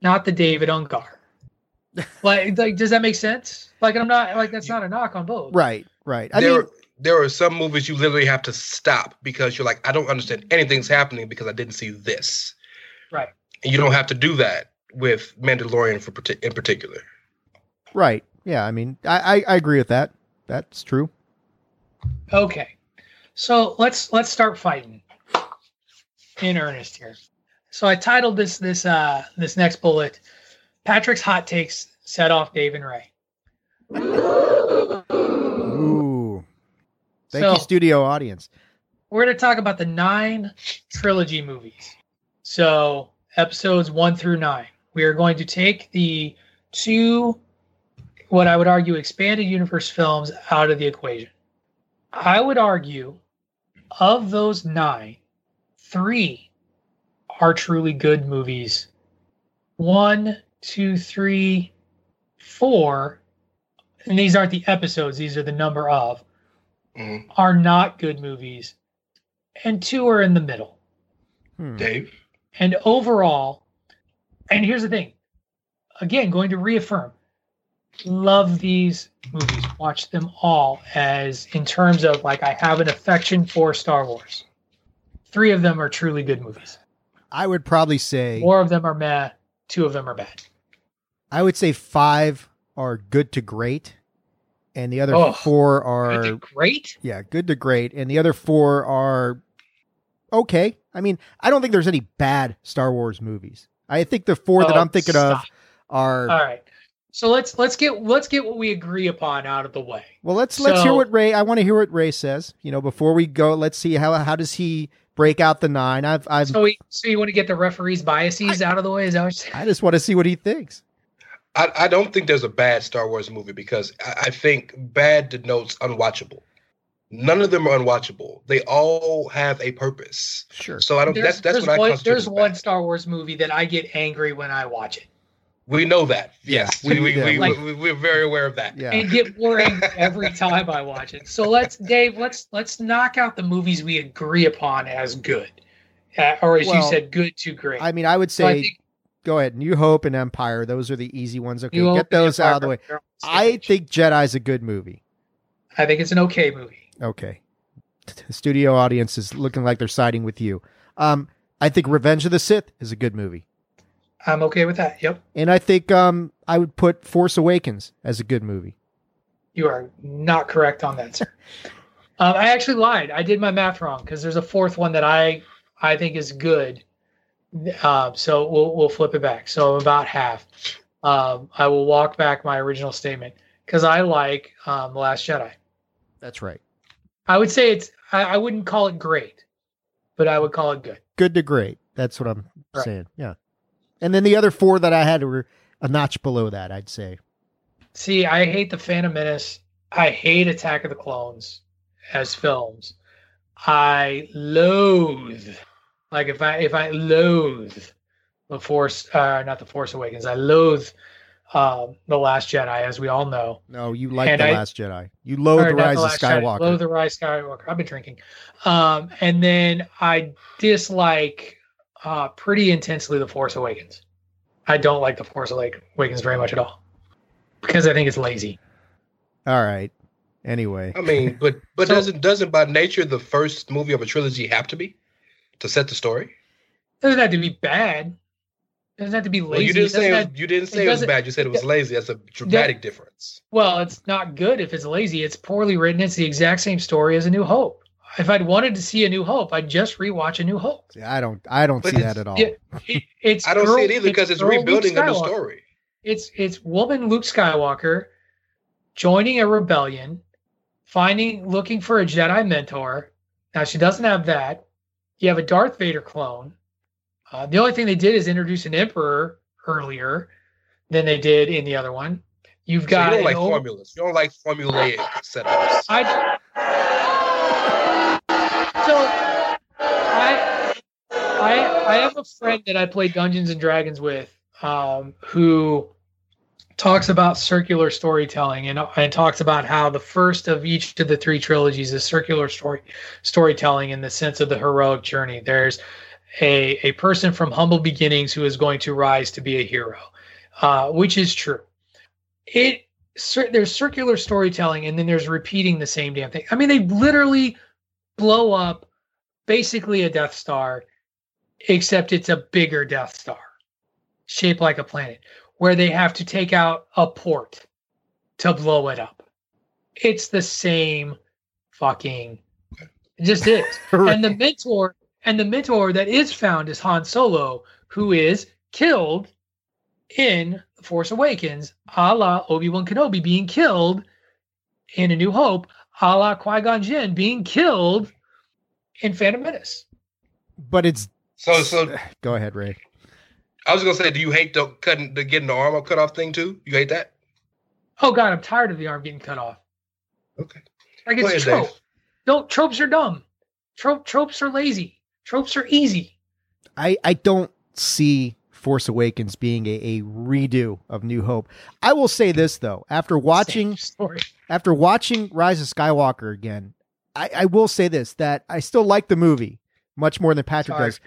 not the David Ungar. (laughs) like, like, does that make sense? Like, I'm not like that's not a knock on both. Right, right. I there, mean, there are some movies you literally have to stop because you're like, I don't understand anything's happening because I didn't see this. Right. And you don't have to do that with Mandalorian for in particular. Right. Yeah. I mean, I, I, I agree with that. That's true. Okay. So let's let's start fighting in earnest here. So I titled this this uh this next bullet Patrick's hot takes set off Dave and Ray. (laughs) Thank so, you, studio audience. We're going to talk about the nine trilogy movies. So, episodes one through nine. We are going to take the two, what I would argue, expanded universe films out of the equation. I would argue of those nine, three are truly good movies. One, two, three, four, and these aren't the episodes, these are the number of, mm-hmm. are not good movies. And two are in the middle. Hmm. Dave? And overall, and here's the thing again, going to reaffirm love these movies, watch them all as in terms of like I have an affection for Star Wars. Three of them are truly good movies. I would probably say four of them are meh, two of them are bad. I would say five are good to great, and the other oh, four are great. Yeah, good to great, and the other four are okay. I mean, I don't think there's any bad Star Wars movies. I think the four oh, that I'm thinking stop. of are all right. So let's let's get let's get what we agree upon out of the way. Well, let's so, let's hear what Ray. I want to hear what Ray says. You know, before we go, let's see how how does he break out the nine. I've I've so we, so you want to get the referees' biases I, out of the way? Is that what I just want to see what he thinks. I, I don't think there's a bad Star Wars movie because I, I think bad denotes unwatchable. None of them are unwatchable. They all have a purpose. Sure. So I don't. There's, that's that's what one, I. There's one Star Wars movie that I get angry when I watch it. We know that. Yes, we, we, we, like, we, we're very aware of that. Yeah. And get more angry every time I watch it. So let's, Dave, let's let's knock out the movies we agree upon as good, uh, or as well, you said, good to great. I mean, I would say, so I think, go ahead. New Hope and Empire; those are the easy ones. Okay, New get those out of the way. I think Jedi's a good movie. I think it's an okay movie. Okay, (laughs) the studio audience is looking like they're siding with you. Um, I think Revenge of the Sith is a good movie. I'm okay with that. Yep. And I think um, I would put Force Awakens as a good movie. You are not correct on that, sir. (laughs) um, I actually lied. I did my math wrong because there's a fourth one that I I think is good. Uh, so we'll we'll flip it back. So I'm about half. Um, I will walk back my original statement because I like um, the Last Jedi. That's right. I would say it's. I, I, wouldn't call it great, but I would call it good. Good to great. That's what I'm right. saying. Yeah. And then the other four that I had were a notch below that, I'd say. See, I hate the Phantom Menace. I hate Attack of the Clones as films. I loathe, like if I if I loathe the Force, uh, not the Force Awakens. I loathe um, the Last Jedi, as we all know. No, you like and the I, Last Jedi. You loathe the Rise the of Skywalker. Jedi, loathe the Rise Skywalker. I've been drinking, um, and then I dislike uh, pretty intensely The Force Awakens. I don't like The Force Awakens very much at all because I think it's lazy. All right. Anyway, I mean, but but so, doesn't doesn't by nature the first movie of a trilogy have to be to set the story? It doesn't have to be bad. It doesn't have to be lazy. Well, you didn't say it was, you didn't say it, it was bad. You said it was lazy. That's a dramatic that, difference. Well, it's not good if it's lazy. It's poorly written. It's the exact same story as A New Hope if I'd wanted to see a New Hope, I'd just rewatch a New Hope. Yeah, I don't. I don't but see that at all. It, it, it's (laughs) I don't girl, see it either because it's, it's rebuilding a new story. It's it's woman Luke Skywalker joining a rebellion, finding looking for a Jedi mentor. Now she doesn't have that. You have a Darth Vader clone. Uh, the only thing they did is introduce an Emperor earlier than they did in the other one. You've got so you don't like old, formulas. You don't like formulaic setups. I so I I I have a friend that I play Dungeons and Dragons with um, who talks about circular storytelling and, and talks about how the first of each of the three trilogies is circular story storytelling in the sense of the heroic journey. There's a a person from humble beginnings who is going to rise to be a hero, uh, which is true. It there's circular storytelling, and then there's repeating the same damn thing. I mean, they literally blow up basically a Death Star, except it's a bigger Death Star shaped like a planet, where they have to take out a port to blow it up. It's the same fucking just is. (laughs) right. And the mentor and the mentor that is found is Han Solo, who is killed in The Force Awakens, a la Obi-Wan Kenobi being killed in A New Hope, a la Qui-Gon Jinn being killed in Phantom Menace. But it's so so (sighs) go ahead, Ray. I was gonna say, do you hate the cutting the getting the arm cut off thing too? You hate that? Oh god, I'm tired of the arm getting cut off. Okay. Like it's ahead, trope. Dave. Don't tropes are dumb. Trope tropes are lazy. Tropes are easy. I I don't see Force Awakens being a, a redo of New Hope. I will say this though, after watching after watching Rise of Skywalker again, I, I will say this that I still like the movie much more than Patrick Sorry does.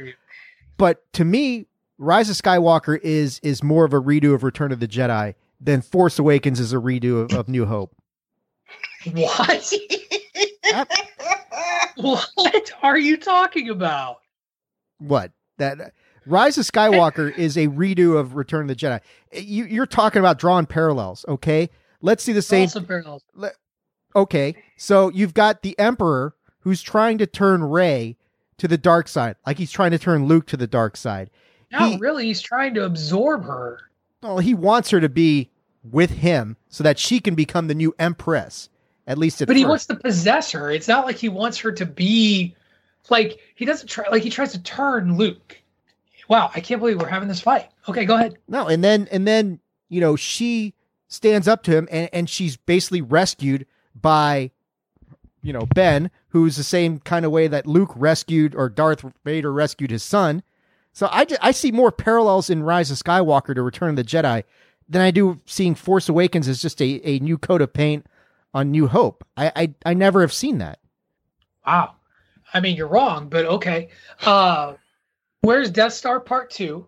But to me, Rise of Skywalker is is more of a redo of Return of the Jedi than Force Awakens is a redo of, of New Hope. What? (laughs) what are you talking about? What that Rise of Skywalker is a redo of Return of the Jedi. You, you're talking about drawing parallels, okay? Let's see the same parallels. Okay, so you've got the Emperor who's trying to turn Rey to the dark side, like he's trying to turn Luke to the dark side. No, he, really, he's trying to absorb her. Well, he wants her to be with him so that she can become the new Empress. At least, at but first. he wants to possess her. It's not like he wants her to be like he doesn't try. Like he tries to turn Luke. Wow, I can't believe we're having this fight. Okay, go ahead. No, and then and then you know she stands up to him and and she's basically rescued by you know Ben, who's the same kind of way that Luke rescued or Darth Vader rescued his son. So I, I see more parallels in Rise of Skywalker to Return of the Jedi than I do seeing Force Awakens as just a, a new coat of paint on New Hope. I, I I never have seen that. Wow. I mean, you're wrong, but okay. Uh, where's Death Star Part Two?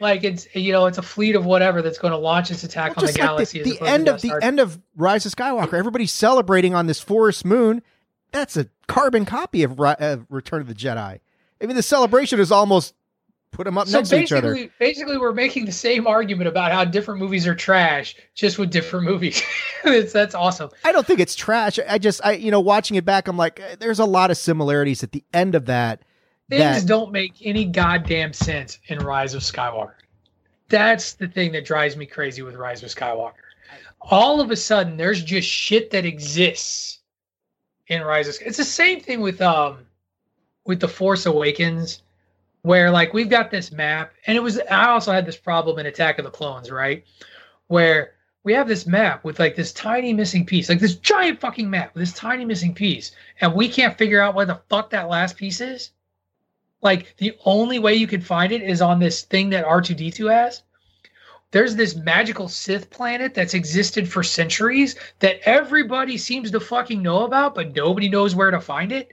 Like it's you know it's a fleet of whatever that's going to launch its attack well, on the like galaxy. The, the end of the Star. end of Rise of Skywalker. Everybody's celebrating on this forest moon. That's a carbon copy of, of Return of the Jedi. I mean, the celebration is almost put them up so next to each other. Basically, we're making the same argument about how different movies are trash, just with different movies. (laughs) that's awesome. I don't think it's trash. I just, I you know, watching it back, I'm like, eh, there's a lot of similarities at the end of that. Things that... don't make any goddamn sense in Rise of Skywalker. That's the thing that drives me crazy with Rise of Skywalker. All of a sudden, there's just shit that exists in Rise of. It's the same thing with um with the Force Awakens where like we've got this map and it was i also had this problem in attack of the clones right? Where we have this map with like this tiny missing piece like this giant fucking map with this tiny missing piece and we can't figure out where the fuck that last piece is. Like the only way you can find it is on this thing that r2d2 has. There's this magical sith planet that's existed for centuries that everybody seems to fucking know about but nobody knows where to find it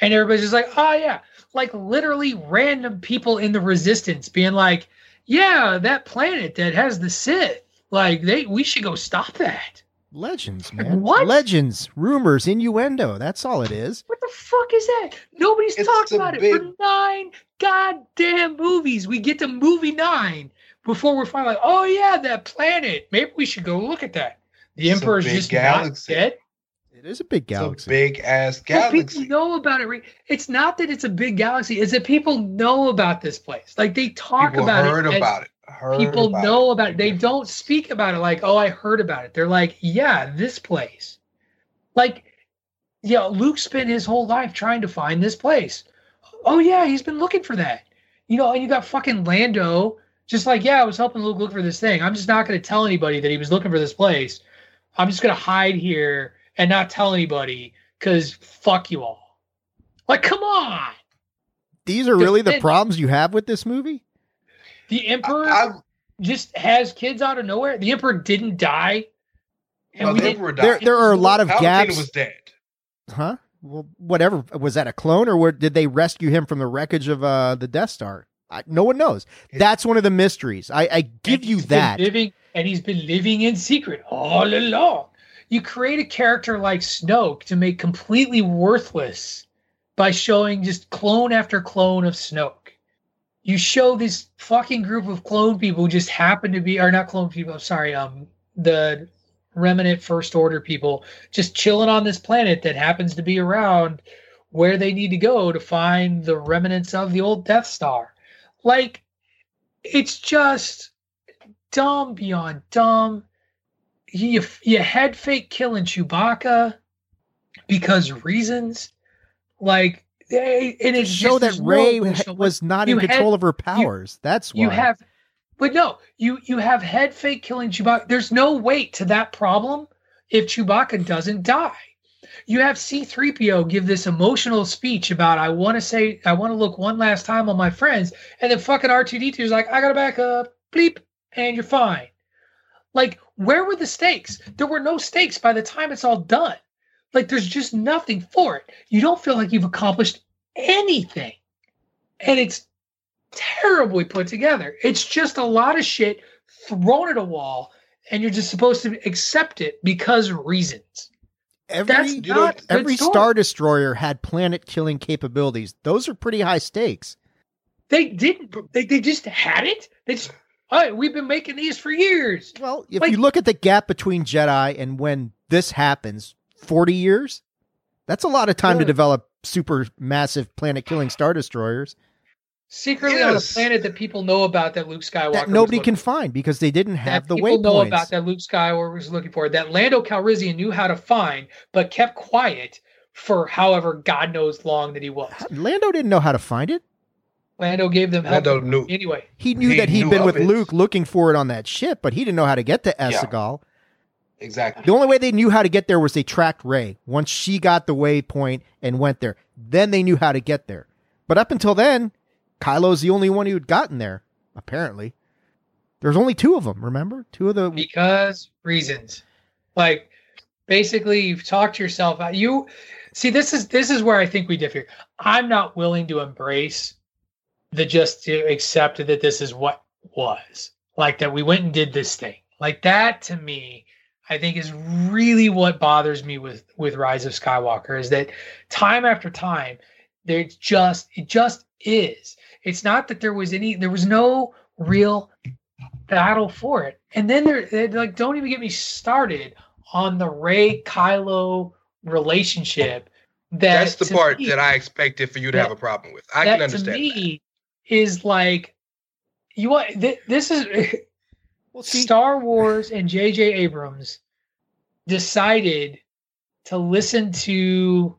and everybody's just like oh yeah like literally random people in the resistance being like, yeah, that planet that has the Sith, like they we should go stop that. Legends, man. What? Legends, rumors, innuendo. That's all it is. What the fuck is that? Nobody's it's talked about big... it for nine goddamn movies. We get to movie nine before we're finally like, oh yeah, that planet. Maybe we should go look at that. The it's Emperor's just galaxy. not dead. It is a big galaxy. It's a big ass galaxy. But people know about it. It's not that it's a big galaxy. It's that people know about this place. Like they talk people about heard it. about it. Heard people about know it. about it. They don't speak about it like, oh, I heard about it. They're like, yeah, this place. Like, yeah, Luke spent his whole life trying to find this place. Oh yeah, he's been looking for that. You know, and you got fucking Lando, just like, yeah, I was helping Luke look for this thing. I'm just not going to tell anybody that he was looking for this place. I'm just going to hide here and not tell anybody because fuck you all. Like, come on. These are really the problems you have with this movie? The Emperor I, I, just has kids out of nowhere. The Emperor didn't die. And well, the Emperor died. There, there are a lot of Palpatine gaps. was dead. Huh? well, whatever was that a clone or where, did they rescue him from the wreckage of uh, the Death Star? I, no one knows. That's one of the mysteries. I, I give you that. Living, and he's been living in secret all along. You create a character like Snoke to make completely worthless by showing just clone after clone of Snoke. You show this fucking group of clone people who just happen to be, or not clone people. I'm sorry, um, the remnant first order people just chilling on this planet that happens to be around where they need to go to find the remnants of the old Death Star. Like, it's just dumb beyond dumb. You you head fake killing Chewbacca because reasons. Like, they, and it's show that Rey was not in control had, of her powers. You, That's why you have but no, you you have head fake killing Chewbacca. There's no weight to that problem if Chewbacca doesn't die. You have C3PO give this emotional speech about I want to say I want to look one last time on my friends, and then fucking R2D2 is like, I gotta back up, bleep, and you're fine. Like, where were the stakes? There were no stakes by the time it's all done. Like, there's just nothing for it. You don't feel like you've accomplished anything. And it's terribly put together. It's just a lot of shit thrown at a wall, and you're just supposed to accept it because reasons. Every not every star destroyer had planet killing capabilities. Those are pretty high stakes. They didn't. They, they just had it. They just. We've been making these for years. Well, if like, you look at the gap between Jedi and when this happens, forty years. That's a lot of time yeah. to develop super massive planet killing star destroyers secretly yes. on a planet that people know about that Luke Skywalker that nobody can find because they didn't have the way. people know about that Luke Skywalker was looking for that Lando Calrissian knew how to find but kept quiet for however God knows long that he was. Lando didn't know how to find it. Lando gave them help Lando knew, anyway. He knew he that he'd been with it. Luke looking for it on that ship, but he didn't know how to get to Exegol. Yeah. Exactly. The only way they knew how to get there was they tracked Rey. Once she got the waypoint and went there, then they knew how to get there. But up until then, Kylo's the only one who'd gotten there, apparently. There's only two of them, remember? Two of the because reasons. Like basically you've talked yourself out. You see this is this is where I think we differ. I'm not willing to embrace the just to accept that this is what was. Like that we went and did this thing. Like that to me I think is really what bothers me with with Rise of Skywalker is that time after time there just it just is. It's not that there was any, there was no real battle for it. And then they're, like, don't even get me started on the Rey Kylo relationship. That That's the part me, that I expected for you to that, have a problem with. I can understand. To me, that. Is like you want th- this is well, (laughs) see, Star Wars and J.J. Abrams decided to listen to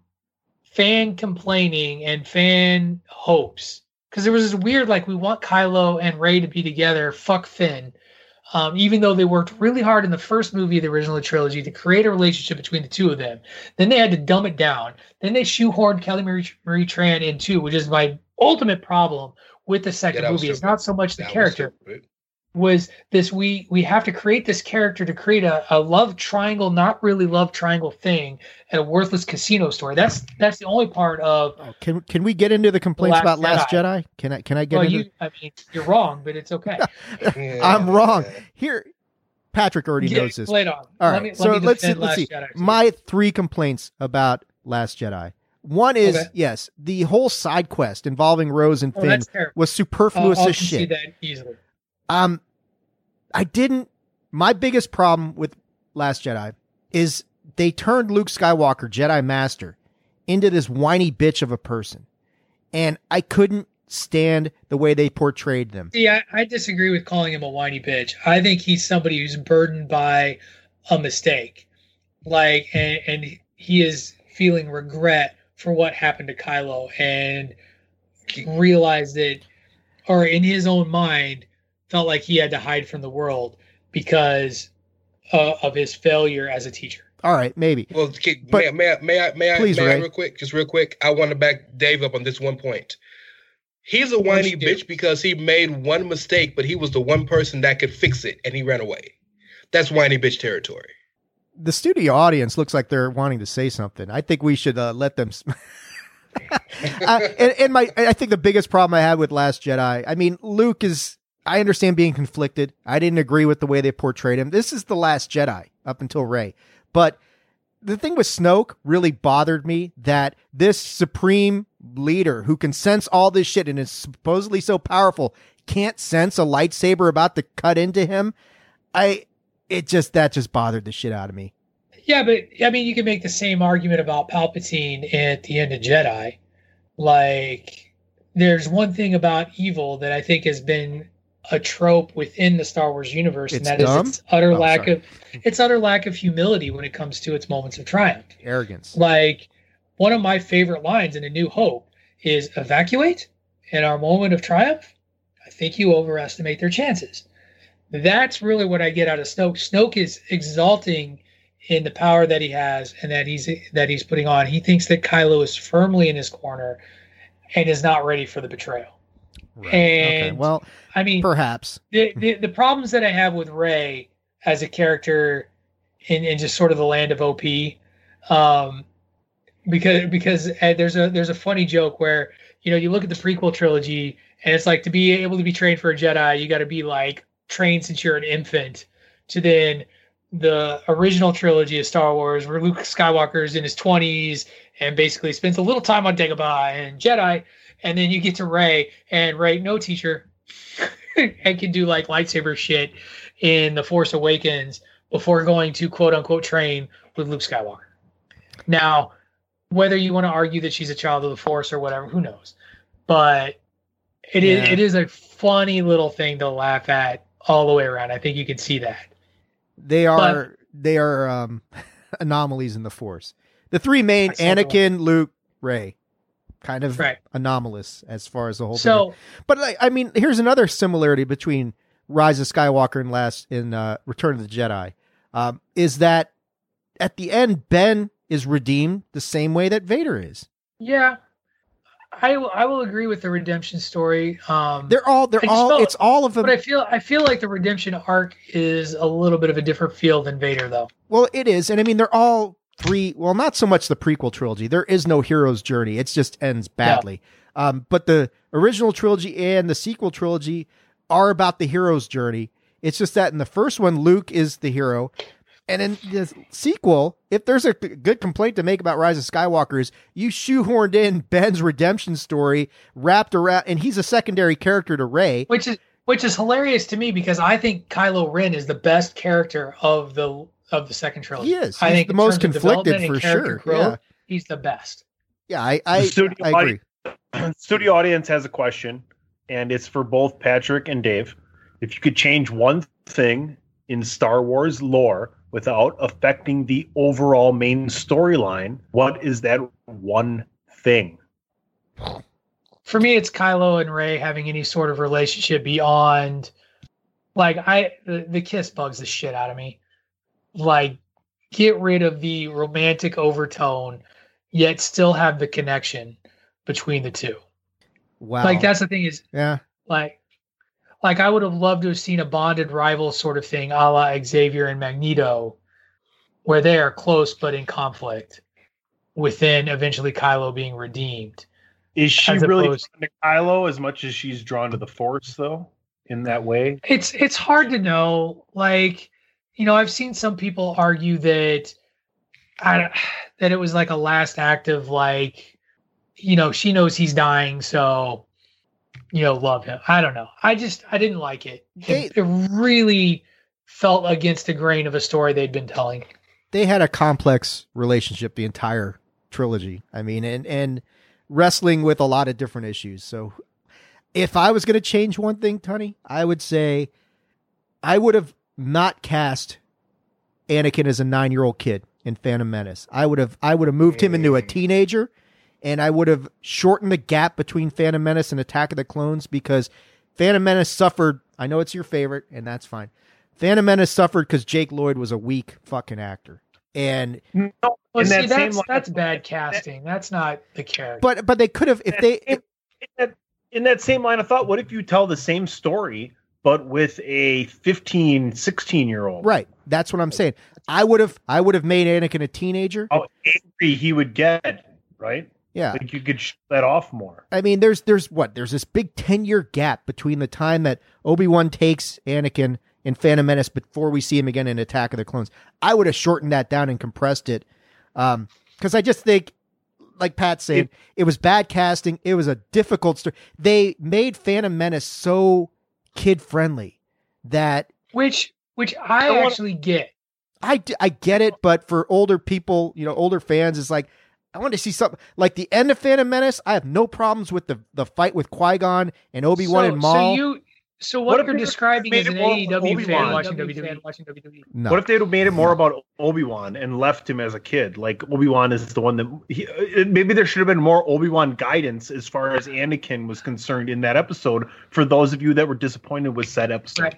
fan complaining and fan hopes because there was this weird like we want Kylo and Rey to be together. Fuck Finn. Um, even though they worked really hard in the first movie of the original trilogy to create a relationship between the two of them, then they had to dumb it down. Then they shoehorned Kelly Marie, Marie Tran in too, which is my ultimate problem with the second yeah, movie. It's not so much the that character was this we we have to create this character to create a, a love triangle not really love triangle thing at a worthless casino store that's that's the only part of oh, can can we get into the complaints last about last jedi. jedi. can i can i get well, into you, i mean you're wrong but it's okay (laughs) i'm wrong here patrick already Get knows this on. all right me, so let's see, let's see my three complaints about last jedi one is okay. yes, the whole side quest involving Rose and oh, Finn was superfluous I'll, as shit. that easily. Um, I didn't. My biggest problem with Last Jedi is they turned Luke Skywalker, Jedi Master, into this whiny bitch of a person, and I couldn't stand the way they portrayed them. See, I, I disagree with calling him a whiny bitch. I think he's somebody who's burdened by a mistake, like, and, and he is feeling regret for what happened to Kylo, and realized that, or in his own mind felt like he had to hide from the world because uh, of his failure as a teacher. All right, maybe. Well, but, may, I, may I, may I, please, may I, real quick, just real quick? I want to back Dave up on this one point. He's a whiny bitch because he made one mistake, but he was the one person that could fix it, and he ran away. That's whiny bitch territory. The studio audience looks like they're wanting to say something. I think we should uh, let them. (laughs) uh, and, and my, I think the biggest problem I had with Last Jedi. I mean, Luke is. I understand being conflicted. I didn't agree with the way they portrayed him. This is the Last Jedi up until Rey, but the thing with Snoke really bothered me that this supreme leader who can sense all this shit and is supposedly so powerful can't sense a lightsaber about to cut into him. I it just that just bothered the shit out of me. Yeah, but I mean, you can make the same argument about Palpatine at the end of Jedi. Like, there's one thing about evil that I think has been a trope within the Star Wars universe, it's and that dumb? is its utter Oh, lack sorry. of its utter lack of humility when it comes to its moments of triumph. Arrogance. Like one of my favorite lines in A New Hope is evacuate in our moment of triumph. I think you overestimate their chances. That's really what I get out of Snoke. Snoke is exalting in the power that he has and that he's that he's putting on. He thinks that Kylo is firmly in his corner and is not ready for the betrayal. Right. And okay. Well, I mean, perhaps. the, the the problems that I have with Rey as a character in, in just sort of the land of OP, um, because because uh, there's a there's a funny joke where you know you look at the prequel trilogy and it's like to be able to be trained for a Jedi you got to be like trained since you're an infant to then the original trilogy of Star Wars where Luke Skywalker is in his 20s and basically spends a little time on Dagobah and Jedi and then you get to Rey and Rey no teacher (laughs) and can do like lightsaber shit in The Force Awakens before going to quote unquote train with Luke Skywalker. Now, whether you want to argue that she's a child of the Force or whatever, who knows? But it is Yeah. it is a funny little thing to laugh at all the way around. I think you can see that. They are they are um, (laughs) anomalies in the Force. The three main Anakin, Luke, Rey, kind of Right. anomalous as far as the whole thing. So But like, I mean, here's another similarity between Rise of Skywalker and last in uh, Return of the Jedi, um, is that at the end Ben is redeemed the same way that Vader is. yeah, I will- I will agree with the redemption story. Um, They're all they're all felt- it's all of them. but I feel I feel like the redemption arc is a little bit of a different feel than Vader, though. Well, it is, and I mean they're all three. Well, not so much the prequel trilogy. There is no hero's journey. It just ends badly. Um, but the original trilogy and the sequel trilogy are about the hero's journey. It's just that in the first one, Luke is the hero, and in the sequel, if there's a good complaint to make about Rise of Skywalker, is you shoehorned in Ben's redemption story wrapped around, and he's a secondary character to Rey. which is which is hilarious to me because I think Kylo Ren is the best character of the of the second trilogy. He is. I think the most conflicted for sure. growth, Yeah. he's the best. Yeah, I I, The studio I agree. audience- (clears throat) studio audience has a question, and it's for both Patrick and Dave. If you could change one thing in Star Wars lore without affecting the overall main storyline, what is that one thing? For me, it's Kylo and Rey having any sort of relationship beyond, like I the, the kiss bugs the shit out of me. Like, get rid of the romantic overtone, yet still have the connection between the two. Wow. Like that's the thing is yeah. like like I would have loved to have seen a bonded rival sort of thing, a la Xavier and Magneto, where they are close but in conflict, within eventually Kylo being redeemed. Is she really opposed- drawn to Kylo as much as she's drawn to the Force, though? In that way, It's it's hard to know. Like, you know, I've seen some people argue that I that it was like a last act of like, you know, she knows he's dying, so you know, love him. I don't know. I just I didn't like it. They- It, it really felt against the grain of a story they'd been telling. they had a complex relationship the entire trilogy. I mean, and and wrestling with a lot of different issues. So, if I was going to change one thing, Tony, I would say I would have not cast Anakin as a nine year old kid in Phantom Menace. I would have I would have moved him into a teenager, and I would have shortened the gap between Phantom Menace and Attack of the Clones because Phantom Menace suffered. I know it's your favorite, and that's fine. Phantom Menace suffered because Jake Lloyd was a weak fucking actor, and no. Well, see, that same that's line- that's bad casting. That's not the character. but but they could have if they in, in that, in that same line of thought, what if you tell the same story but with a 15, 16 year old? right. That's what I'm saying. I would have I would have made Anakin a teenager. How angry he would get, right? Yeah, like you could shut that off more. I mean, there's there's what there's this big ten year gap between the time that Obi Wan takes Anakin in Phantom Menace before we see him again in Attack of the Clones. I would have shortened that down and compressed it, because um, I just think, like Pat said, it, it was bad casting. It was a difficult story. They made Phantom Menace so kid friendly that which which I, I actually wanna, get. I I get it, but for older people, you know, older fans, it's like I want to see something like the end of Phantom Menace. I have no problems with the the fight with Qui Gon and Obi Wan so, and Maul. So you, so what, what you're describing is an AEW fan watching WWE. Watching WWE. No. What if they'd have made it more about Obi Wan and left him as a kid? Like Obi Wan is the one that he, uh, maybe there should have been more Obi Wan guidance as far as Anakin was concerned in that episode. For those of you that were disappointed with said episode. Right.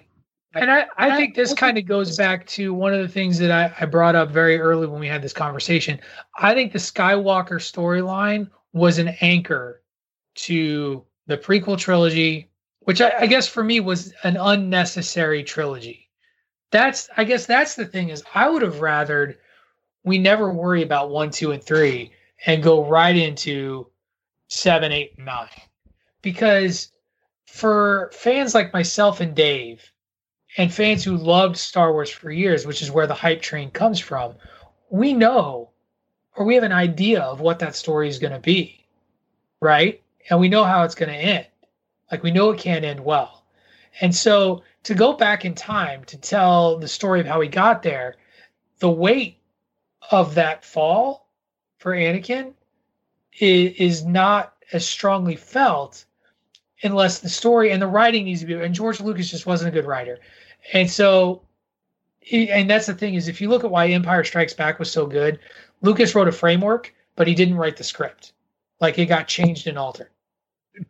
And I, I think this kind of goes back to one of the things that I, I brought up very early when we had this conversation. I think the Skywalker storyline was an anchor to the prequel trilogy, which I, I, guess for me was an unnecessary trilogy. That's I guess that's the thing is I would have rathered we never worry about one, two, and three and go right into seven, eight, and nine. Because for fans like myself and Dave, and fans who loved Star Wars for years, which is where the hype train comes from, we know or we have an idea of what that story is going to be, right? And we know how it's going to end. Like we know it can't end well. And so to go back in time to tell the story of how he got there, the weight of that fall for Anakin is, is not as strongly felt unless the story and the writing needs to be and George Lucas just wasn't a good writer. And so, and that's the thing is, if you look at why Empire Strikes Back was so good, Lucas wrote a framework, but he didn't write the script. Like it got changed and altered.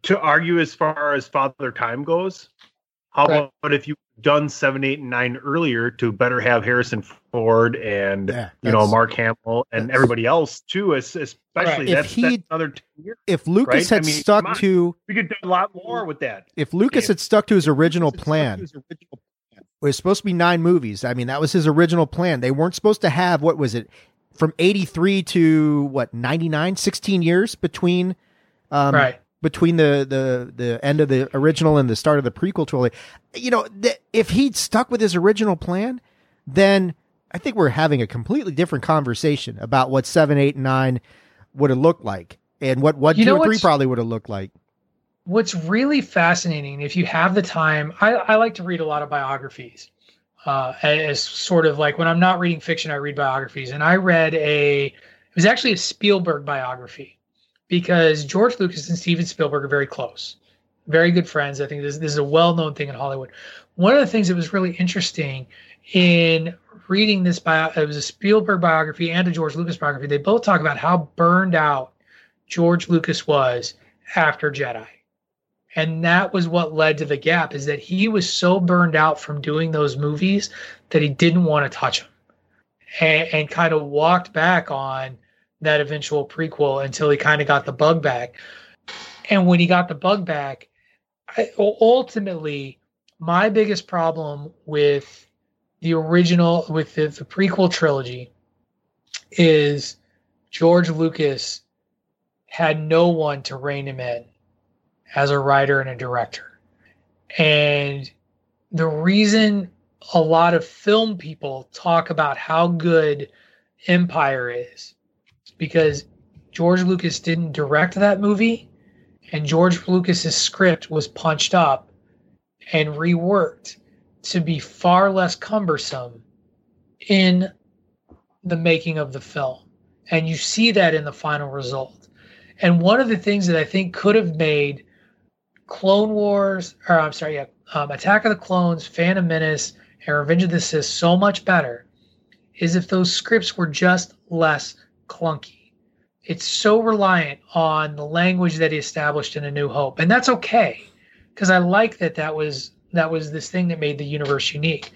To argue as far as Father Time goes, how right. about if you done seven, eight, and nine earlier to better have Harrison Ford and yeah, you know Mark Hamill and everybody else too, especially right. that's, if that's another years. If Lucas right? had I mean, stuck to, we could do a lot more with that. If Lucas had stuck to his original plan, his original it was supposed to be nine movies. I mean, that was his original plan. They weren't supposed to have, what was it, from 83 to what, 99, 16 years between, um, right. Between the, the, the end of the original and the start of the prequel trilogy. You know, th- if he'd stuck with his original plan, then I think we're having a completely different conversation about what seven, eight, and nine would have looked like and what one, you two, or three probably would have looked like what's really fascinating, if you have the time, I, I like to read a lot of biographies. Uh, as sort of like when I'm not reading fiction, I read biographies. And I read a, it was actually a Spielberg biography because George Lucas and Steven Spielberg are very close, very good friends. I think this, this is a well known thing in Hollywood. One of the things that was really interesting in reading this bio, it was a Spielberg biography and a George Lucas biography. They both talk about how burned out George Lucas was after Jedi and that was what led to the gap is that he was so burned out from doing those movies that he didn't want to touch them and, and kind of walked back on that eventual prequel until he kind of got the bug back and when he got the bug back I, ultimately my biggest problem with the original with the, the prequel trilogy is george lucas had no one to rein him in as a writer and a director. And the reason a lot of film people talk about how good Empire is, is because George Lucas didn't direct that movie and George Lucas's script was punched up and reworked to be far less cumbersome in the making of the film. And you see that in the final result. And one of the things that I think could have made Clone Wars, or I'm sorry, yeah, um, Attack of the Clones, Phantom Menace, and Revenge of the Sith so much better is if those scripts were just less clunky. It's so reliant on the language that he established in A New Hope, and that's okay because I like that that was that was this thing that made the universe unique.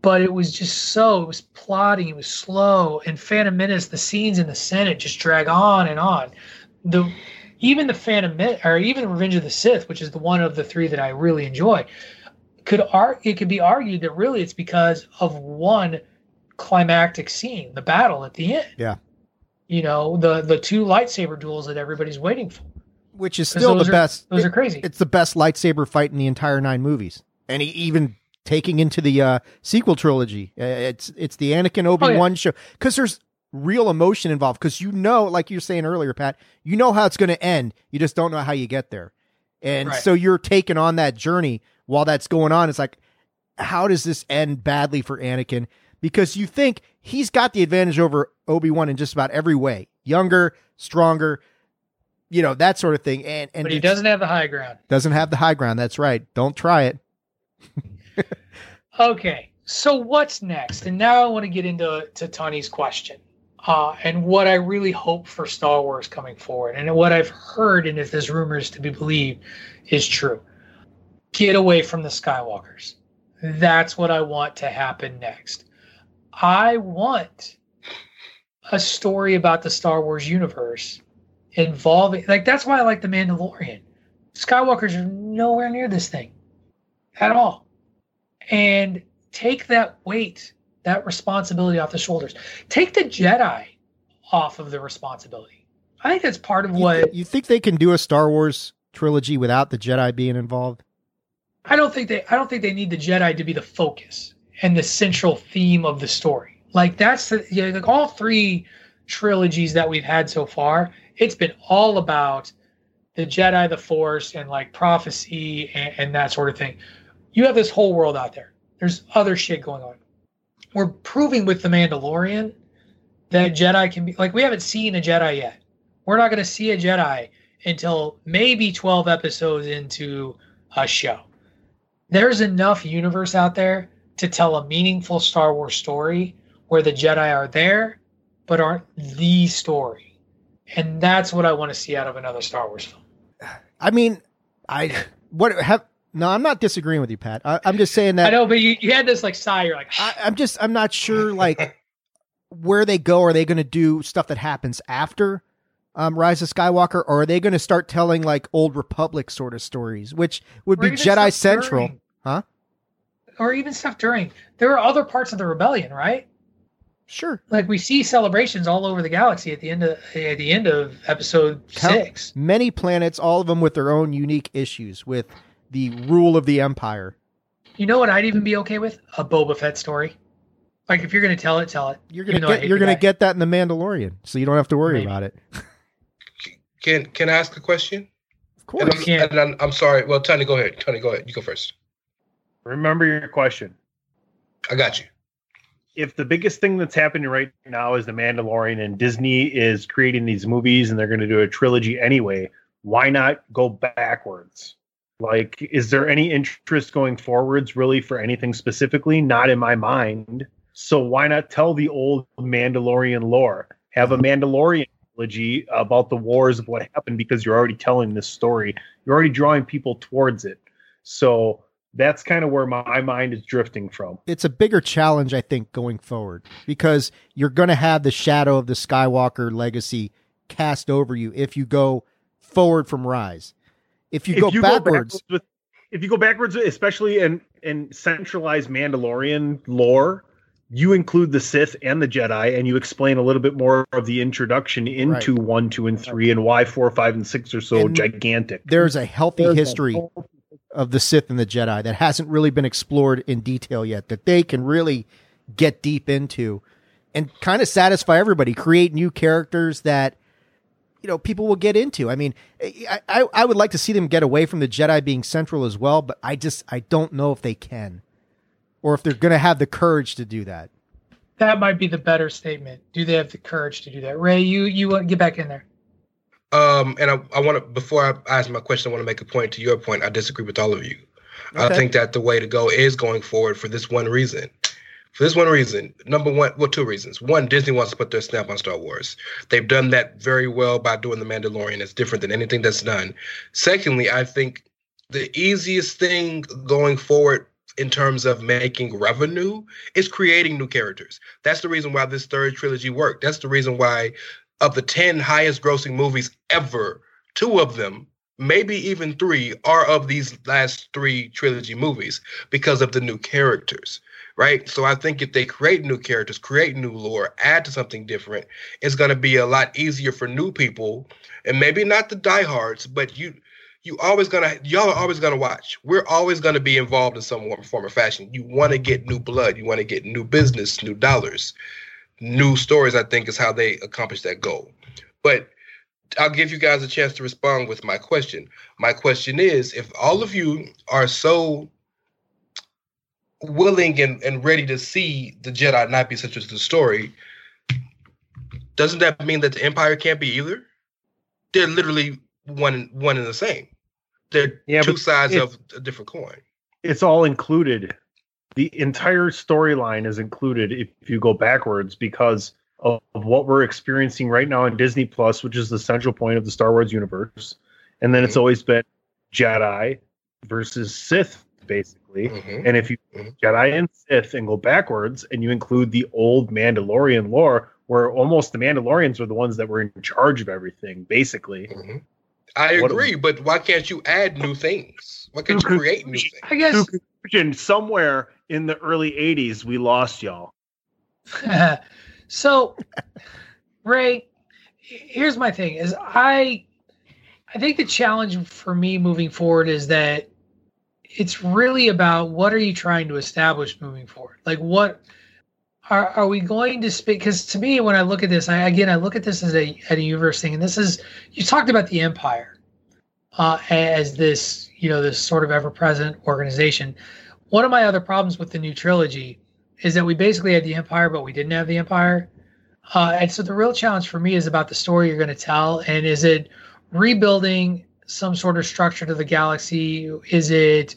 But it was just so it was plotting, it was slow, and Phantom Menace, the scenes in the Senate just drag on and on. The even the Phantom or even Revenge of the Sith, which is the one of the three that I really enjoy, could ar- it could be argued that really it's because of one climactic scene, the battle at the end. Yeah. You know, the the two lightsaber duels that everybody's waiting for. Which is still the are, best. Those it, are crazy. It's the best lightsaber fight in the entire nine movies. And he, even taking into the uh, sequel trilogy, uh, it's it's the Anakin Obi Wan oh, yeah. show because there's real emotion involved because you know, like you're saying earlier, Pat, you know how it's going to end. You just don't know how you get there. And right. so you're taking on that journey while that's going on. It's like, how does this end badly for Anakin? Because you think he's got the advantage over Obi Wan in just about every way younger, stronger, you know, that sort of thing. And, and but he doesn't have the high ground. Doesn't have the high ground. That's right. Don't try it. (laughs) okay. So what's next? And now I want to get into to Tony's question uh, and what I really hope for Star Wars coming forward, and what I've heard, and if this rumor is to be believed, is true. Get away from the Skywalkers. That's what I want to happen next. I want a story about the Star Wars universe involving, like, that's why I like The Mandalorian. Skywalkers are nowhere near this thing at all. And take that weight that responsibility off the shoulders. Take the Jedi off of the responsibility. I think that's part of you what you think they can do a Star Wars trilogy without the Jedi being involved. I don't think they I don't think they need the Jedi to be the focus and the central theme of the story. Like that's the you know, like all three trilogies that we've had so far, it's been all about the Jedi, the Force, and like prophecy and, and that sort of thing. You have this whole world out there. There's other shit going on we're proving with the Mandalorian that Jedi can be like we haven't seen a Jedi yet. We're not going to see a Jedi until maybe 12 episodes into a show. There's enough universe out there to tell a meaningful Star Wars story where the Jedi are there but aren't the story. And that's what I want to see out of another Star Wars film. I mean, I what have no, I'm not disagreeing with you, Pat. I, am just saying that. I know, but you, you had this like sigh. You're like, I, I'm just, I'm not sure like (laughs) where they go. Are they going to do stuff that happens after um, Rise of Skywalker, or are they going to start telling like old Republic sort of stories, which would or be Jedi Central, during. huh? Or even stuff during. There are other parts of the rebellion, right? Sure. Like we see celebrations all over the galaxy at the end of at the end of episode Count six. Many planets, all of them with their own unique issues with the rule of the empire. You know what I'd even be okay with? A Boba Fett story. Like if you're going to tell it, tell it. You're going to get you're going to get that in the Mandalorian, so you don't have to worry Maybe. about it. (laughs) Can Can I ask a question? Of course. And I'm, and I'm, I'm sorry. Well, Tony, go ahead. Tony, go ahead. You go first. Remember your question. I got you. If the biggest thing that's happening right now is the Mandalorian and Disney is creating these movies and they're going to do a trilogy anyway, why not go backwards? Like, is there any interest going forwards really for anything specifically? Not in my mind. So why not tell the old Mandalorian lore? Have a Mandalorian trilogy about the wars of what happened because you're already telling this story. You're already drawing people towards it. So that's kind of where my mind is drifting from. It's a bigger challenge, I think, going forward because you're going to have the shadow of the Skywalker legacy cast over you if you go forward from Rise. If you, if go, you backwards, go backwards with, if you go backwards, especially in in centralized Mandalorian lore, you include the Sith and the Jedi, and you explain a little bit more of the introduction into right. one, two, and three, and why four, five, and six are so and gigantic. There's a healthy there's history a of the Sith and the Jedi that hasn't really been explored in detail yet. That they can really get deep into and kind of satisfy everybody. Create new characters that you know people will get into. I mean, I, I, I would like to see them get away from the Jedi being central as well, but I just I don't know if they can, or if they're going to have the courage to do that. That might be the better statement. Do they have the courage to do that? Ray, you you uh, get back in there. Um, and I, I want to before I ask my question, I want to make a point to your point. I disagree with all of you. Okay. I think that the way to go is going forward for this one reason. For this one reason, number one, well, two reasons. One, Disney wants to put their stamp on Star Wars. They've done that very well by doing The Mandalorian. It's different than anything that's done. Secondly, I think the easiest thing going forward in terms of making revenue is creating new characters. That's the reason why this third trilogy worked. That's the reason why, of the 10 highest grossing movies ever, two of them maybe even three, are of these last three trilogy movies because of the new characters, right? So I think if they create new characters, create new lore, add to something different, it's going to be a lot easier for new people, and maybe not the diehards, but you you always gonna y'all are always gonna watch. We're always gonna be involved in some form or fashion. You want to get new blood. You want to get new business, new dollars, new stories. I think is how they accomplish that goal. But I'll give you guys a chance to respond with my question. My question is if all of you are so willing and, and ready to see the Jedi not be such as the story, doesn't that mean that the Empire can't be either? They're literally one one and the same. They're yeah, two sides of a different coin. It's all included. The entire storyline is included if you go backwards because of, of what we're experiencing right now in Disney Plus, which is the central point of the Star Wars universe. And then mm-hmm. it's always been Jedi versus Sith, basically. Mm-hmm. And if you mm-hmm. Jedi and Sith and go backwards and you include the old Mandalorian lore, where almost the Mandalorians were the ones that were in charge of everything, basically. Mm-hmm. I agree, what, but why can't you add new things? Why can't you create new things? I guess somewhere in the early 80s, we lost y'all. (laughs) So, Ray, here's my thing: is I, I think the challenge for me moving forward is that it's really about what are you trying to establish moving forward? Like, what are are we going to speak? Because to me, when I look at this, I again I look at this as a at a universe thing, and this is you talked about the Empire uh, as this you know this sort of ever present organization. One of my other problems with the new trilogy is that we basically had the Empire, but we didn't have the Empire. Uh, and so the real challenge for me is about the story you're going to tell, and is it rebuilding some sort of structure to the galaxy? Is it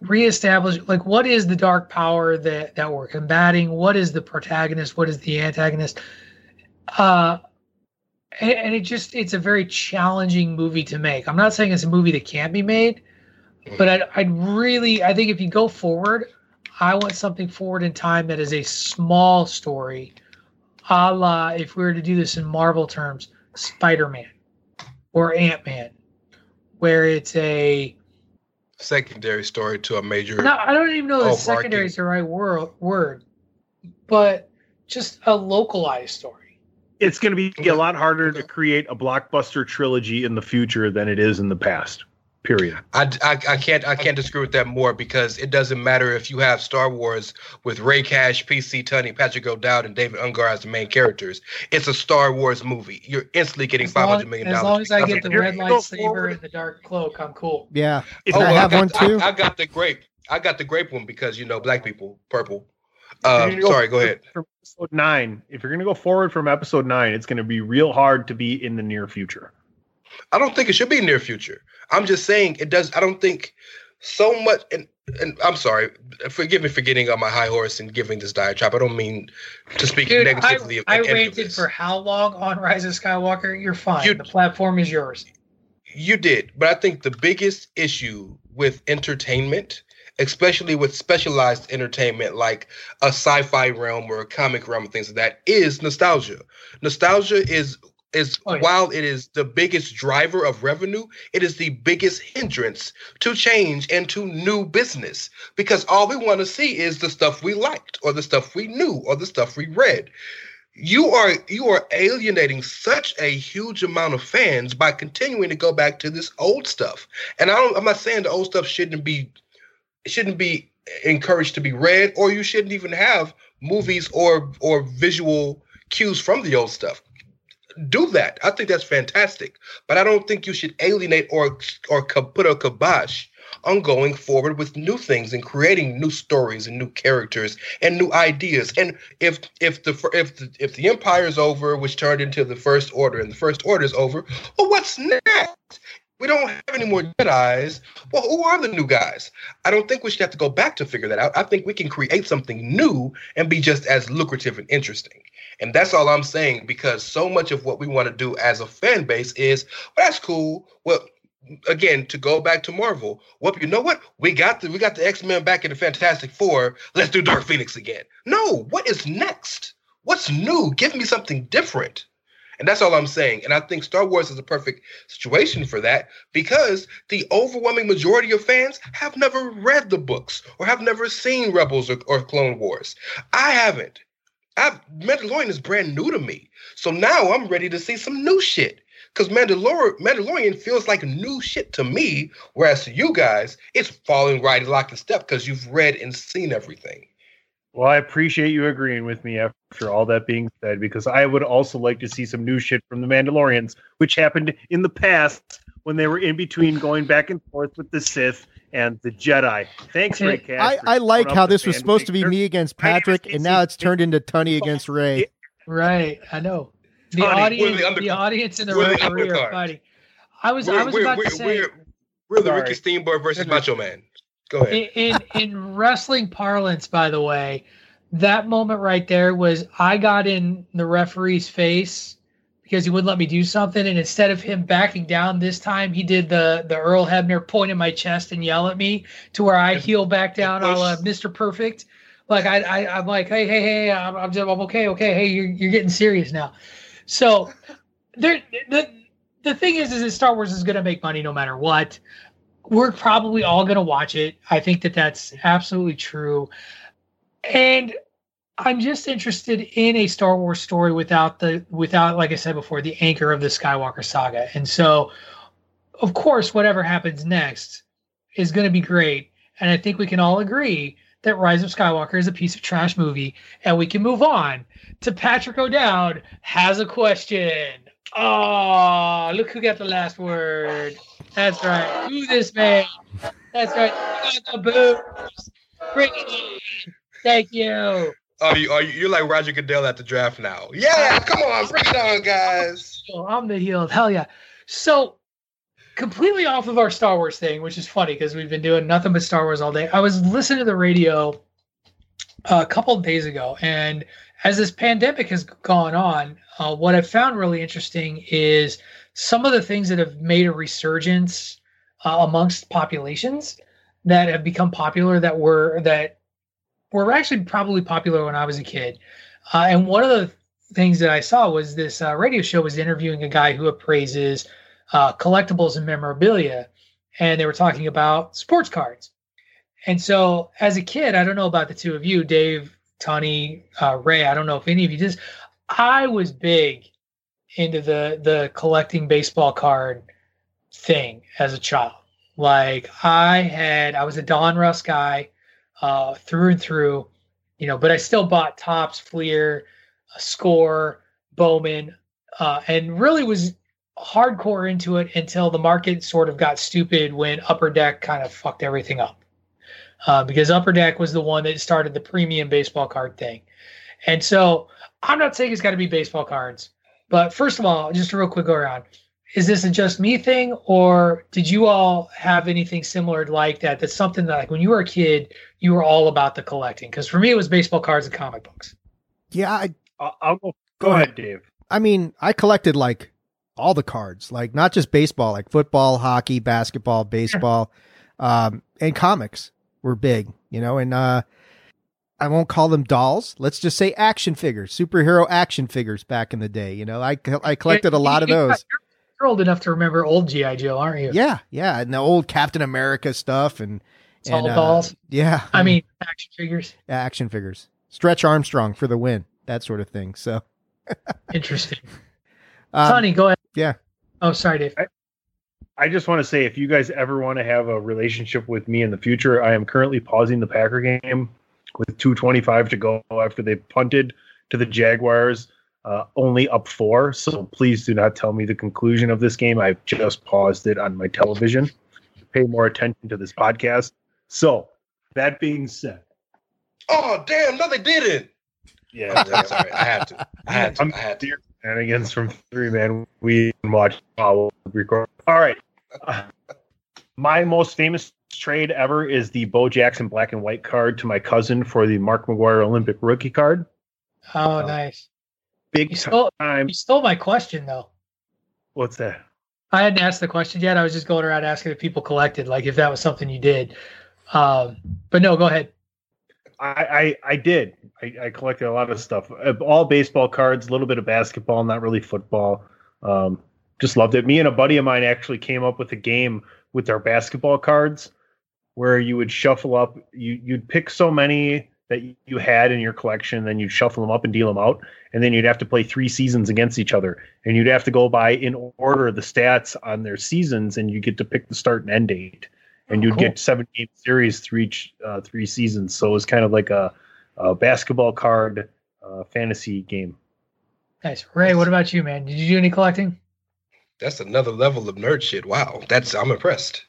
reestablish like what is the dark power that that we're combating? What is the protagonist? What is the antagonist? Uh, and it just it's a very challenging movie to make. I'm not saying it's a movie that can't be made, but I'd, I'd really I think if you go forward I want something forward in time that is a small story, a la if we were to do this in Marvel terms, Spider Man or Ant Man, where it's a secondary story to a major. No, I don't even know that secondary is the right word, word, but just a localized story. It's going to be a lot harder to create a blockbuster trilogy in the future than it is in the past. Period. I, I, I, can't I can't disagree with that more because it doesn't matter if you have Star Wars with Ray Cash, PC Tunney, Patrick O'Dowd, and David Ungar as the main characters. It's a Star Wars movie. You're instantly getting five hundred million dollars. As long as I get the red lightsaber and the dark cloak, I'm cool. Yeah. Oh, I have I got, one too. I, I, got the grape. I got the grape one because you know black people purple. Um, sorry, go ahead. From episode nine, if you're going to go forward from episode nine, it's going to be real hard to be in the near future. I don't think it should be near future. I'm just saying it does. I don't think so much. And, and I'm sorry, forgive me for getting on my high horse and giving this diatribe. I don't mean to speak Dude, negatively. I, I ranted for how long on Rise of Skywalker? You're fine. You, the platform is yours. You did, but I think the biggest issue with entertainment especially with specialized entertainment like a sci-fi realm or a comic realm and things like that is nostalgia nostalgia is is oh, yeah. while it is the biggest driver of revenue, it is the biggest hindrance to change and to new business because all we want to see is the stuff we liked or the stuff we knew or the stuff we read. You are you are alienating such a huge amount of fans by continuing to go back to this old stuff. And I don't, I'm not saying the old stuff shouldn't be shouldn't be encouraged to be read or you shouldn't even have movies or or visual cues from the old stuff do that. I think that's fantastic. But I don't think you should alienate or or put a kibosh on going forward with new things and creating new stories and new characters and new ideas. And if if the if the, if the empire is over, which turned into the first order, and the first order is over, well, what's next? We don't have any more Jedi's. Well, who are the new guys? I don't think we should have to go back to figure that out. I think we can create something new and be just as lucrative and interesting. And that's all I'm saying because so much of what we want to do as a fan base is, well, that's cool. Well, again, to go back to Marvel, well, you know what? We got the we got the X-Men back in the Fantastic Four. Let's do Dark Phoenix again. No, what is next? What's new? Give me something different. And that's all I'm saying. And I think Star Wars is a perfect situation for that because the overwhelming majority of fans have never read the books or have never seen Rebels or, or Clone Wars. I haven't. I've, Mandalorian is brand new to me. So now I'm ready to see some new shit. Because Mandalor- Mandalorian feels like new shit to me, whereas to you guys, it's falling right lock and step because you've read and seen everything. Well, I appreciate you agreeing with me after all that being said, because I would also like to see some new shit from the Mandalorians, which happened in the past when they were in between going back and forth with the Sith and the Jedi. Thanks, Ray I, I like how this was supposed to be me against Patrick, and now it's turned into Tunney against Ray. Right, I know. The audience, the, the, audience, and the referee are fighting. I was, I was about to say, we're, we're the Ricky Steamboat versus Macho Man. Go ahead. In, in, in wrestling parlance, by the way, that moment right there was I got in the referee's face because he wouldn't let me do something, and instead of him backing down this time, he did the the Earl Hebner point in my chest and yell at me to where I heel back down, all uh, Mr. Perfect. Like I, I am like, hey, hey, hey, I'm, I'm, just, I'm okay, okay. Hey, you're you're getting serious now. So there, the the thing is, is that Star Wars is going to make money no matter what we're probably all going to watch it. I think that that's absolutely true. And I'm just interested in a Star Wars story without the without like I said before the anchor of the Skywalker saga. And so of course whatever happens next is going to be great. And I think we can all agree that Rise of Skywalker is a piece of trash movie and we can move on to Patrick O'Dowd has a question. Oh, look who got the last word. That's right. Do this, man. That's right. the boots. Bring it. Thank you. Oh, you, are you, like Roger Goodell at the draft now. Yeah, come on, bring it on, guys. Oh, I'm the heel. Hell yeah. So, completely off of our Star Wars thing, which is funny because we've been doing nothing but Star Wars all day. I was listening to the radio uh, a couple of days ago, and as this pandemic has gone on, uh, what I've found really interesting is some of the things that have made a resurgence uh, amongst populations that have become popular that were that were actually probably popular when I was a kid. Uh, and one of the things that I saw was this uh, radio show was interviewing a guy who appraises uh, collectibles and memorabilia, and they were talking about sports cards. And so, as a kid, I don't know about the two of you, Dave, Tony, uh, Rey. I don't know if any of you did. I was big into the the collecting baseball card thing as a child. Like I had, I was a Donruss guy uh, through and through, you know. But I still bought Topps, Fleer, Score, Bowman, uh, and really was hardcore into it until the market sort of got stupid when Upper Deck kind of fucked everything up. Uh, because Upper Deck was the one that started the premium baseball card thing, and so I'm not saying it's got to be baseball cards. But first of all, just a real quick go around. Is this a just me thing, or did you all have anything similar like that? That's something that, like, when you were a kid, you were all about the collecting. Because for me, it was baseball cards and comic books. Yeah, I, I'll, I'll go. Go, go ahead, Dave. I mean, I collected like all the cards, like not just baseball, like football, hockey, basketball, baseball, um, and comics were big, you know, and uh, I won't call them dolls. Let's just say action figures, superhero action figures back in the day. You know, I, I collected a lot of those. You're old enough to remember old GI Joe, aren't you? Yeah, yeah, and the old Captain America stuff and and uh. Yeah, I mean action figures. Action figures. Stretch Armstrong for the win. That sort of thing. So (laughs) interesting. Um, Sonny, go ahead. Yeah. Oh, sorry, Dave. I, I just want to say, if you guys ever want to have a relationship with me in the future, I am currently pausing the Packer game with 225 to go after they punted to the Jaguars, uh, only up four. So please do not tell me the conclusion of this game. I've just paused it on my television to pay more attention to this podcast. So that being said, oh damn, no, they didn't. Yeah, that's all right. I had to. I had to. I'm I had to. Shenanigans from three man. We watch. I'll record. All right. Uh, (laughs) my most famous trade ever is the Bo Jackson black and white card to my cousin for the Mark McGwire Olympic rookie card. Oh, uh, nice. Big you stole, time. You stole my question though. What's that? I hadn't asked the question yet. I was just going around asking if people collected, like if that was something you did. Um, but no, go ahead. I, I, I did. I, I, collected a lot of stuff. Uh, all baseball cards, a little bit of basketball, not really football. Um, just loved it. Me and a buddy of mine actually came up with a game with our basketball cards where you would shuffle up. You you'd pick so many that you had in your collection, then you'd shuffle them up and deal them out, and then you'd have to play three seasons against each other, and you'd have to go by in order the stats on their seasons, and you get to pick the start and end date and you'd cool. get seven game series through each uh, three seasons. So it was kind of like a, a basketball card uh, fantasy game. Nice, Rey. What about you, man? Did you do any collecting? That's another level of nerd shit. Wow, that's I'm impressed.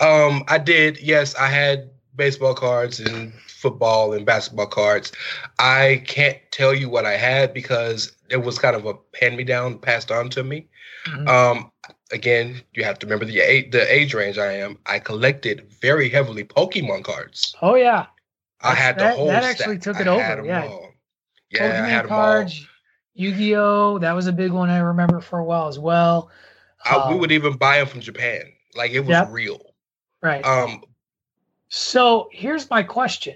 Um, I did. Yes, I had baseball cards and football and basketball cards. I can't tell you what I had because it was kind of a hand me down passed on to me. Mm-hmm. Um, again, you have to remember the age, the age range I am. I collected very heavily Pokemon cards. Oh yeah, I had that, the whole. That actually took it over. Yeah, all. yeah, Pokemon I had cards. Yu-Gi-Oh! That was a big one I remember for a while as well. Um, we would even buy them from Japan. Like it was yep. real. Right. Um. So here's my question: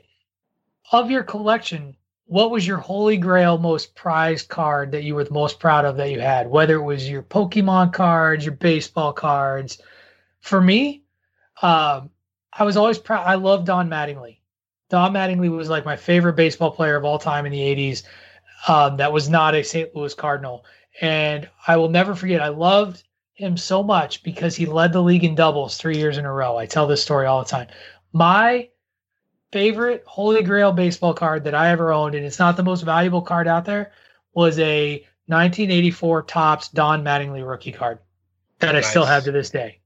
Of your collection, what was your holy grail most prized card that you were the most proud of that you had? Whether it was your pokemon cards your baseball cards. For me um, i was always proud i love don mattingly. Don mattingly was like my favorite baseball player of all time in the 80s um, that was not a st louis cardinal. And i will never forget i loved him so much because he led the league in doubles three years in a row. I tell this story all the time my favorite Holy Grail baseball card that I ever owned, and it's not the most valuable card out there, was a 1984 Topps Don Mattingly rookie card that nice. I still have to this day.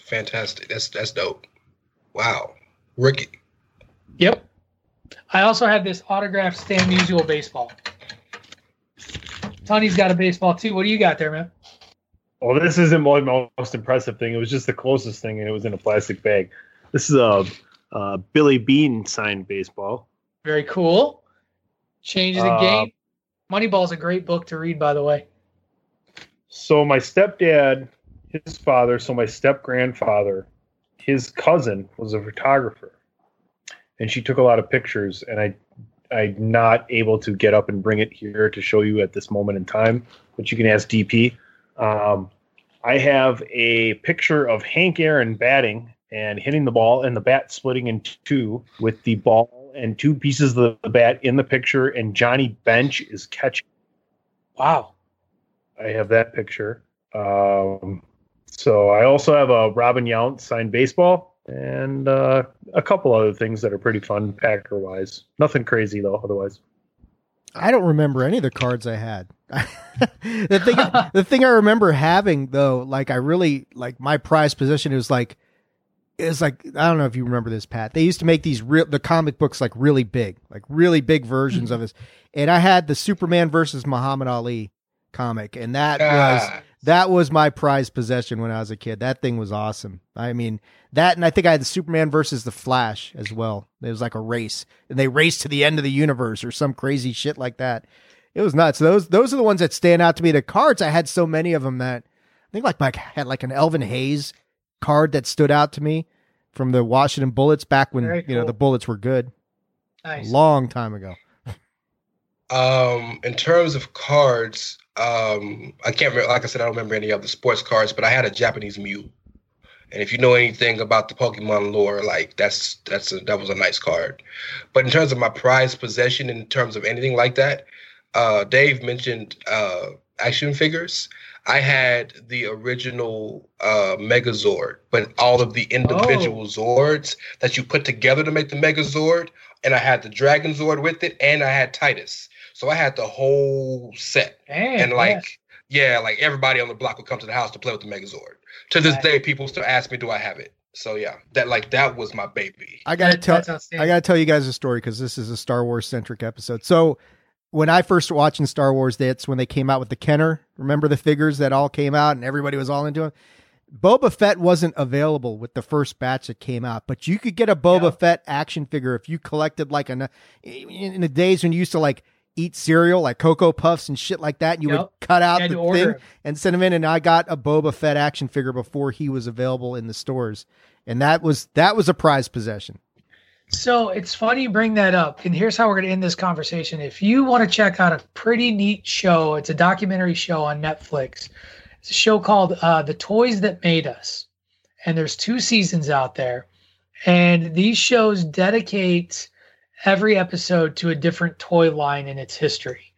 Fantastic. That's that's dope. Wow. Rookie. Yep. I also have this autographed Stan Musial baseball. Tony's got a baseball too. What do you got there, man? Well, this isn't my most impressive thing. It was just the closest thing, and it was in a plastic bag. This is a uh, Billy Beane signed baseball. Very cool. Changes the uh, game. Moneyball's a great book to read, by the way. So my stepdad, his father, so my step grandfather, his cousin was a photographer, and she took a lot of pictures. And I, I'm not able to get up and bring it here to show you at this moment in time, but you can ask DP. Um, I have a picture of Hank Aaron batting and hitting the ball and the bat splitting in two with the ball and two pieces of the bat in the picture and Johnny Bench is catching. Wow. I have that picture. Um, so I also have a Robin Yount signed baseball and uh, a couple other things that are pretty fun Packer wise. Nothing crazy though, otherwise. I don't remember any of the cards I had. (laughs) the thing, the thing I remember having though, like I really like my prize position is like is like I don't know if you remember this, Pat. They used to make these real the comic books like really big, like really big versions of mm-hmm. this. And I had the Superman versus Muhammad Ali comic, and that was that was my prized possession when I was a kid. That thing was awesome. I mean that, and I think I had the Superman versus the Flash as well. It was like a race, and they raced to the end of the universe or some crazy shit like that. It was nuts. Those those are the ones that stand out to me. The cards I had so many of them that I think like my had like an Elvin Hayes card that stood out to me from the Washington Bullets back when cool. you know the Bullets were good. Nice. A long time ago. Um, in terms of cards, um, I can't remember. Like I said, I don't remember any of the sports cards, but I had a Japanese Mew. And if you know anything about the Pokemon lore, like that's that's a, that was a nice card. But in terms of my prized possession, in terms of anything like that, uh, Dave mentioned uh, action figures. I had the original uh, Megazord, but all of the individual oh. Zords that you put together to make the Megazord, and I had the Dragon Zord with it, and I had Titus. So I had the whole set, Damn, and like, yeah. yeah, like everybody on the block would come to the house to play with the Megazord. To this day, people still ask me, "Do I have it?" So yeah, that like that was my baby. I gotta tell, I gotta tell you guys a story because this is a Star Wars centric episode. So when I first watching Star Wars, that's when they came out with the Kenner. Remember the figures that all came out and everybody was all into them. Boba Fett wasn't available with the first batch that came out, but you could get a Boba yeah. Fett action figure if you collected like an in the days when you used to like eat cereal like Cocoa Puffs and shit like that. And you yep. would cut out the thing and send them in. And I got a Boba Fett action figure before he was available in the stores, and that was that was a prized possession. So it's funny you bring that up. And here's how we're going to end this conversation. If you want to check out a pretty neat show, it's a documentary show on Netflix. It's a show called uh, The Toys That Made Us. And there's two seasons out there. And these shows dedicate every episode to a different toy line in its history.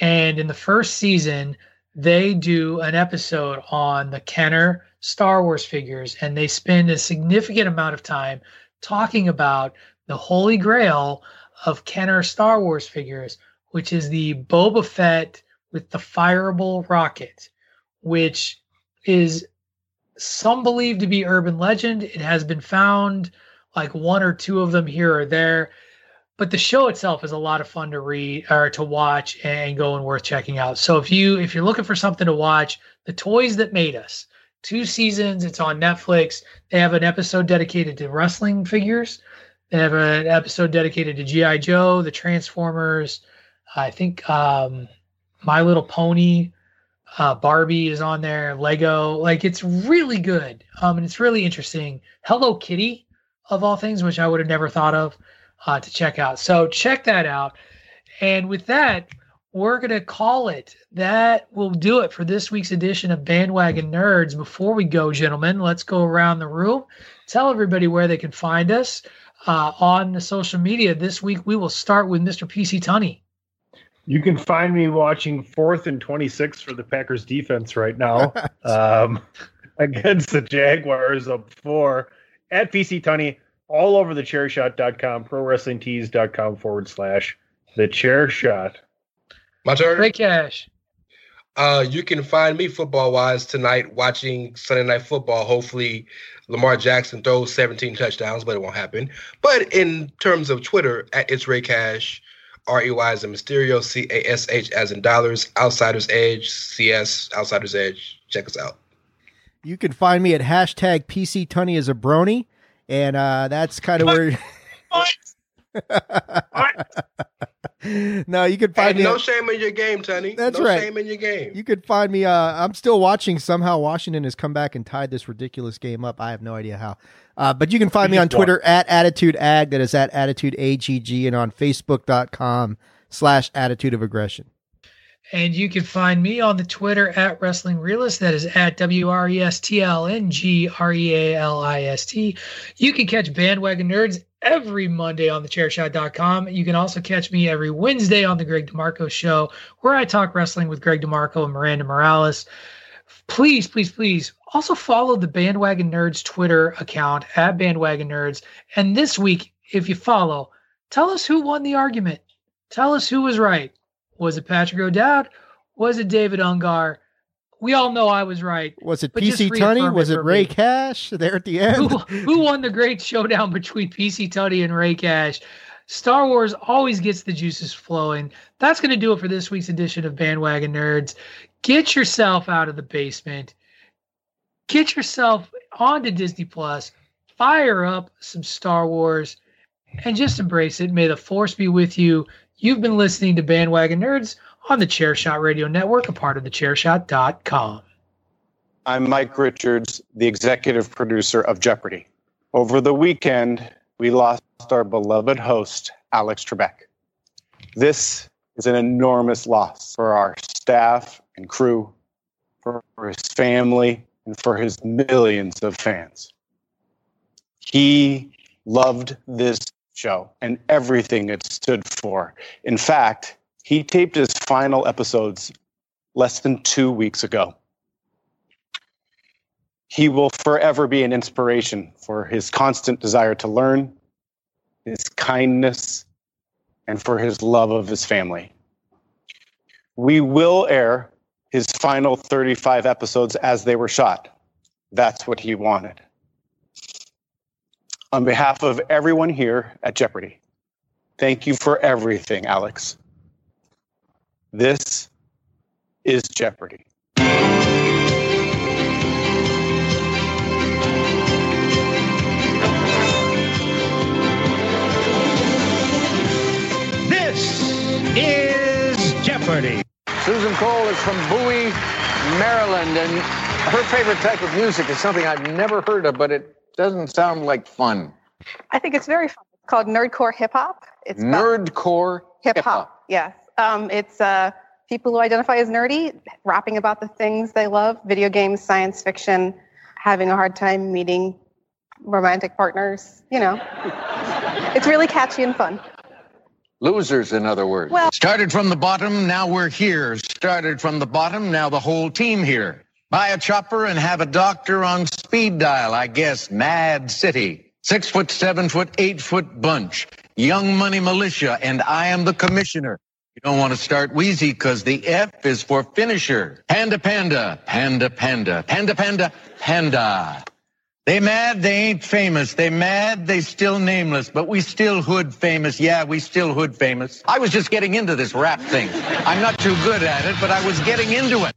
And in the first season, they do an episode on the Kenner Star Wars figures, and they spend a significant amount of time talking about the holy grail of Kenner Star Wars figures, which is the Boba Fett with the fireable rocket, which is some believe to be urban legend. It has been found like one or two of them here or there. But the show itself is a lot of fun to read or to watch and go and worth checking out. So if you if you're looking for something to watch, The Toys That Made Us, two seasons. It's on Netflix. They have an episode dedicated to wrestling figures. They have an episode dedicated to GI Joe, the Transformers. I think um, My Little Pony, uh, Barbie is on there. Lego, like it's really good. Um, and it's really interesting. Hello Kitty, of all things, which I would have never thought of uh, to check out. So check that out. And with that, we're going to call it. That will do it for this week's edition of Bandwagon Nerds. Before we go, gentlemen, let's go around the room. Tell everybody where they can find us uh, on the social media. This week, we will start with Mr. PC Tunney. You can find me watching fourth and 26 for the Packers defense right now (laughs) um, against the Jaguars up four at PC Tunney, all over the chairshot.com, pro wrestling tees.com forward slash the chair shot. My turn. Great cash. Uh, you can find me football wise tonight watching Sunday Night Football. Hopefully, Lamar Jackson throws 17 touchdowns, but it won't happen. But in terms of Twitter, at it's Rey Cash, R E Y as in Mysterio, C A S H as in dollars, Outsiders Edge, C S Outsiders Edge. Check us out. You can find me at hashtag PC Tunney as a brony, and uh, that's kind of where. What? (laughs) no, you can find hey, me. No shame in your game, Tony. That's no right. shame in your game. You could find me. Uh, I'm still watching. Somehow Washington has come back and tied this ridiculous game up. I have no idea how. Uh, but you can find me on Twitter at Attitude Ag. That is at Attitude AGG, and on Facebook.com slash Attitude of Aggression. And you can find me on the Twitter at Wrestling Realist. That is at W R E S T L N G R E A L I S T. You can catch Bandwagon Nerds every Monday on thechairshot.com. You can also catch me every Wednesday on the Greg DeMarco Show, where I talk wrestling with Greg DeMarco and Miranda Morales. Please, please, please also follow the Bandwagon Nerds Twitter account at Bandwagon Nerds. And this week, if you follow, tell us who won the argument. Tell us who was right. Was it Patrick O'Dowd? Was it David Ungar? We all know I was right. Was it PC Tunney? Was it Rey me. Cash there at the end? Who, who, won the great showdown between PC Tunney and Rey Cash? Star Wars always gets the juices flowing. That's going to do it for this week's edition of Bandwagon Nerds. Get yourself out of the basement. Get yourself onto Disney Plus. Fire up some Star Wars and just embrace it. May the Force be with you. You've been listening to Bandwagon Nerds on the Chairshot Radio Network, a part of the Chairshot.com. I'm Mike Richards, the executive producer of Jeopardy. Over the weekend, we lost our beloved host, Alex Trebek. This is an enormous loss for our staff and crew, for his family, and for his millions of fans. He loved this show and everything it stood for. In fact, he taped his final episodes less than two weeks ago. He will forever be an inspiration for his constant desire to learn, his kindness, and for his love of his family. We will air his final 35 episodes as they were shot. That's what he wanted. On behalf of everyone here at Jeopardy, thank you for everything, Alex. This is Jeopardy. This is Jeopardy. Susan Cole is from Bowie, Maryland, and her favorite type of music is something I've never heard of, but it doesn't sound like fun. I think it's very fun. It's called Nerdcore Hip Hop. It's Nerdcore Hip Hop. Yes. Um, it's uh, people who identify as nerdy rapping about the things they love video games, science fiction, having a hard time meeting romantic partners. You know, (laughs) it's really catchy and fun. Losers, in other words. Well, started from the bottom, now we're here. Started from the bottom, now the whole team here. Buy a chopper and have a doctor on speed dial, I guess. Mad City. Six foot, seven foot, eight foot bunch. Young Money Militia, and I am the commissioner. You don't want to start Weezy because the F is for finisher. Panda, panda, panda, panda, panda, panda, panda. They mad, they ain't famous. They mad, they still nameless, but we still hood famous. Yeah, we still hood famous. I was just getting into this rap thing. I'm not too good at it, but I was getting into it.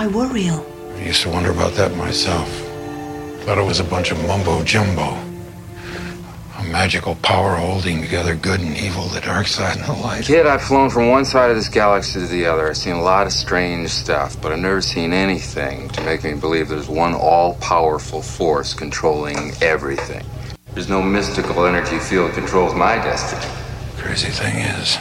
Jedi were real. I used to wonder about that myself. Thought it was a bunch of mumbo jumbo. A magical power holding together good and evil, the dark side and the light. Kid, I've flown from one side of this galaxy to the other. I've seen a lot of strange stuff, but I've never seen anything to make me believe there's one all powerful force controlling everything. There's no mystical energy field that controls my destiny. Crazy thing is,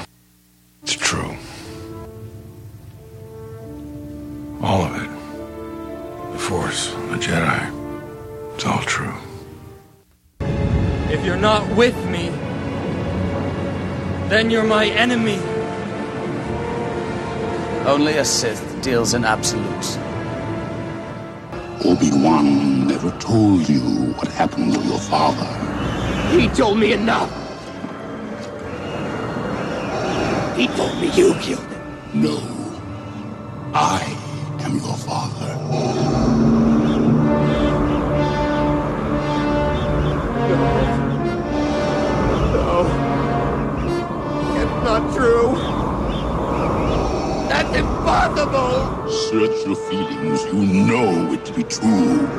then you're my enemy. Only a Sith deals in absolutes. Obi-Wan never told you what happened to your father. He told me enough. He told me you killed him. No. I your feelings. You know it to be true.